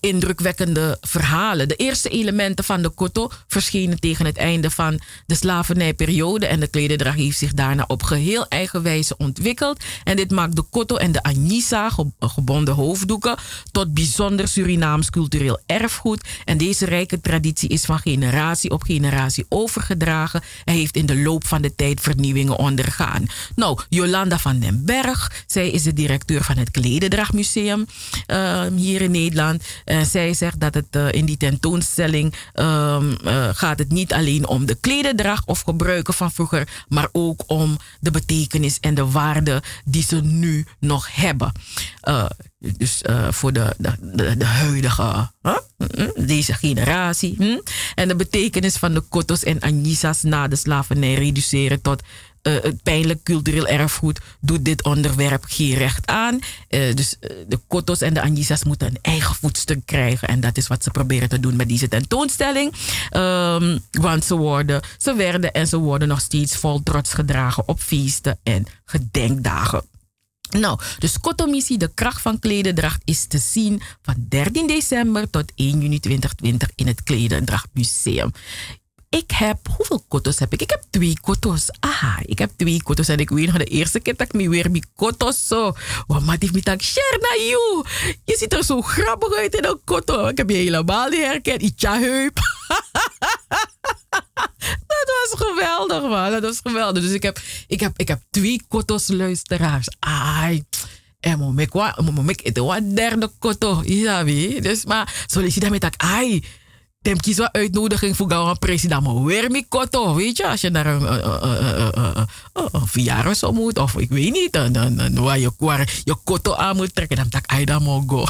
indrukwekkende verhalen. De eerste elementen van de koto verschenen tegen het einde van de slavernijperiode en de klederdracht heeft zich daarna op geheel eigen wijze ontwikkeld. En dit maakt de koto en de anissa, gebonden hoofddoeken, tot bijzonder Surinaams cultureel erfgoed. En deze rijke traditie is van generatie op generatie overgedragen en heeft in de loop van de tijd vernieuwingen ondergaan. Nou, Jolanda van den Berg, zij is de directeur van het Klededrachtmuseum. Uh, hier in Nederland. En zij zegt dat het uh, in die tentoonstelling um, uh, gaat het niet alleen om de klededracht of gebruiken van vroeger, maar ook om de betekenis en de waarde die ze nu nog hebben. Dus voor de, de, de, huidige, deze generatie. Hm? En de betekenis van de kotos en anisas na de slavernij reduceren tot het pijnlijk cultureel erfgoed doet dit onderwerp geen recht aan. Uh, dus uh, de kotos en de anjisas moeten een eigen voetstuk krijgen. En dat is wat ze proberen te doen met deze tentoonstelling. Um, want ze, worden, ze werden en ze worden nog steeds vol trots gedragen op feesten en gedenkdagen. Nou, de Scottomissie, de kracht van klededracht, is te zien van 13 december tot 1 juni 2020 in het Klededrachtmuseum. Ik heb, hoeveel kotos heb ik? Ik heb twee kotos. Aha, ik heb twee kotos. En ik weet nog de eerste keer dat ik me weer mijn kotos zo. Wat maat heeft me tak, share naar you. Je ziet er zo grappig uit in een koto. Ik heb je helemaal niet herkend. Itja heup. Dat was geweldig, man. Dat was geweldig. Dus ik heb, ik heb, ik heb twee kotos luisteraars. Ai. En mo mek wa, mo mek het wat derde koto. Ja? Dus maar, solliciteer met dat. Ai. Tem kies uitnodiging voor een president. Maar weer mi koto, weet je? Als je naar een, verjaardag zo moet. Of ik weet niet. Dan, dan, dan, waar je, waar je koto aan moet trekken. Dan tak ai, dan moet go.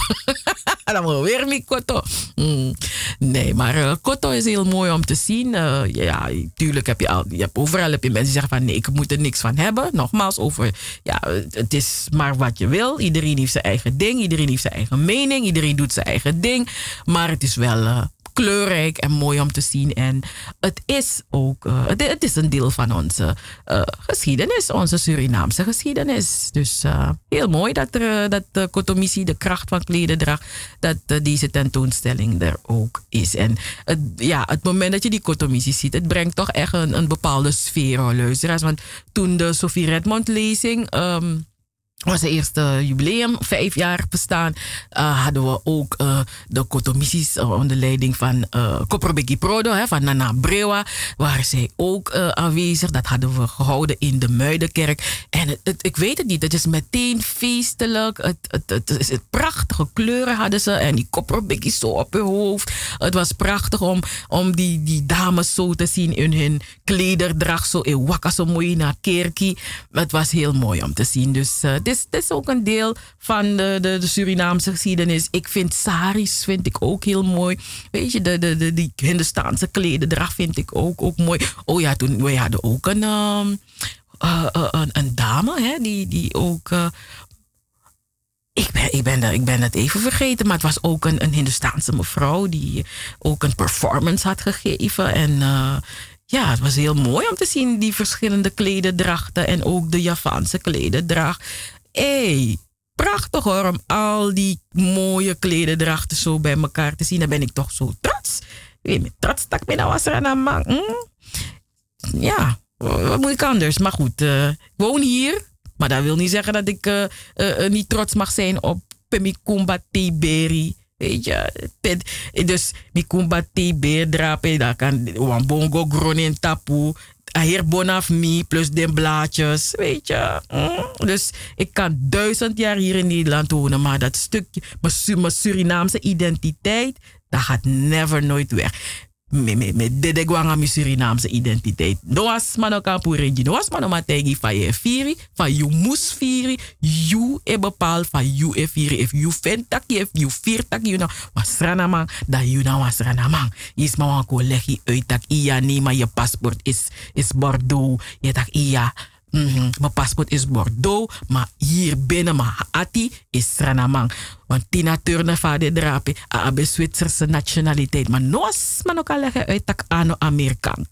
dan moet weer mi koto. Mm. Nee, maar uh, koto is heel mooi om te zien. Uh, ja, tuurlijk heb je al, je hebt overal heb je mensen die zeggen van nee, ik moet er niks van hebben. Nogmaals, over, ja, het is maar wat je wil. Iedereen heeft zijn eigen ding, iedereen heeft zijn eigen mening, iedereen doet zijn eigen ding. Maar het is wel uh, kleurrijk en mooi om te zien. En het is ook uh, het, is een deel van onze uh, geschiedenis, onze Surinaamse geschiedenis. Dus uh, heel mooi dat, er, dat de Kotomissie, de kracht van klededracht, dat deze tentoonstelling er ook is. En ja, het moment dat je die Kotomissie ziet, het brengt toch echt een, een bepaalde sfeer, hoor, luisteraars. Want toen de Sophie Redmond lezing. Um, was het eerste jubileum, vijf jaar bestaan, uh, hadden we ook uh, de kotomissies onder leiding van uh, Prodo, hè, van Nana Brewa, waren zij ook aanwezig. Dat hadden we gehouden in de Muidenkerk. En ik weet het niet, het is meteen feestelijk. Het, het, het, prachtige kleuren hadden ze en die Koperbeki zo op hun hoofd. Het was prachtig om, om die, die dames zo te zien in hun klederdracht, zo in wakka, zo mooi naar kerkie. Het was heel mooi om te zien. Dus is, het is ook een deel van de, de, Surinaamse geschiedenis. Ik vind saris vind ik ook heel mooi. Weet je, de, de, die Hindustaanse klededracht vind ik ook, ook mooi. Oh ja, toen, wij hadden ook een, um, uh, uh, een, dame hè, die, die ook... Uh, ik ben, ik, ben, ik ben het even vergeten, maar het was ook een, een Hindustaanse mevrouw die ook een performance had gegeven. En ja, het was heel mooi om te zien, die verschillende klededrachten en ook de Javaanse klededracht hey, prachtig hoor, om al die mooie klededrachten zo bij elkaar te zien. Dan ben ik toch zo trots. Weet je, trots dat ik me nou was er aan man. Hm? Ja, wat moet ik anders? Maar goed, uh, ik woon hier. Maar dat wil niet zeggen dat ik uh, uh, niet trots mag zijn op Pemikumba Tiberi. Weet je, dus Mikumba Tiberi drapen, dat kan Wambongo Gronin Tapu hier bonaf me plus de blaadjes, weet je. Mm. Dus ik kan duizend jaar hier in Nederland wonen, maar dat stukje, mijn Surinaamse identiteit, dat gaat never nooit weg. Me, me, me dede gwanga mi Surinaamse identiteit. No was mano kampu regi, no was mategi van je firi, van je moes firi, you e bepaal van you e firi. If you fen taki, if you fir taki, you nou was ranamang, da you nou was ranamang. Is ma wan ko uit tak iya nee, maar je paspoort is, is Bordeaux. Je tak iya, -hmm. Mijn paspoort is Bordeaux, maar hier binnen mijn ati is Sranamang. Want Tina Turner van de drape, een Zwitserse nationaliteit. Maar nos, man ook al leggen uit dat aan Amerikaan.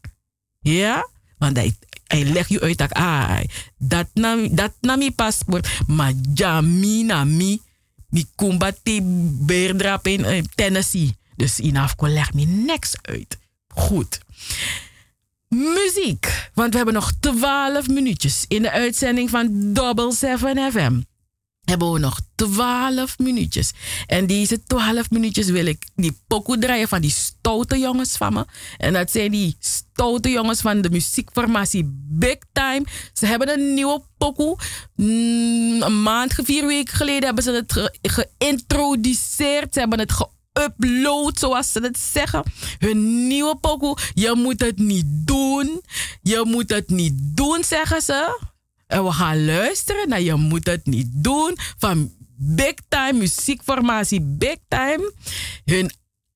Ja? Want hij, hij legt je uit dat, ah, dat na, mijn paspoort, maar jami na mi, mi kumbati beerdrape in Tennessee. Dus in afko leg me niks uit. Goed. Muziek. Want we hebben nog 12 minuutjes in de uitzending van Double 7 FM. Hebben we nog 12 minuutjes. En deze 12 minuutjes wil ik die pokoe draaien van die stoute jongens van me. En dat zijn die stoute jongens van de muziekformatie Big Time. Ze hebben een nieuwe pokoe. Mm, een maand, vier weken geleden hebben ze het ge geïntroduceerd. Ze hebben het ge upload, zoals ze het zeggen. Hun nieuwe pokoe. Je moet het niet doen. Je moet het niet doen, zeggen ze. En we gaan luisteren naar Je moet het niet doen. Van Big Time, muziekformatie Big Time. Hun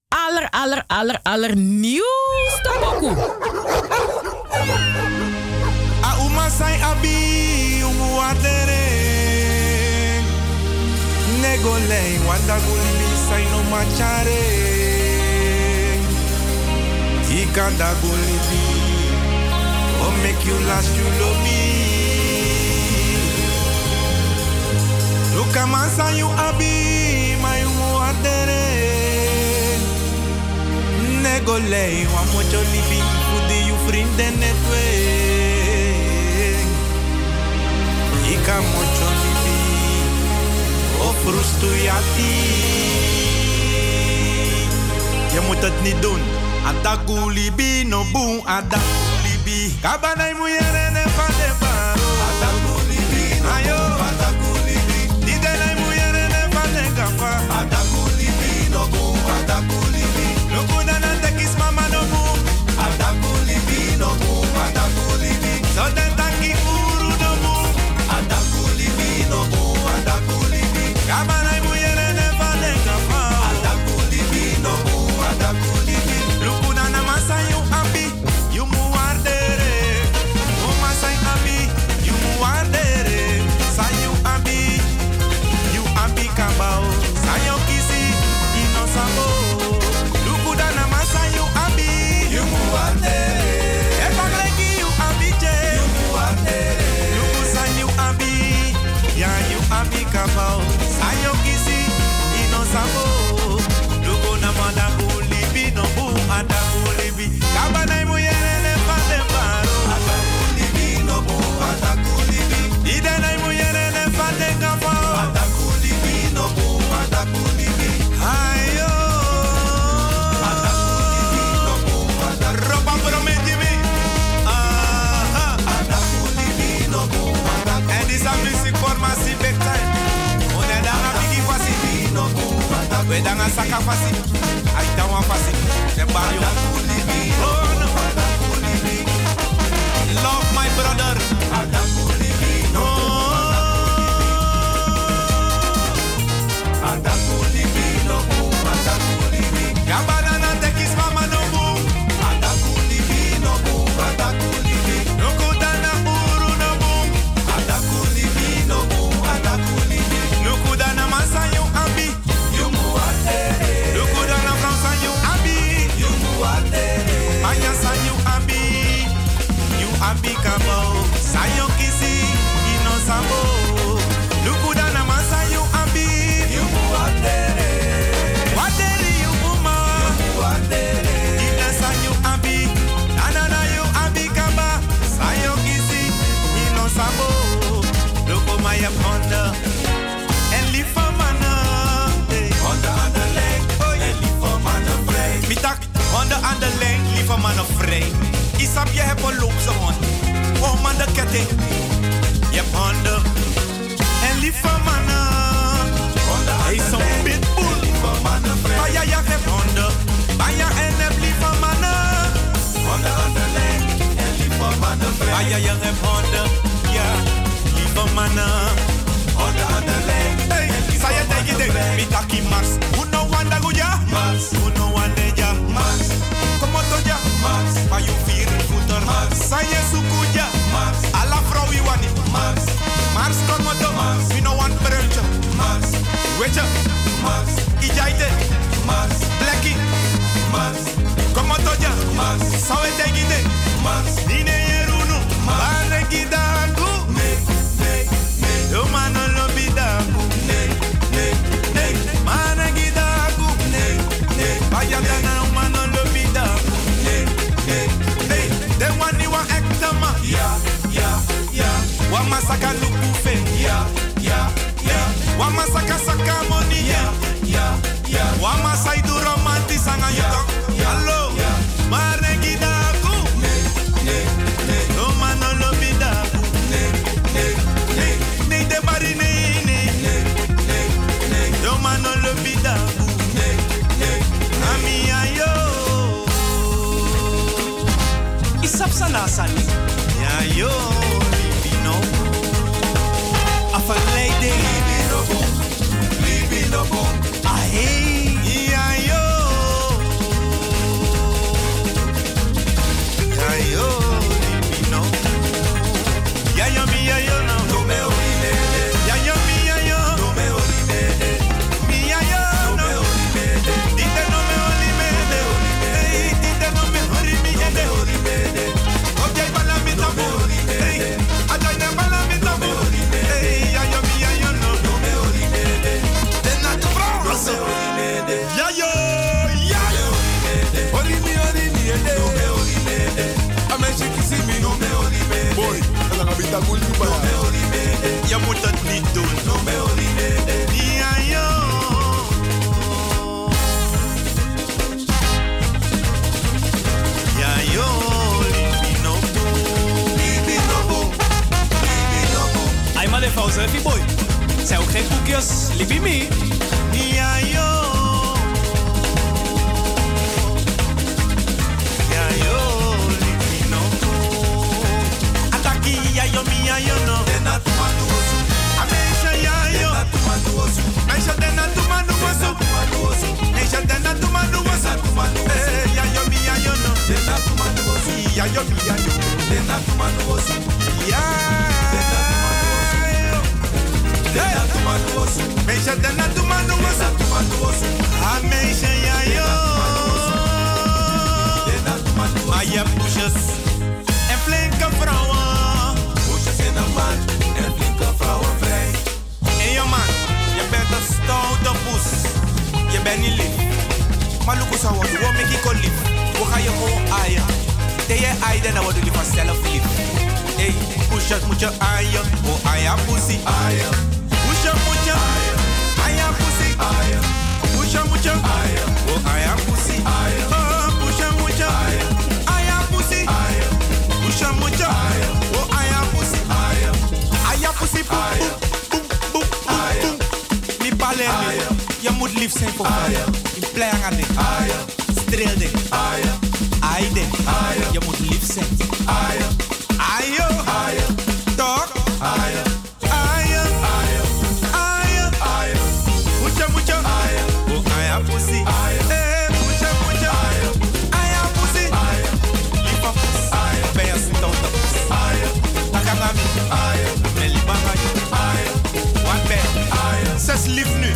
aller, aller, aller, aller nieuwste pokoe. Sai abi, umu watere. Negolei, sai no machare I kanda gulibi Oh make you last you love me Look at my son you abi my water Nego lei wa mocho libi Fudi you frienden netwe I ka mocho libi O e frustu yati e je moet het niet doen. Atakulibi no boom, atakulibi. Kabanai muyere ne pa de paro. Atakulibi no boom, atakulibi. libi. muyere ne pa de kapa. Atakulibi. Mucha, oh aya pussy, oh pusha mucha, aya pussy, pusha oh aya pussy, aya pussy, boom boom boom boom boom. Mi pale je moet lief zijn voor mij. In plein aan dit, streel dit, aide, je moet lief zijn. Ayo, toch? Ayo. Ben? Zes lief nu.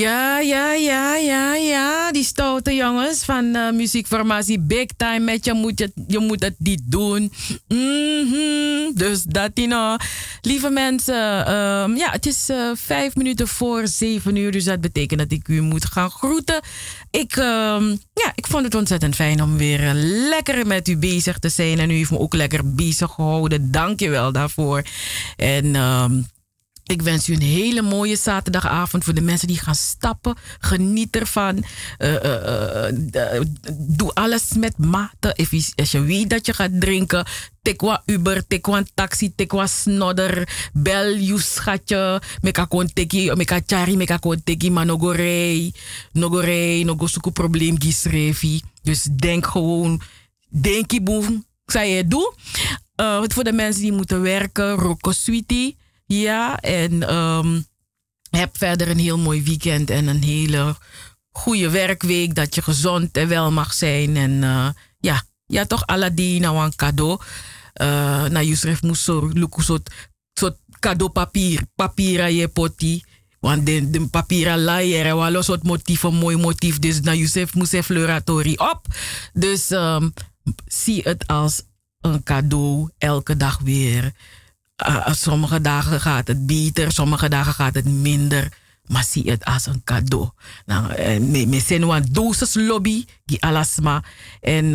Ja, ja, ja, ja, ja. Die stoute jongens van eh, muziekformatie Big Time met je moet het, je moet het niet doen. Mhm. Dus dat, you know. Lieve mensen, ehm, ja, het is eh, vijf minuten voor zeven uur. Dus dat betekent dat ik u moet gaan groeten. Ik, ehm, ja, ik vond het ontzettend fijn om weer eh, lekker met u bezig te zijn. En u heeft me ook lekker bezig gehouden. Dank je wel daarvoor. En... ehm, ik wens u een hele mooie zaterdagavond voor de mensen die gaan stappen. Geniet ervan. Eh, eh, eh, doe alles met mate. Als je weet dat je gaat drinken, tik wat Uber, tik wat taxi, tik wat snodder. Bel je schatje. Meka kon teki, meka chari, meka kon teki, maar nogo rei. Nogo rei, nogo zoeken probleem gisrevi. Dus denk gewoon, denk je boem. Ik zei je, doe. Eh, voor de mensen die moeten werken, Rocco Sweetie. Ja, en ehm, heb verder een heel mooi weekend en een hele goede werkweek. Dat je gezond en wel mag zijn. En eh, ja, ja, toch Aladdin nou een cadeau. Uh, na moest zo lukken soort, soort. Papier aan je poti. Want de, de papier laier en een soort motief, een mooi motief. Dus na Yusuf moest hij fleuratorie op. Dus ehm, zie het als een cadeau elke dag weer. Ah, sommige dagen gaat het beter, sommige dagen gaat het minder. Maar zie het als een cadeau. Nou, eh, we zijn een dosis lobby, die alasma. En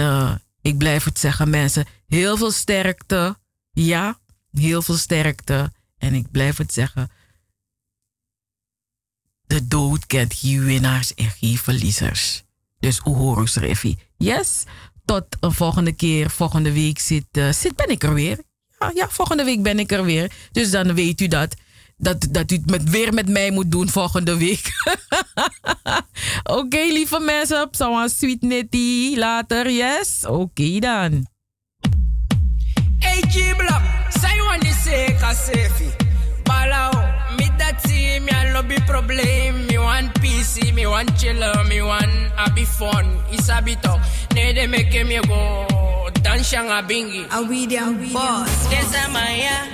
ik blijf het zeggen, mensen. Heel veel sterkte. Ja, heel veel sterkte. En ik blijf het zeggen. De dood kent geen winnaars en geen verliezers. Dus Uhorus Refi. Yes, tot een volgende keer. Volgende week zit ben ik er weer. Ja, ja, volgende week ben ik er weer. Dus dan weet u dat. Dat, dat u het met, weer met mij moet doen volgende week. Oké, lieve mensen. Zo'n sweet netty. Later, yes? Oké dan. Hey G-Block, say one. Balao, me that see me I love be problem. Me want PC, me want chiller, me want happy fun. It's a bit of, ne de make me go. Danshan a bingi. A we them boss. Desa maya,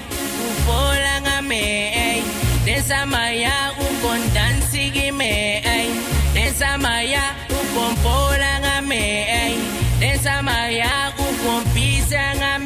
upola nga me. ey. Desa maya, ukon dansi gi me. ey. Desa maya, ukon pola nga me. ey. Desa maya, ukon pisa nga